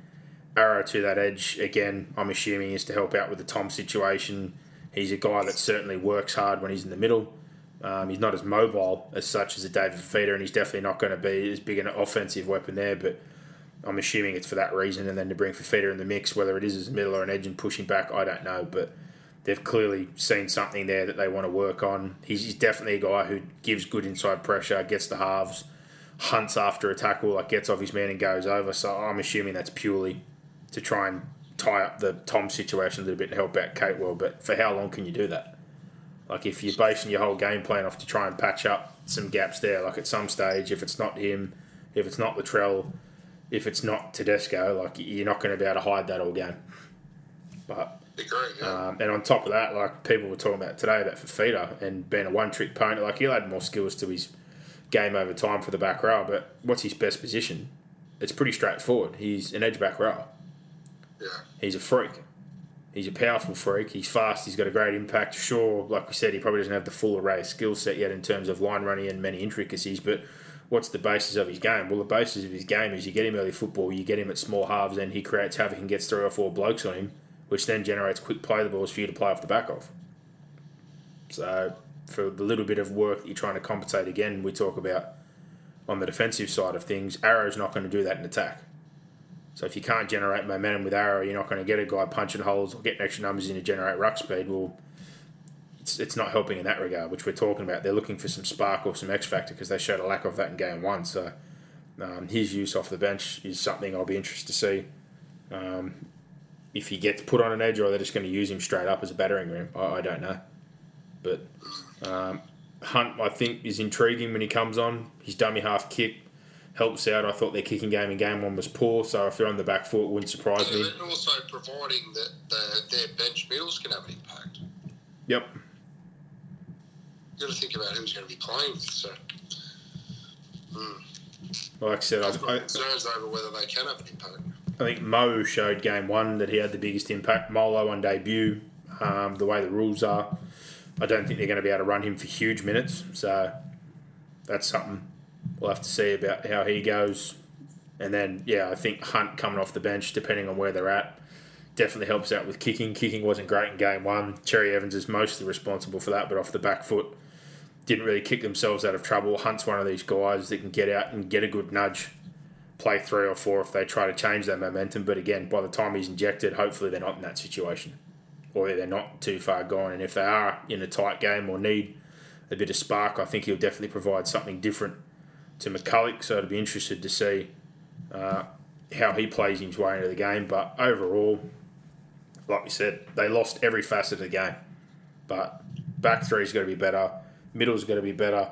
A: arrow to that edge again. I'm assuming is to help out with the Tom situation. He's a guy that certainly works hard when he's in the middle. Um, he's not as mobile as such as a David Fifita, and he's definitely not going to be as big an offensive weapon there. But I'm assuming it's for that reason. And then to bring Fifita in the mix, whether it is as a middle or an edge and pushing back, I don't know. But they've clearly seen something there that they want to work on. He's, definitely a guy who gives good inside pressure, gets the halves, hunts after a tackle, like gets off his man and goes over. So I'm assuming that's purely to try and tie up the Tom situation a little bit and help out Capewell. But for how long can you do that? Like if you're basing your whole game plan off to try and patch up some gaps there, like at some stage, if it's not him, if it's not Latrell, if it's not Tedesco, like you're not going to be able to hide that all game. But
B: Agree, yeah.
A: um, and on top of that, like people were talking about today about Fifita and being a one trick pony, like he'll add more skills to his game over time for the back row. But what's his best position? It's pretty straightforward. He's an edge back row.
B: yeah.
A: He's a freak. He's a powerful freak. He's fast. He's got a great impact. Sure, like we said, he probably doesn't have the full array of skill set yet in terms of line running and many intricacies. But what's the basis of his game? Well, the basis of his game is you get him early football, you get him at small halves, and he creates havoc and gets three or four blokes on him, which then generates quick play the balls for you to play off the back of. So, for the little bit of work that you're trying to compensate again, we talk about on the defensive side of things, Arrow's not going to do that in attack. So if you can't generate momentum with Arrow, you're not going to get a guy punching holes or getting extra numbers in to generate ruck speed. Well, it's, it's not helping in that regard, which we're talking about. They're looking for some spark or some X factor because they showed a lack of that in game one. So um, his use off the bench is something I'll be interested to see. Um, if he gets put on an edge or they're just going to use him straight up as a battering ram, I, I don't know. But um, Hunt, I think, is intriguing when he comes on. His dummy half kick helps out. I thought their kicking game in game one was poor, so if they're on the back foot, it wouldn't surprise me.
B: And also providing that the, their bench middles can have an impact.
A: Yep.
B: You've got to think about who's going to be playing. So, hmm.
A: Like I said,
B: I've got concerns over whether they can have an impact.
A: I think Mo showed game one that he had the biggest impact. Molo on debut, um, the way the rules are, I don't think they're going to be able to run him for huge minutes. So that's something we'll have to see about how he goes. And then, yeah, I think Hunt coming off the bench, depending on where they're at, definitely helps out with kicking. Kicking wasn't great in game one. Cherry Evans is mostly responsible for that, but off the back foot, didn't really kick themselves out of trouble. Hunt's one of these guys that can get out and get a good nudge, play three or four if they try to change that momentum. But again, by the time he's injected, hopefully they're not in that situation. Or they're not too far gone. And if they are in a tight game or need a bit of spark, I think he'll definitely provide something different to McCullough. So I'd be interested to see uh, how he plays his way into the game. But overall, like we said, they lost every facet of the game. But back three's got to be better, middle's got to be better,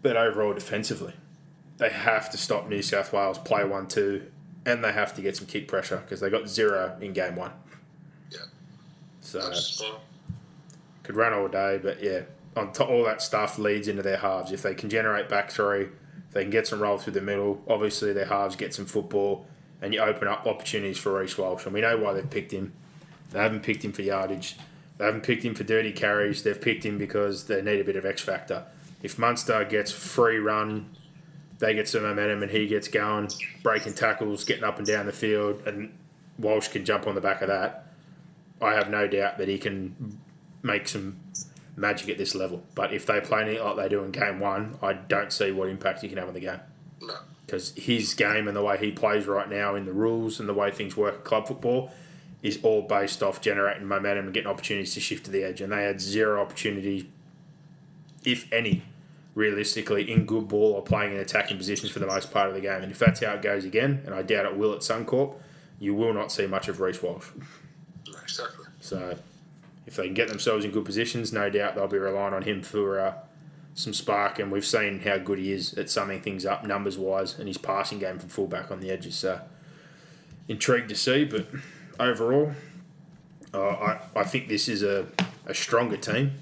A: but overall defensively, they have to stop New South Wales play one two, and they have to get some kick pressure because they got zero in game one.
B: Yeah.
A: So could run all day, but yeah, on top all that stuff leads into their halves. If they can generate back three, they can get some roll through the middle. Obviously, their halves get some football, and you open up opportunities for Reece Walsh. And we know why they've picked him. They haven't picked him for yardage. They haven't picked him for dirty carries. They've picked him because they need a bit of X factor. If Munster gets free run, they get some momentum, and he gets going, breaking tackles, getting up and down the field, and Walsh can jump on the back of that. I have no doubt that he can make some magic at this level. But if they play it like they do in game one, I don't see what impact he can have on the game.
B: No.
A: Because his game and the way he plays right now in the rules and the way things work at club football is all based off generating momentum and getting opportunities to shift to the edge. And they had zero opportunities, if any, realistically, in good ball or playing in attacking positions for the most part of the game. And if that's how it goes again, and I doubt it will at Suncorp, you will not see much of Reece Walsh.
B: No, exactly.
A: So if they can get themselves in good positions, no doubt they'll be relying on him for uh, some spark. And we've seen how good he is at summing things up numbers wise and his passing game from fullback on the edges. So intrigued to see, but overall, uh, I, I think this is a, a stronger team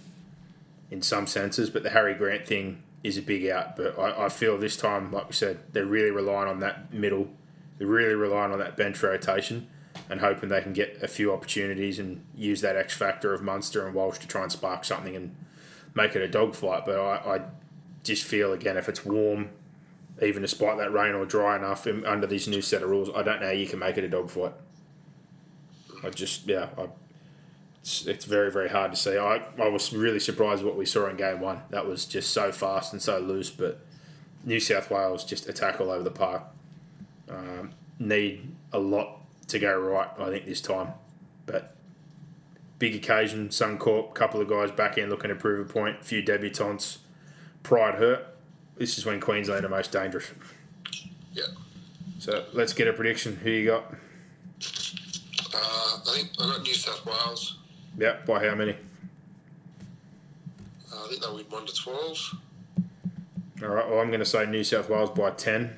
A: in some senses, but the Harry Grant thing is a big out. But I, I feel this time, like we said, they're really relying on that middle. They're really relying on that bench rotation and hoping they can get a few opportunities and use that X factor of Munster and Walsh to try and spark something and make it a dogfight. But I, I just feel, again, if it's warm, even despite that rain or dry enough under these new set of rules, I don't know how you can make it a dogfight. I just, yeah, I, it's, it's very very hard to see. I, I was really surprised what we saw in game one. That was just so fast and so loose. But New South Wales just attack all over the park. Um, need a lot to go right, I think, this time. But big occasion, Suncorp, couple of guys back in looking to prove a point, a few debutants, pride hurt. This is when Queensland are most dangerous.
B: Yeah.
A: So let's get a prediction. Who you got?
B: Uh, I think I got New South Wales.
A: Yep, by how many?
B: Uh, I think they'll win 1 to 12.
A: All right, well, I'm going to say New South Wales by 10.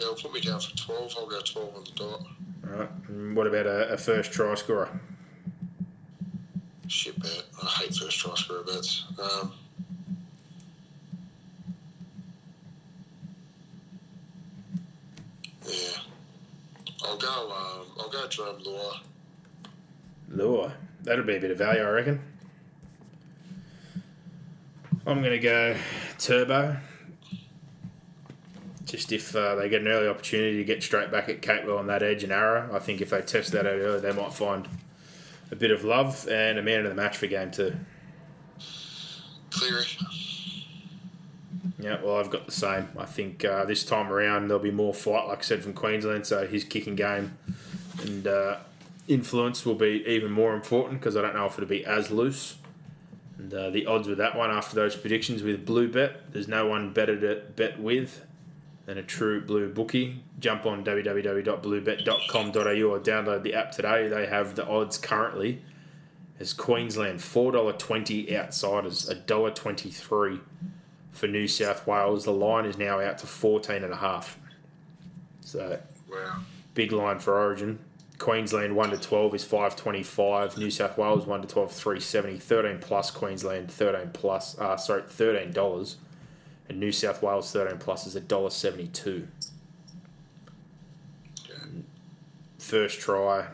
B: Yeah, put me down for 12. I'll go 12 on the dot.
A: All right, and what about a, a first try scorer?
B: Shit bet. I hate first try scorer bets. Um, yeah. I'll go, um, I'll go Jarome Luai.
A: Luai. That'll be a bit of value, I reckon. I'm going to go Turbo. Just if uh, they get an early opportunity to get straight back at Capewell on that edge and arrow, I think if they test that out early, they might find a bit of love and a man of the match for game two.
B: Cleary.
A: Yeah, well, I've got the same. I think uh, this time around there'll be more fight, like I said, from Queensland. So his kicking game and uh, influence will be even more important because I don't know if it'll be as loose. And uh, the odds with that one after those predictions with Blue Bet, there's no one better to bet with than a true blue bookie. Jump on www.bluebet.com.au or download the app today. They have the odds currently as Queensland $4.20 outsiders, $1.23 for New South Wales. The line is now out to 14.5. So
B: Wow.
A: big line for Origin. Queensland 1 to 12 is 525. New South Wales 1 to 12 370. 13 plus Queensland 13 plus uh sorry $13 and New South Wales 13 plus is $1.72.
B: Yeah.
A: First try.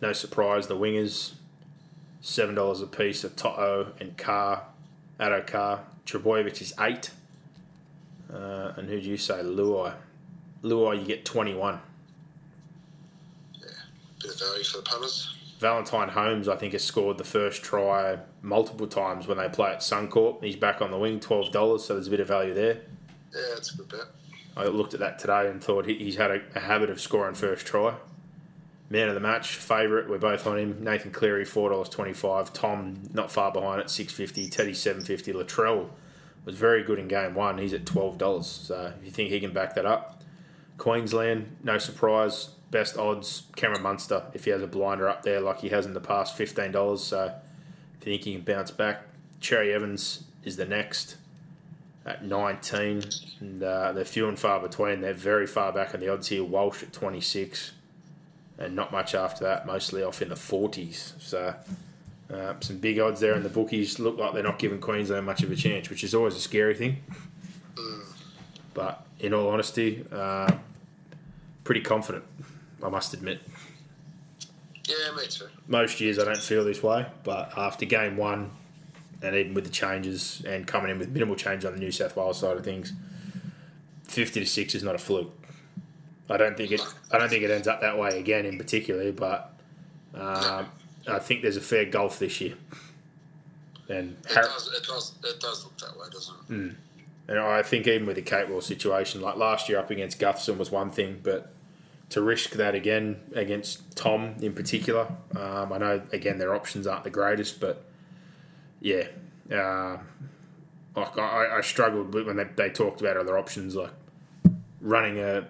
A: No surprise the wingers $7 a piece of Toto and Carr. Addo Carr. Trbojevic is 8. Uh, and who do you say? Luai. Luai, you get 21.
B: Bit of value for the punters.
A: Valentine Holmes, I think, has scored the first try multiple times when they play at Suncorp. He's back on the wing, twelve dollars, so there's a bit of value there.
B: Yeah, it's a good bet.
A: I looked at that today and thought he's had a, a habit of scoring first try. Man of the match, favourite, we're both on him. Nathan Cleary, four dollars twenty-five. Tom not far behind at six fifty. Teddy seven fifty. Latrell was very good in game one. He's at twelve dollars. So if you think he can back that up, Queensland, no surprise, best odds. Cameron Munster, if he has a blinder up there like he has in the past, fifteen dollars. So if you think he can bounce back, Cherry Evans is the next at 19, and uh, they're few and far between. They're very far back in the odds here. Walsh at 26, and not much after that, mostly off in the 40s. So, uh, some big odds there, and the bookies look like they're not giving Queensland much of a chance, which is always a scary thing. But in all honesty, uh, pretty confident, I must admit.
B: Yeah, me too.
A: Most years I don't feel this way, but after game one, and even with the changes and coming in with minimal change on the New South Wales side of things, fifty to six is not a fluke. I don't think it. I don't think it ends up that way again, in particular. But um, I think there's a fair gulf this year. And
B: It
A: Har-
B: does, it does, it does look that way, doesn't it?
A: and I think even with the Capewell situation, like last year up against Gutherson was one thing, but to risk that again against Tom in particular, um, I know again their options aren't the greatest, but yeah, uh, like I, I struggled when they, they talked about other options like running a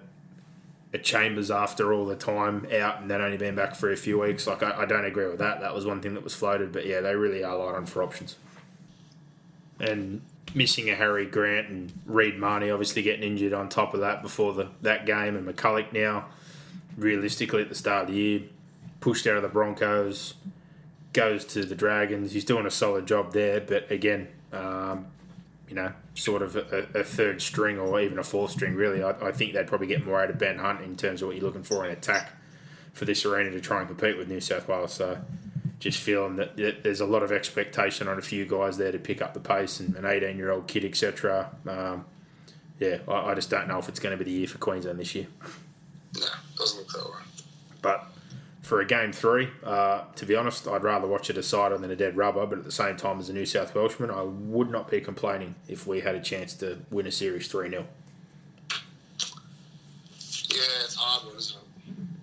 A: a Chambers after all the time out and then only been back for a few weeks. Like I, I don't agree with that. That was one thing that was floated, but yeah, they really are light on for options and missing a Harry Grant and Reed Mahoney obviously getting injured on top of that before the that game and McCullough now realistically at the start of the year pushed out of the Broncos goes to the Dragons he's doing a solid job there but again um, you know sort of a, a third string or even a fourth string really I, I think they'd probably get more out of Ben Hunt in terms of what you're looking for in attack for this arena to try and compete with New South Wales so just feeling that, that there's a lot of expectation on a few guys there to pick up the pace and an 18 year old kid, etc. Um, yeah, I, I just don't know if it's going to be the year for Queensland this year.
B: No, doesn't look that way.
A: But for a game three, uh, to be honest, I'd rather watch a decider than a dead rubber. But at the same time, as a New South Welshman, I would not be complaining if we had a chance to win a series 3 0.
B: Yeah, it's hard one, isn't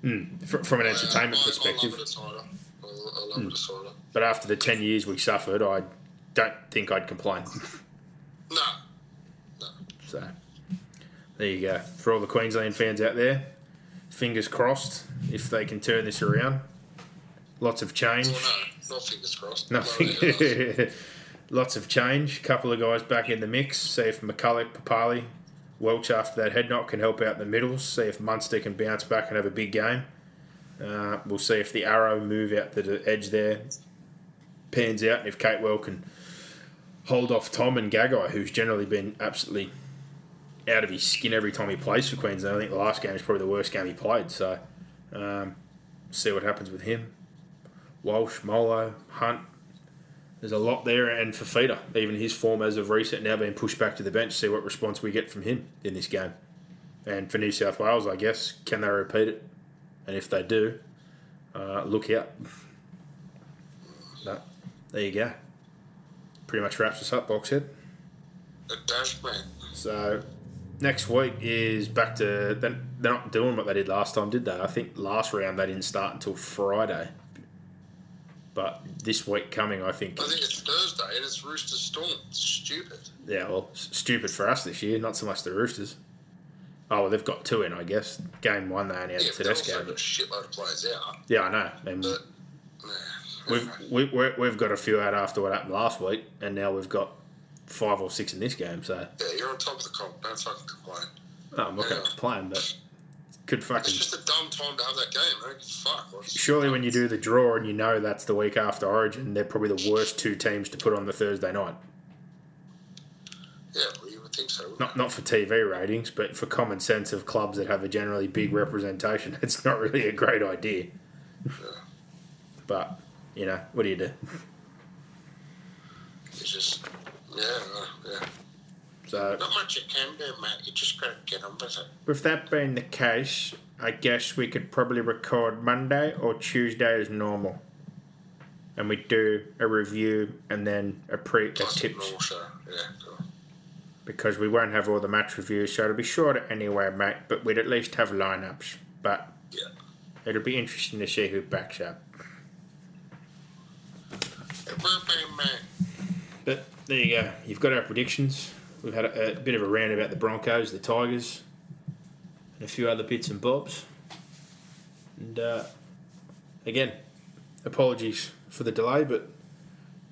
B: it?
A: From, from an entertainment
B: I,
A: perspective.
B: I love a decider. I, I love a decider.
A: But after the 10 years we suffered, I don't think I'd complain.
B: No. No.
A: So there you go. For all the Queensland fans out there, fingers crossed if they can turn this around. Lots of change.
B: No. Not fingers crossed.
A: Nothing.
B: No, yeah, no.
A: Lots of change. Couple of guys back in the mix. See if McCullough, Papalii, Welch after that head knock can help out in the middles. See if Munster can bounce back and have a big game. Uh, we'll see if the arrow move out the edge there pans out, and if Capewell can hold off Tom and Gagai, who's generally been absolutely out of his skin every time he plays for Queensland. I think the last game is probably the worst game he played. So, um, see what happens with him. Walsh, Molo, Hunt. There's a lot there, and Fifita, even his form as of recent, now being pushed back to the bench. See what response we get from him in this game. And for New South Wales, I guess, can they repeat it? And if they do, uh, look out. But there you go. Pretty much wraps us up, Boxhead.
B: It does, man.
A: So next week is back to they're not doing what they did last time, did they? I think last round they didn't start until Friday. But this week coming, I think,
B: I think it's Thursday and it's Rooster Storm. It's stupid.
A: yeah, well, stupid for us this year, not so much the Roosters. Oh, well, they've got two in, I guess. Game one, they only had
B: Yeah,
A: Tedesco.
B: got a
A: But
B: shitload of players out.
A: yeah, I know. And
B: But, nah,
A: we've we, we're, we've got a few out after what happened last week, and now we've got five or six in this game. So
B: yeah, you're on top of the comp. Don't fucking complain.
A: no, I'm not going to complain, but could fucking
B: It's just a dumb time to have that game, man. Fuck. Like,
A: Surely, when you do the draw and you know that's the week after Origin, they're probably the worst two teams to put on the Thursday night.
B: Yeah, well, you would think so.
A: Not not for TV ratings, but for common sense of clubs that have a generally big mm. representation. It's not really a great idea. But you know, what do you do?
B: It's just, yeah, yeah.
A: So,
B: Not much you can do, mate. You just gotta get on with it.
A: with that being the case, I guess we could probably record Monday or Tuesday as normal, and we do a review and then a pre a tips.
B: normal. Yeah, cool.
A: because we won't have all the match reviews, so it'll be shorter anyway, mate. But we'd at least have lineups. But
B: Yeah.
A: it'll be interesting to see who backs up.
B: It will be, mate.
A: But there you go. You've got our predictions. We've had a, a bit of a rant about the Broncos, the Tigers, and a few other bits and bobs. And uh, again, apologies for the delay, but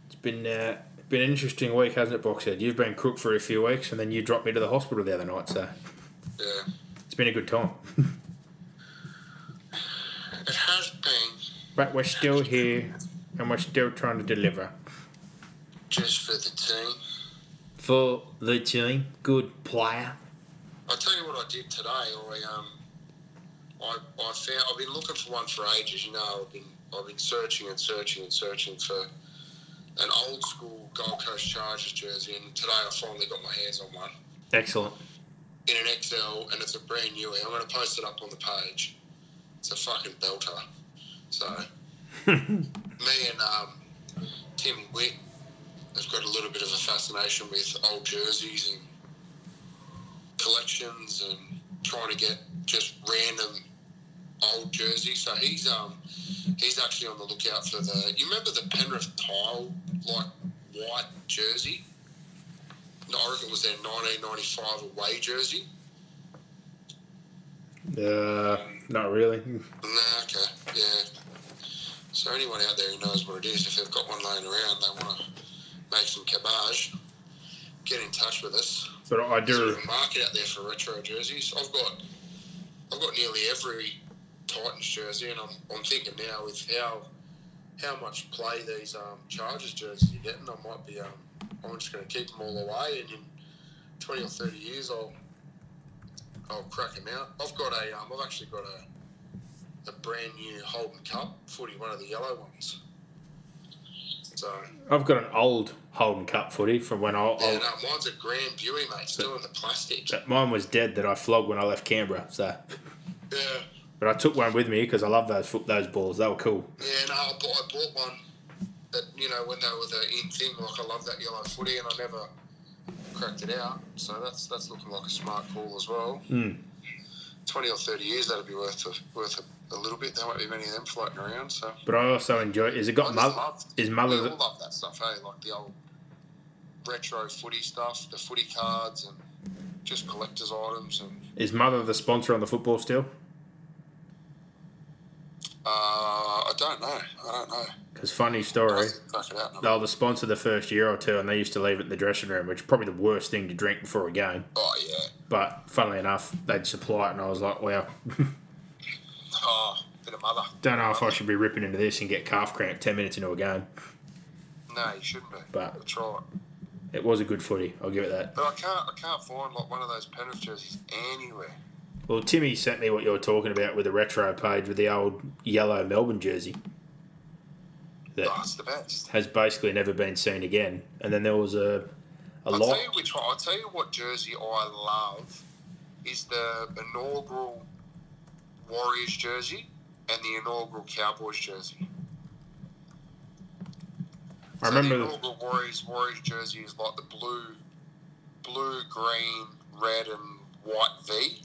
A: it's been uh, been an interesting week, hasn't it, Boxhead? You've been crook for a few weeks, and then you dropped me to the hospital the other night, so
B: Yeah.
A: it's been a good time.
B: It has been
A: But we're still here and we're still trying to deliver.
B: Just for the team.
A: For the team, good player.
B: I'll tell you what I did today. I um, I, I found I've been looking for one for ages. You know, I've been I've been searching and searching and searching for an old school Gold Coast Chargers jersey, and today I finally got my hands on one
A: Excellent.
B: in an XL, and it's a brand new. I'm going to post it up on the page. It's a fucking belter. So me and um, Timmy Witt have got a little bit of a fascination with old jerseys and collections and trying to get just random old jerseys. So he's um he's actually on the lookout for the. You remember the Penrith tile like white jersey? No, I reckon it was their 1995 away jersey.
A: Uh, not really.
B: Nah, okay, yeah. So anyone out there who knows what it is, if they've got one laying around, they want to make some cabbage, get in touch with us.
A: But I
B: There's
A: do.
B: a market out there for retro jerseys. I've got, I've got nearly every Titans jersey, and I'm, I'm thinking now with how, how much play these um, Chargers jerseys are getting, I might be, um, I'm just going to keep them all away, and in 20 or 30 years, I'll, I'll crack them out. I've got a, um, I've actually got a, a brand new Holden Cup footy, one of the yellow ones. So,
A: I've got an old Holden Cup footy from when I.
B: yeah,
A: I
B: no, mine's a Grand Buey, mate, still in the plastic.
A: mine was dead that I flogged when I left Canberra. So
B: Yeah,
A: But I took one with me because I love those foot those balls. They were cool.
B: Yeah, no, I bought, I bought one that, you know, when they were the in thing, like I love that yellow footy and I never cracked it out. So that's that's looking like a smart call as well.
A: Mm.
B: 20 or 30 years, that'd be worth a, worth a, a little bit. There won't be many of them floating around. So
A: But I also enjoy. Is it got mother?
B: love,
A: Is mother?
B: we all love that stuff, hey? Like the old retro footy stuff, the footy cards and just collector's items and
A: Is mother the sponsor on the football still?
B: uh, I don't know. I don't know.
A: Because funny story.
B: have to crack it out.
A: They were the sponsor the first year or two, and they used to leave it in the dressing room, which is probably the worst thing to drink before a game.
B: Oh yeah.
A: But funnily enough, they'd supply it, and I was like, wow,
B: Oh, bit of mother.
A: don't know if I should be ripping into this and get calf cramp 10 minutes into a game.
B: No, you shouldn't be.
A: But-
B: That's right.
A: It was a good footy, I'll give it that.
B: But I can't, I can't find like one of those Penrith jerseys anywhere.
A: Well, Timmy sent me what you were talking about with the retro page with the old yellow Melbourne jersey that
B: Oh, it's the best.
A: has basically never been seen again. And then there was a, a
B: I'll
A: lot.
B: tell you which one. I'll tell you what jersey I love is the inaugural Warriors jersey and the inaugural Cowboys jersey.
A: I
B: So
A: remember.
B: the inaugural Warriors Warriors jersey is like the blue, blue, green, red, and white V.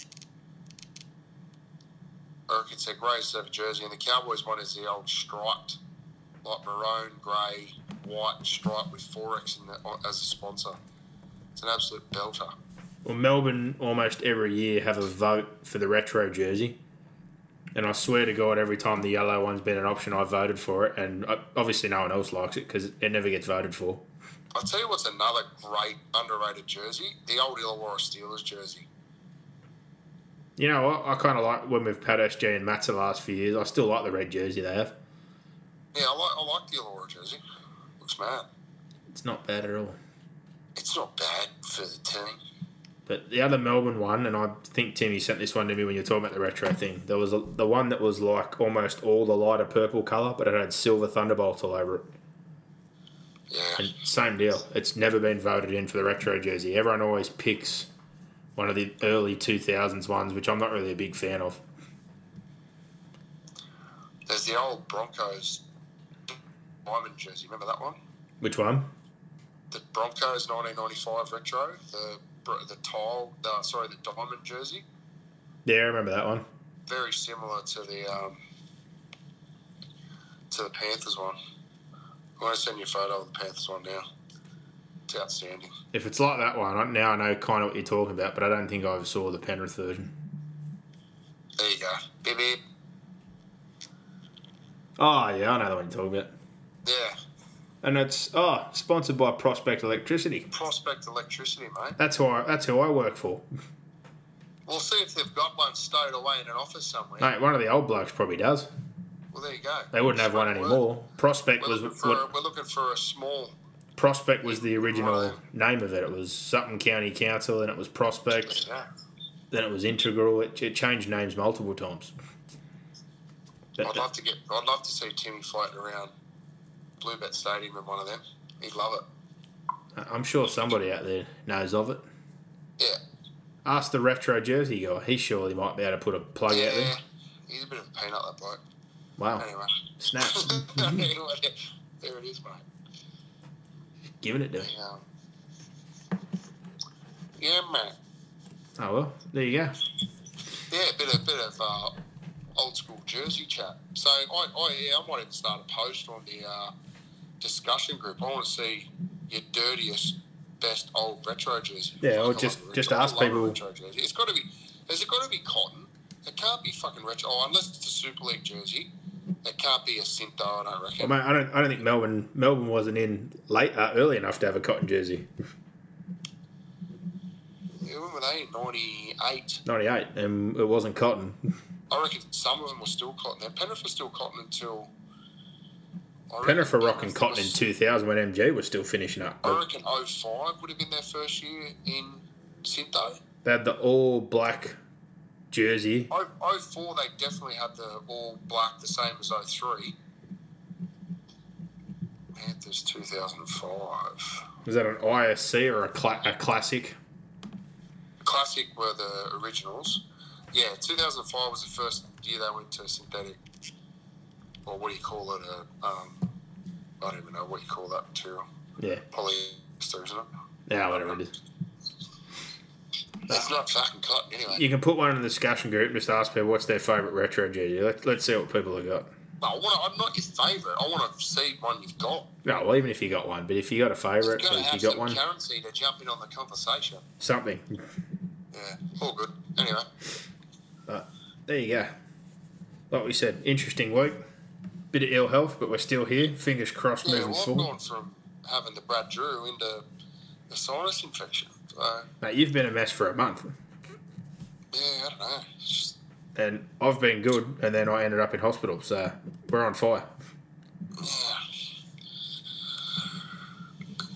B: I reckon it's a grey of jersey, and the Cowboys one is the old striped, like maroon, grey, white stripe with Forex in the, as a sponsor. It's an absolute belter.
A: Well, Melbourne almost every year have a vote for the retro jersey. And I swear to God, every time the yellow one's been an option, I voted for it. And uh, obviously, no one else likes it because it never gets voted for.
B: I'll tell you what's another great underrated jersey: the old Illawarra Steelers jersey.
A: You know what? I kind of like when we've had SG and Mats the last few years. I still like the red jersey they have.
B: Yeah, I like I like the Illawarra jersey. Looks mad.
A: It's not bad at all.
B: It's not bad for the team.
A: But the other Melbourne one, and I think Timmy sent this one to me when you were talking about the retro thing. There was a, the one that was like almost all the lighter purple colour, but it had silver thunderbolts all over it.
B: Yeah.
A: And same deal. It's never been voted in for the retro jersey. Everyone always picks one of the early 2000s ones, which I'm not really a big fan of.
B: There's the old Broncos diamond jersey. Remember that one?
A: Which one?
B: The Broncos 1995 retro. The the tile. The, sorry, the diamond jersey.
A: Yeah, I remember that one.
B: Very similar to the um, to the Panthers one. I'm going to send you a photo of the Panthers one now. It's outstanding.
A: If it's like that one, I- now I know kind of what you're talking about, but I don't think I ever saw the Penrith version.
B: There you go. Beep, beep.
A: Oh, yeah, I know the one you're talking about.
B: Yeah.
A: And it's, oh, sponsored by Prospect Electricity.
B: Prospect Electricity, mate.
A: That's who I, that's who I work for.
B: We'll see if they've got one stowed away in an office somewhere.
A: Mate, one of the old blokes probably does.
B: Well, there you go.
A: They wouldn't have one anymore. Prospect
B: We're
A: was
B: looking,
A: what,
B: we're looking for a small.
A: Prospect was the original name of it. It was Sutton County Council, then it was Prospect, then it was Integral. It, it changed names multiple times. But
B: I'd love to get. I'd love to see Timmy floating around Bluebet Stadium in one of them. He'd love it.
A: I'm sure somebody out there knows of it.
B: Yeah.
A: Ask the retro jersey guy. He surely might be able to put a plug out
B: Yeah.
A: there.
B: He's a bit of a peanut, that bloke.
A: Wow.
B: Anyway.
A: Snap.
B: anyway, there it is, mate.
A: Giving it to me.
B: Yeah. Yeah, mate.
A: Oh, well, there you go.
B: Yeah, a bit of bit of uh, old school Jersey chat. So I, I yeah, I might even start a post on the uh, discussion group. I want to see your dirtiest, best old retro jersey.
A: Yeah, or just-
B: retro-
A: just ask people-
B: Retro jersey. It's got to be. Has it got to be cotton? It can't be fucking retro. Oh, unless it's a Super League jersey. It can't be a Cinto. I don't
A: Well,
B: reckon.
A: mate, I don't. I don't think Melbourne Melbourne wasn't in late uh, early enough to have a cotton jersey.
B: Yeah, when were they? Ninety eight.
A: '98, and it wasn't cotton.
B: I reckon some of them were still cotton. Then Penrith was still cotton until.
A: Penrith were rocking cotton in 2000 when MG was still finishing up.
B: I reckon 05 would have been their first year in Cinto.
A: They had the all black jersey.
B: O- 04, they definitely had the all black, the same as 03. Panthers 2005.
A: Was that an ISC or a, cla- a classic?
B: Classic were the originals. yeah, 2005 was the first year they went to synthetic, or what do you call it? A, um, I don't even know what you call that material.
A: Yeah.
B: Polyester, isn't it?
A: Yeah, whatever it is.
B: It's not fucking cotton anyway.
A: You can put one in the discussion group and just ask people what's their favourite retro jersey. Let, let's see what people have got.
B: No, I wanna, I'm not your favourite. I want to see one you've got.
A: No, well, even if you got one, but if you got a favourite, if
B: You've got to
A: if you got one,
B: currency to jump in on the conversation.
A: something.
B: Yeah, all good. Anyway,
A: But there you go. Like we said, interesting week. Bit of ill health, but we're still here. Fingers crossed
B: yeah,
A: moving
B: well,
A: forward.
B: gone from having the Brad Drew into a sinus infection. So,
A: Mate, you've been a mess for a month.
B: yeah, I don't know. Just,
A: And I've been good, and then I ended up in hospital, so we're on fire.
B: yeah.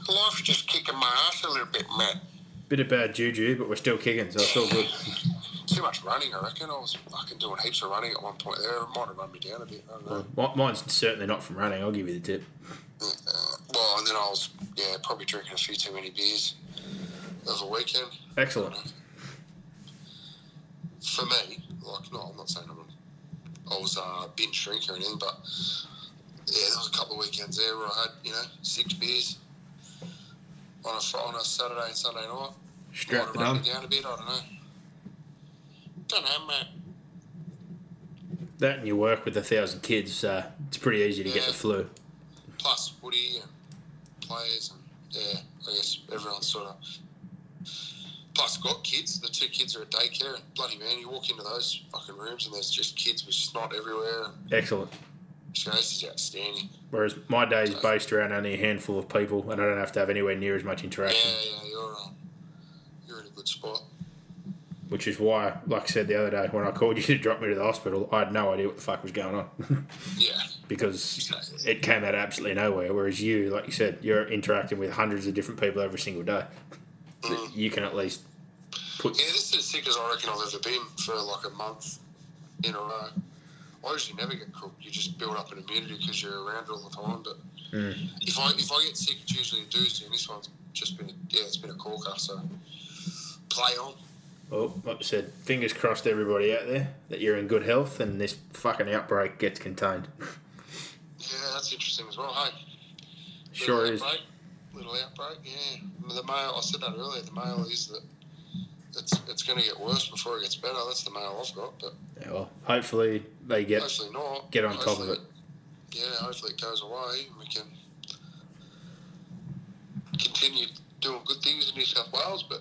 B: Life's just kicking my ass a little bit, man.
A: Bit of bad juju, but we're still kicking, so it's all good.
B: Too much running, I reckon. I was fucking doing heaps of running at one point there. It might have run me down a bit. I don't know.
A: Mi- Mine's certainly not from running, I'll give you the tip.
B: Uh, well, and then I was, yeah, probably drinking a few too many beers over the weekend.
A: Excellent.
B: For me, like, no, I'm not saying I'm, I was uh, binge drinker or anything, but yeah, there was a couple of weekends there where I had, you know, six beers on a, on a Saturday and Sunday night. Might
A: Strap it on.
B: down a bit, I don't know. Don't know, mate.
A: That and you work with a thousand kids, uh, it's pretty easy to get the flu.
B: Plus footy and players and, yeah, I guess everyone's sort of... Plus, got kids. The two kids are at daycare, and bloody man, you walk into those fucking rooms and there's just kids with snot everywhere.
A: Excellent.
B: this is outstanding.
A: Whereas my day is based around only a handful of people, and I don't have to have anywhere near as much interaction.
B: Yeah, yeah, you're um, you're in a good spot.
A: Which is why, like I said the other day, when I called you to drop me to the hospital, I had no idea what the fuck was going on
B: Yeah,
A: because it came out of absolutely nowhere. Whereas you, like you said, you're interacting with hundreds of different people every single day. Mm. You can at least put.
B: yeah. This is sick sickest I reckon I've ever been for like a month in a row. I usually never get cooked. You just build up an immunity because you're around it all the time. But mm. if I if I get sick, it's usually a doozy, and this one's just been a, yeah, it's been a corker. So play on.
A: Well, like I said, fingers crossed, everybody out there, that you're in good health and this fucking outbreak gets contained.
B: Yeah, that's interesting as well. Hey,
A: Sure
B: little
A: is.
B: outbreak, Little outbreak. Yeah, the mail. I said that earlier. The mail is that it's it's going to get worse before it gets better. That's the mail I've got, but
A: Yeah, well, hopefully they get.
B: hopefully not.
A: get on top of
B: Hopefully
A: it.
B: Yeah, hopefully it goes away and we can continue doing good things in New South Wales. But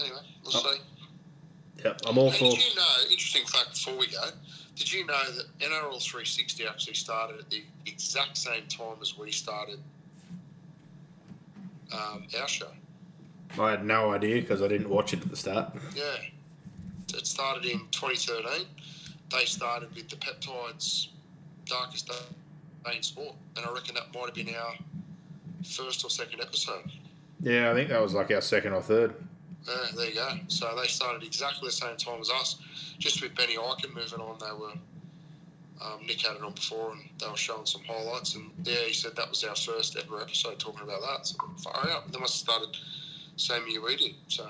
B: anyway, we'll
A: Oh.
B: see.
A: Yeah, I'm all for.
B: did you know? Interesting fact before we go. Did you know that NRL 360 actually started at the exact same time as we started um, our show?
A: I had no idea because I didn't watch it at the start.
B: Yeah. It started in 2013. They started with the peptides darkest day in sport, and I reckon that might have been our first or second episode.
A: Yeah, I think that was like our second or third.
B: Yeah, there you go. So they started exactly the same time as us, just with Benny Ikin moving on. They were um, Nick had it on before, and they were showing some highlights. And yeah, he said that was our first ever episode talking about that. So far out, they must have started same year we did. So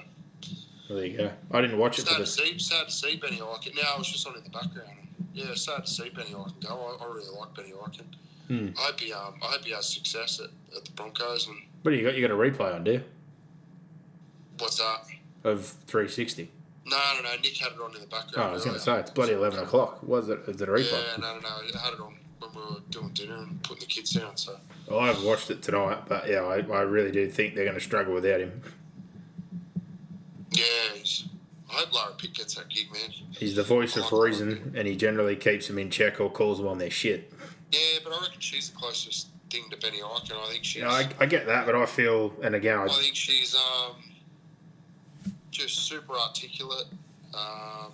A: Well, there you go. I didn't watch it for
B: sad to
A: the.
B: see, sad to see Benny Ikin. Now I was just on in the background. Yeah, sad to see Benny Ikin go. I, I really like Benny Ikin.
A: Hmm.
B: I hope he um, I hope he has success at, at the Broncos. And
A: What do you got? You got a replay on, do you?
B: What's that?
A: Of 360.
B: No, no, no. Nick had it on in the background.
A: Oh, I was going to say, it's bloody 11 o'clock. Was it? Is it a replay?
B: Yeah, no, no, no. I had it on when we were doing dinner and putting the kids down. So
A: Well, I haven't watched it tonight, but yeah, I, I really do think they're going to struggle without him.
B: yeah, he's, I hope Lara Pitt gets that gig, man.
A: He's the voice of reason, and he generally keeps them in check or calls them on their shit.
B: Yeah, but I reckon she's the closest thing to Benny Ikin. I think she's.
A: Know, I, I get that, but I feel, and again,
B: I
A: I,
B: think she's um, just super articulate, um,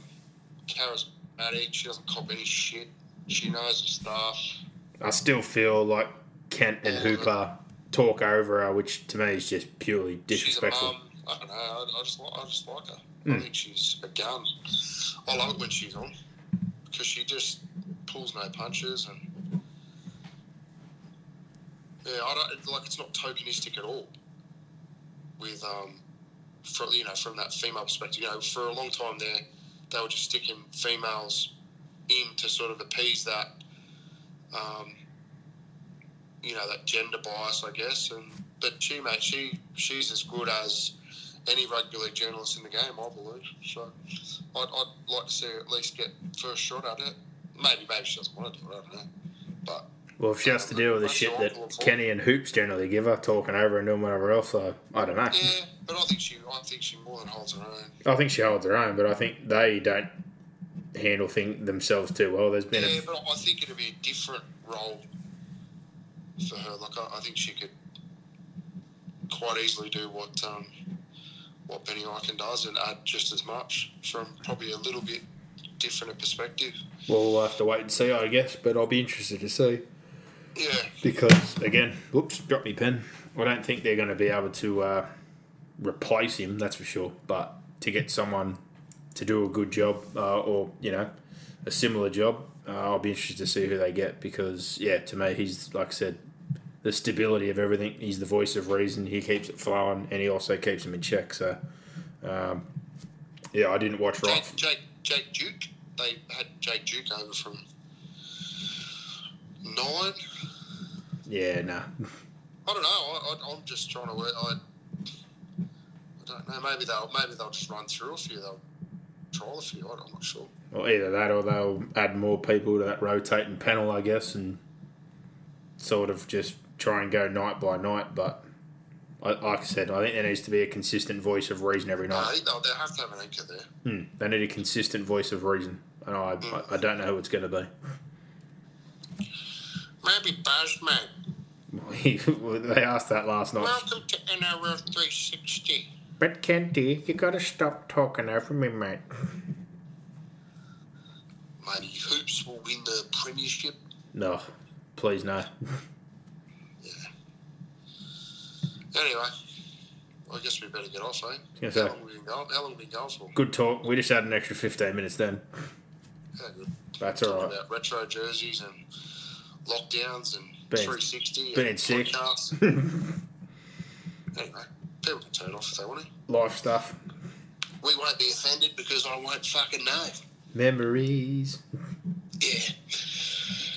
B: charismatic. She doesn't cop any shit. She knows her stuff.
A: I still feel like Kent and Hooper talk over her, which to me is just purely disrespectful.
B: She's a mum. I don't know. I, I just like. I just like her. I think she's a gun. I love it when she's on because she just pulls no punches and yeah, I don't like. It's not tokenistic at all with um for you know from that female perspective. You know, for a long time there, they were just sticking females in to sort of appease that, um, you know, that gender bias, I guess. And but she, mate, she she's as good as any rugby league journalist in the game, I believe. So I'd, I'd like to see her at least get first shot at it. Maybe, maybe she doesn't want to do it. I don't know, but.
A: Well, if she has to deal with the shit that Kenny and Hoops generally give her, talking over and doing whatever else, I, I don't know.
B: Yeah, but I think she, I think she more than holds her own.
A: I think she holds her own, but I think they don't handle things themselves too well. There's been
B: Yeah,
A: a,
B: but I think it'd be a different role for her. Like I, I think she could quite easily do what um, what Benny Ikin does and add just as much from probably a little bit different a perspective.
A: well, we'll have to wait and see, I guess. But I'll be interested to see
B: Yeah,
A: because again, whoops, drop me pen. I don't think they're going to be able to uh, replace him. That's for sure. But to get someone to do a good job uh, or you know a similar job, uh, I'll be interested to see who they get because yeah, to me he's like I said, the stability of everything. He's the voice of reason. He keeps it flowing, and he also keeps them in check. So um, yeah, I didn't watch right.
B: Jake, Jake, Jake Duke. They had Jake Duke over from nine.
A: Yeah, nah.
B: I don't know. I, I'm just trying to work. I don't know. Maybe they'll maybe they'll just run through a few. They'll trial a few. I'm not sure.
A: Well, either that or they'll add more people to that rotating panel, I guess, and sort of just try and go night by night. But like I said, I think there needs to be a consistent voice of reason every night.
B: think they'll, they'll have to have an anchor there.
A: Hmm. They need a consistent voice of reason, and I, I, I don't know who it's going to be.
B: Maybe Buzz, mate.
A: they asked that last night.
B: Welcome to NRL 360.
A: But Kenty, you got to stop talking over me, mate.
B: Maybe Hoops will win the premiership.
A: No, please no.
B: Anyway, I guess we better get off, eh?
A: Yes,
B: how
A: sir.
B: long we been going? How long have we been going for?
A: Good talk. We just had an extra 15 minutes then.
B: Yeah, good.
A: That's all
B: Talking
A: right.
B: about retro jerseys and lockdowns and
A: Being-
B: 360
A: being
B: and
A: sick.
B: podcasts. anyway, people can turn off if they want to.
A: Life stuff.
B: We won't be offended because I won't fucking know.
A: Memories.
B: Yeah.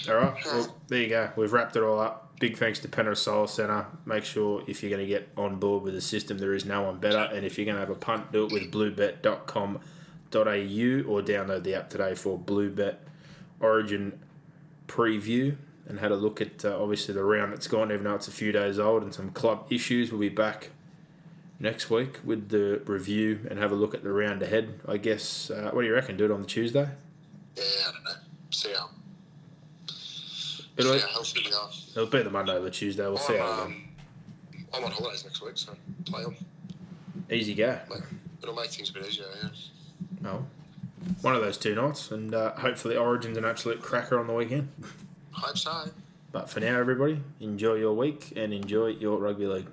A: All right. Well, there you go. We've wrapped it all up. Big thanks to Penrith Solar Centre. Make sure if you're going to get on board with the system, there is no one better. And if you're going to have a punt, do it with bluebet.com.au or download the app today for Bluebet Origin preview and had a look at uh, obviously the round that's gone, even though it's a few days old, and some club issues. We'll be back next week with the review and have a look at the round ahead. I guess. Uh, what do you reckon? Do it on the Tuesday?
B: Yeah, I don't know. See how,
A: It'll,
B: see how healthy we are.
A: it'll be the Monday or the Tuesday. We'll see
B: I'm,
A: how
B: um, I'm on holidays next week, so play on.
A: Easy go.
B: It'll make things a bit easier, yeah.
A: No. One of those two nights, and uh, hopefully Origin's an absolute cracker on the weekend.
B: Hope so.
A: But for now, everybody, enjoy your week and enjoy your rugby league.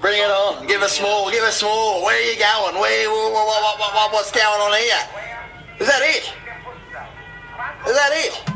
D: Bring it on. Give us more. Give us more. Where are you going? Where? What, what, what, what, what's going on here? Is that it? Is that it?